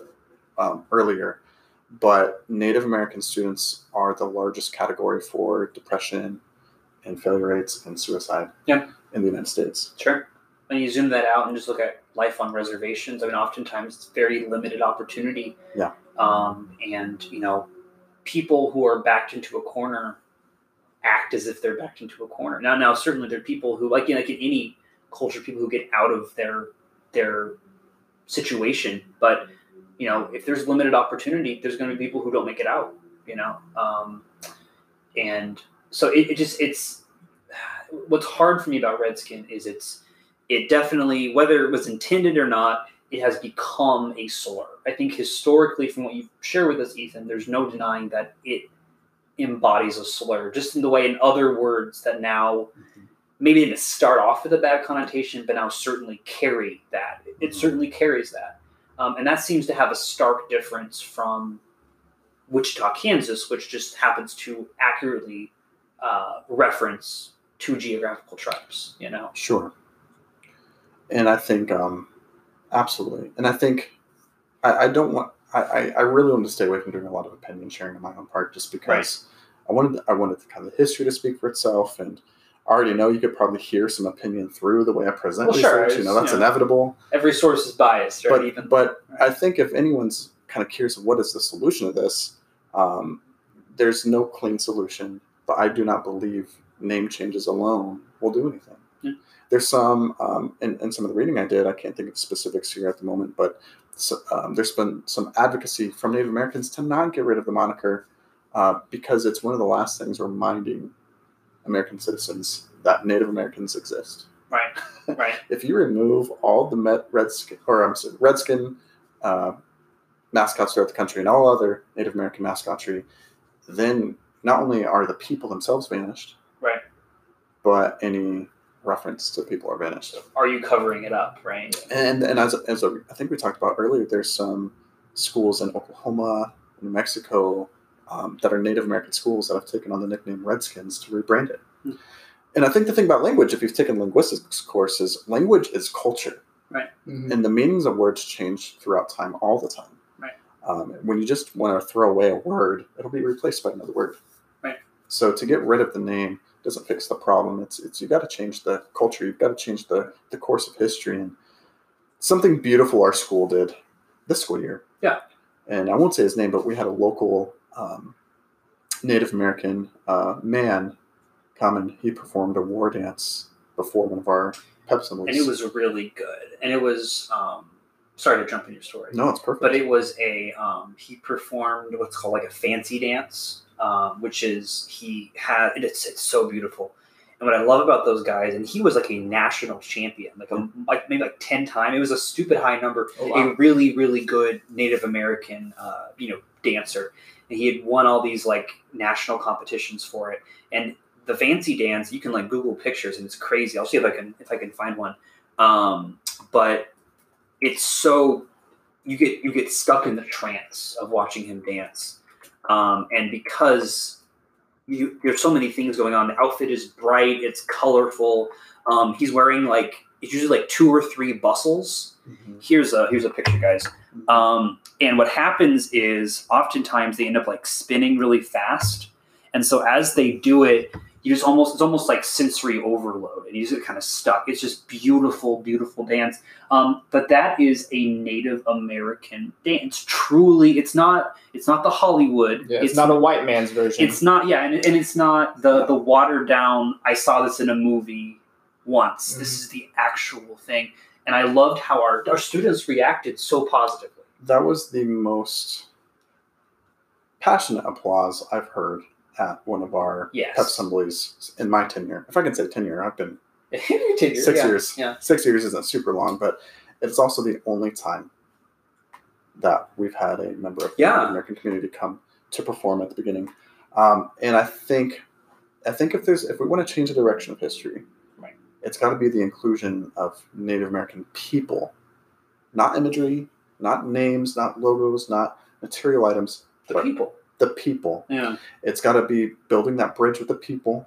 um, earlier. But Native American students are the largest category for depression and failure rates and suicide Yeah. in the United States. Sure. When you zoom that out and just look at life on reservations. I mean, oftentimes it's very limited opportunity. Yeah. Um, and you know, people who are backed into a corner act as if they're backed into a corner. Now, now certainly there are people who, like, you like in any culture, people who get out of their their situation. But you know, if there's limited opportunity, there's going to be people who don't make it out. You know, um, and so it, it just it's what's hard for me about Redskin is it's it definitely whether it was intended or not, it has become a slur. I think historically, from what you share with us, Ethan, there's no denying that it embodies a slur, just in the way in other words that now maybe didn't start off with a bad connotation, but now certainly carry that. It certainly carries that. Um, and that seems to have a stark difference from Wichita, Kansas, which just happens to accurately uh, reference to geographical tribes, you know? Sure. And I think, um, absolutely. And I think I, I don't want, I, I really want to stay away from doing a lot of opinion sharing on my own part just because I wanted, I wanted the kind of history to speak for itself. And I already know you could probably hear some opinion through the way I present Well, sure. You know, that's you know, inevitable. Every source is biased, right? but Even but right. I think if anyone's kind of curious of what is the solution to this, um, there's no clean solution. But I do not believe name changes alone will do anything. Yeah. There's some um, in, in some of the reading I did. I can't think of specifics here at the moment, but so, um, there's been some advocacy from Native Americans to not get rid of the moniker uh, because it's one of the last things reminding American citizens that Native Americans exist right, right. if you remove all the Met Redskin or I'm sorry, Redskin uh, mascots throughout the country and all other Native American mascotry, then not only are the people themselves vanished, Right. but any reference to people are vanished. Are you covering it up, right? And and as as a, I think we talked about earlier, there's some schools in Oklahoma, New Mexico, um, that are Native American schools that have taken on the nickname Redskins to rebrand it. Hmm. And I think the thing about language, if you've taken linguistics courses, language is culture Mhm. and the meanings of words change throughout time all the time. Right. Um, when you just want to throw away a word, it'll be replaced by another word. So to get rid of the name doesn't fix the problem. It's it's you got to change the culture. You've got to change the the course of history and something beautiful our school did this school year. Yeah. And I won't say his name, but we had a local um, Native American uh, man come and he performed a war dance before one of our pep assemblies. And it was really good. And it was um, sorry to jump in your story. no, it's perfect. but it was a um, he performed what's called like a fancy dance, um, which is he had it's it's so beautiful. And what I love about those guys, and he was like a national champion, like a like maybe like ten time. It was a stupid high number. Oh, wow. A really really good Native American, uh, you know, dancer, and he had won all these like national competitions for it. And the fancy dance, you can like Google pictures, and it's crazy. I'll see if I can if I can find one. Um, but it's so you get you get stuck in the trance of watching him dance, um, and because you there's so many things going on. The outfit is bright, it's colorful. Um, he's wearing like it's usually like two or three bustles. Mhm. Here's a here's a picture, guys. Um, and what happens is oftentimes they end up like spinning really fast, and so as they do it, you just almost it's almost like sensory overload, and you just get kind of stuck. It's just beautiful, beautiful dance. Um, but that is a Native American dance. Truly, it's not it's not the Hollywood. Yeah, it's, not a white man's version. It's not, yeah, and, and it's not the the watered down. I saw this in a movie once. This is the actual thing, and I loved how our our students reacted so positively. that was the most passionate applause I've heard at one of our Yes. pep assemblies in my tenure. If I can say tenure, I've been Tenure, six yeah, years. Yeah, Six years isn't super long, but it's also the only time that we've had a member of the Yeah. Native American community come to perform at the beginning. Um, and I think, I think if there's if we want to change the direction of history, Right. it's got to be the inclusion of Native American people, not imagery, not names, not logos, not material items, the but people. The people. Yeah, It's got to be building that bridge with the people,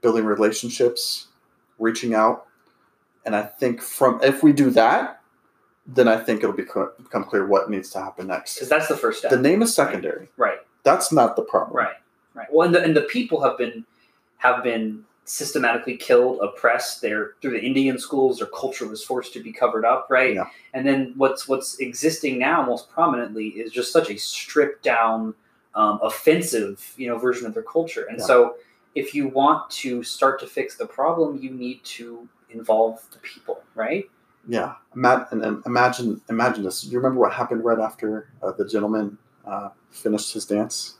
building relationships, reaching out. And I think from if we do that, then I think it'll become, become clear what needs to happen next. because that's the first step. The name is secondary. right, That's not the problem. right, right. Well, and the, and the people have been have been systematically killed, oppressed. They're through the Indian schools. Their culture was forced to be covered up, right? Yeah. And then what's what's existing now most prominently is just such a stripped down, um, offensive, you know, version of their culture. And Yeah. so, if you want to start to fix the problem, you need to involve the people, right? Yeah. Ima- and, and imagine imagine this. You remember what happened right after uh, the gentleman uh, finished his dance?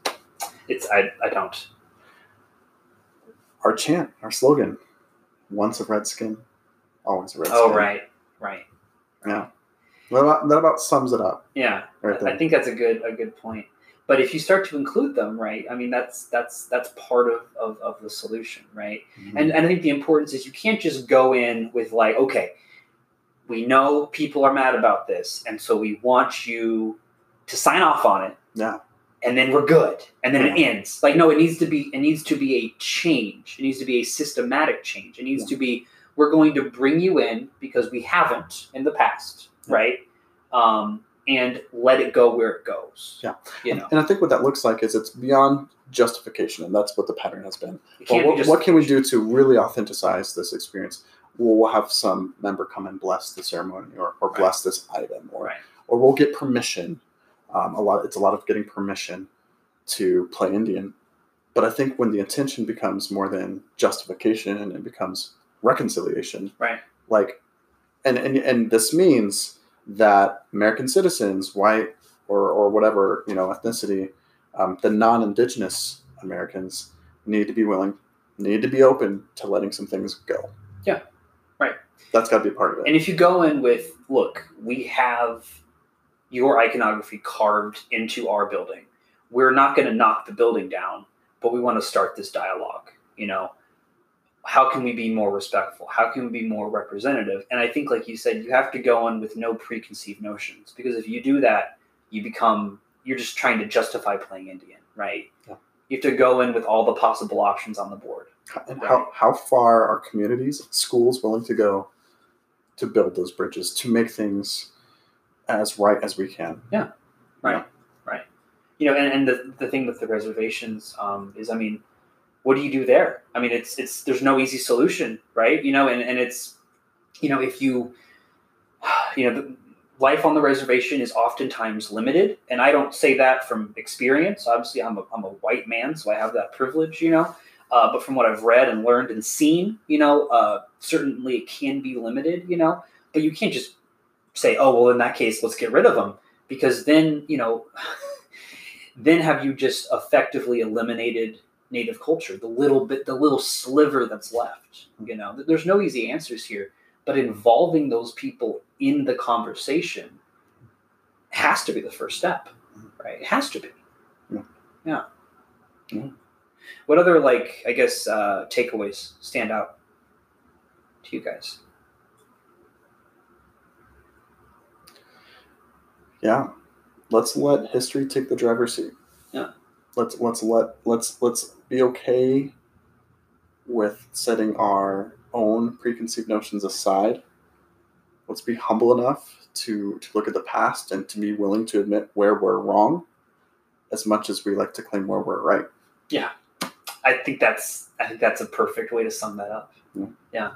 It's I, I don't. Our chant, our slogan, once a redskin, always a redskin. Oh right, right. Yeah. That about, that about sums it up Yeah. right. I think that's a good a good point. But if you start to include them, right? I mean, that's that's that's part of of, of the solution, right? And, and I think the importance is you can't just go in with like, okay, we know people are mad about this, and so we want you to sign off on it. Yeah. And then we're good. And then it ends. Like, no, it needs to be it needs to be a change. It needs to be a systematic change. It needs Yeah. to be we're going to bring you in because we haven't in the past, Yeah. right? Um, and let it go where it goes. Yeah. You know. And I think what that looks like is it's beyond justification, and that's what the pattern has been. Well, can't be what, can we do to really authenticize this experience? Well, we'll have some member come and bless the ceremony, or, or Right. bless this item, or Right. or we'll get permission. Um, a lot, it's a lot of getting permission to play Indian. But I think when the intention becomes more than justification and it becomes reconciliation, Right. Like, and and and this means that American citizens, white or or whatever you know ethnicity, um, the non-indigenous Americans need to be willing, need to be open to letting some things go. Yeah. Right. That's got to be a part of it. And if you go in with, look, we have your iconography carved into our building. We're not going to knock the building down, but we want to start this dialogue. You know, how can we be more respectful? How can we be more representative? And I think, like you said, you have to go in with no preconceived notions because if you do that, you become you're just trying to justify playing Indian, right? Yeah. You have to go in with all the possible options on the board. and Right. how, how far are communities, schools willing to go to build those bridges, to make things as right as we can? Yeah, right, yeah. right. You know, and, and the, the thing with the reservations um, is, I mean, what do you do there? I mean, it's it's there's no easy solution, right? You know, and, and it's you know if you you know life on the reservation is oftentimes limited, and I don't say that from experience. Obviously, I'm a I'm a white man, so I have that privilege, you know. Uh, but from what I've read and learned and seen, you know, uh, certainly it can be limited, you know. But you can't just say, oh well, in that case, let's get rid of them, because then you know. then have you just effectively eliminated native culture the little bit the little sliver that's left you know there's no easy answers here but involving those people in the conversation has to be the first step right it has to be Yeah. yeah Yeah. what other like i guess uh, takeaways stand out to you guys Yeah, let's let history take the driver's seat. Let's let's let let's let's be okay with setting our own preconceived notions aside. Let's be humble enough to to look at the past and to be willing to admit where we're wrong, as much as we like to claim where we're right. Yeah, I think that's i think that's a perfect way to sum that up Yeah. yeah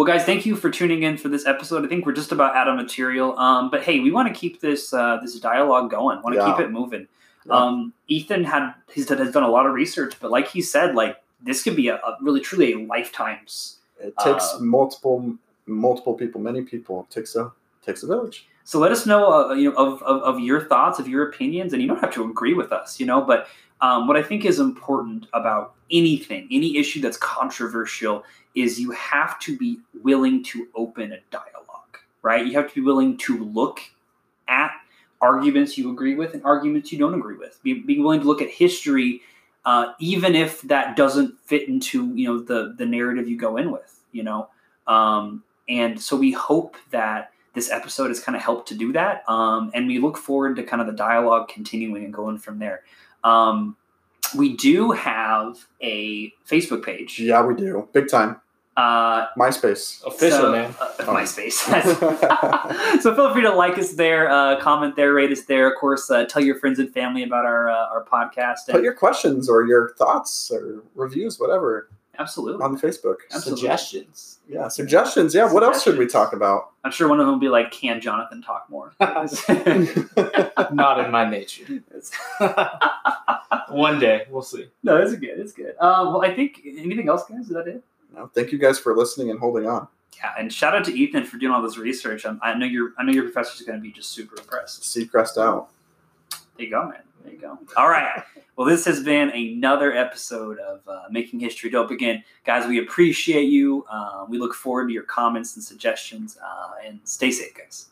Well, guys, thank you for tuning in for this episode. I think we're just about out of material, um, but hey, we want to keep this uh, this dialogue going. Want to Yeah. keep it moving. Yeah. Um, Ethan had he's done, has done a lot of research, but like he said, like this could be a, a really truly a lifetimes. It takes Uh, multiple multiple people, many people. It takes a takes a village. So let us know, uh, you know, of, of, of your thoughts, of your opinions, and you don't have to agree with us, you know. But um, what I think is important about anything, any issue that's controversial, is you have to be willing to open a dialogue, right? You have to be willing to look at arguments you agree with and arguments you don't agree with. Be, willing to look at history, uh, even if that doesn't fit into you know the the narrative you go in with, you know. Um, and so we hope that this episode has kind of helped to do that. Um, and we look forward to kind of the dialogue continuing and going from there. Um, we do have a Facebook page. Yeah, we do. Big time. Uh, MySpace. Official so, man. Uh, Oh. MySpace. so feel free to like us there, uh, comment there, rate us there. Of course, uh, tell your friends and family about our uh, our podcast. Put And, your questions or your thoughts or reviews, whatever, absolutely. on Facebook. Absolutely. Suggestions. Yeah, suggestions. Yeah, what else should we talk about? I'm sure one of them will be like, "Can Jonathan talk more?" Not in my nature. One day, we'll see. no, it's good. It's good. Um, well, I think anything else, guys? Is that it? No, thank you guys for listening and holding on. Yeah, and shout out to Ethan for doing all this research. Um, I know your I know your professor's going to be just super impressed. Seacrest out. There you go, man. There you go. All right. Well, this has been another episode of uh, Making History Dope again. Guys, we appreciate you. Uh, we look forward to your comments and suggestions. Uh, and stay safe, guys.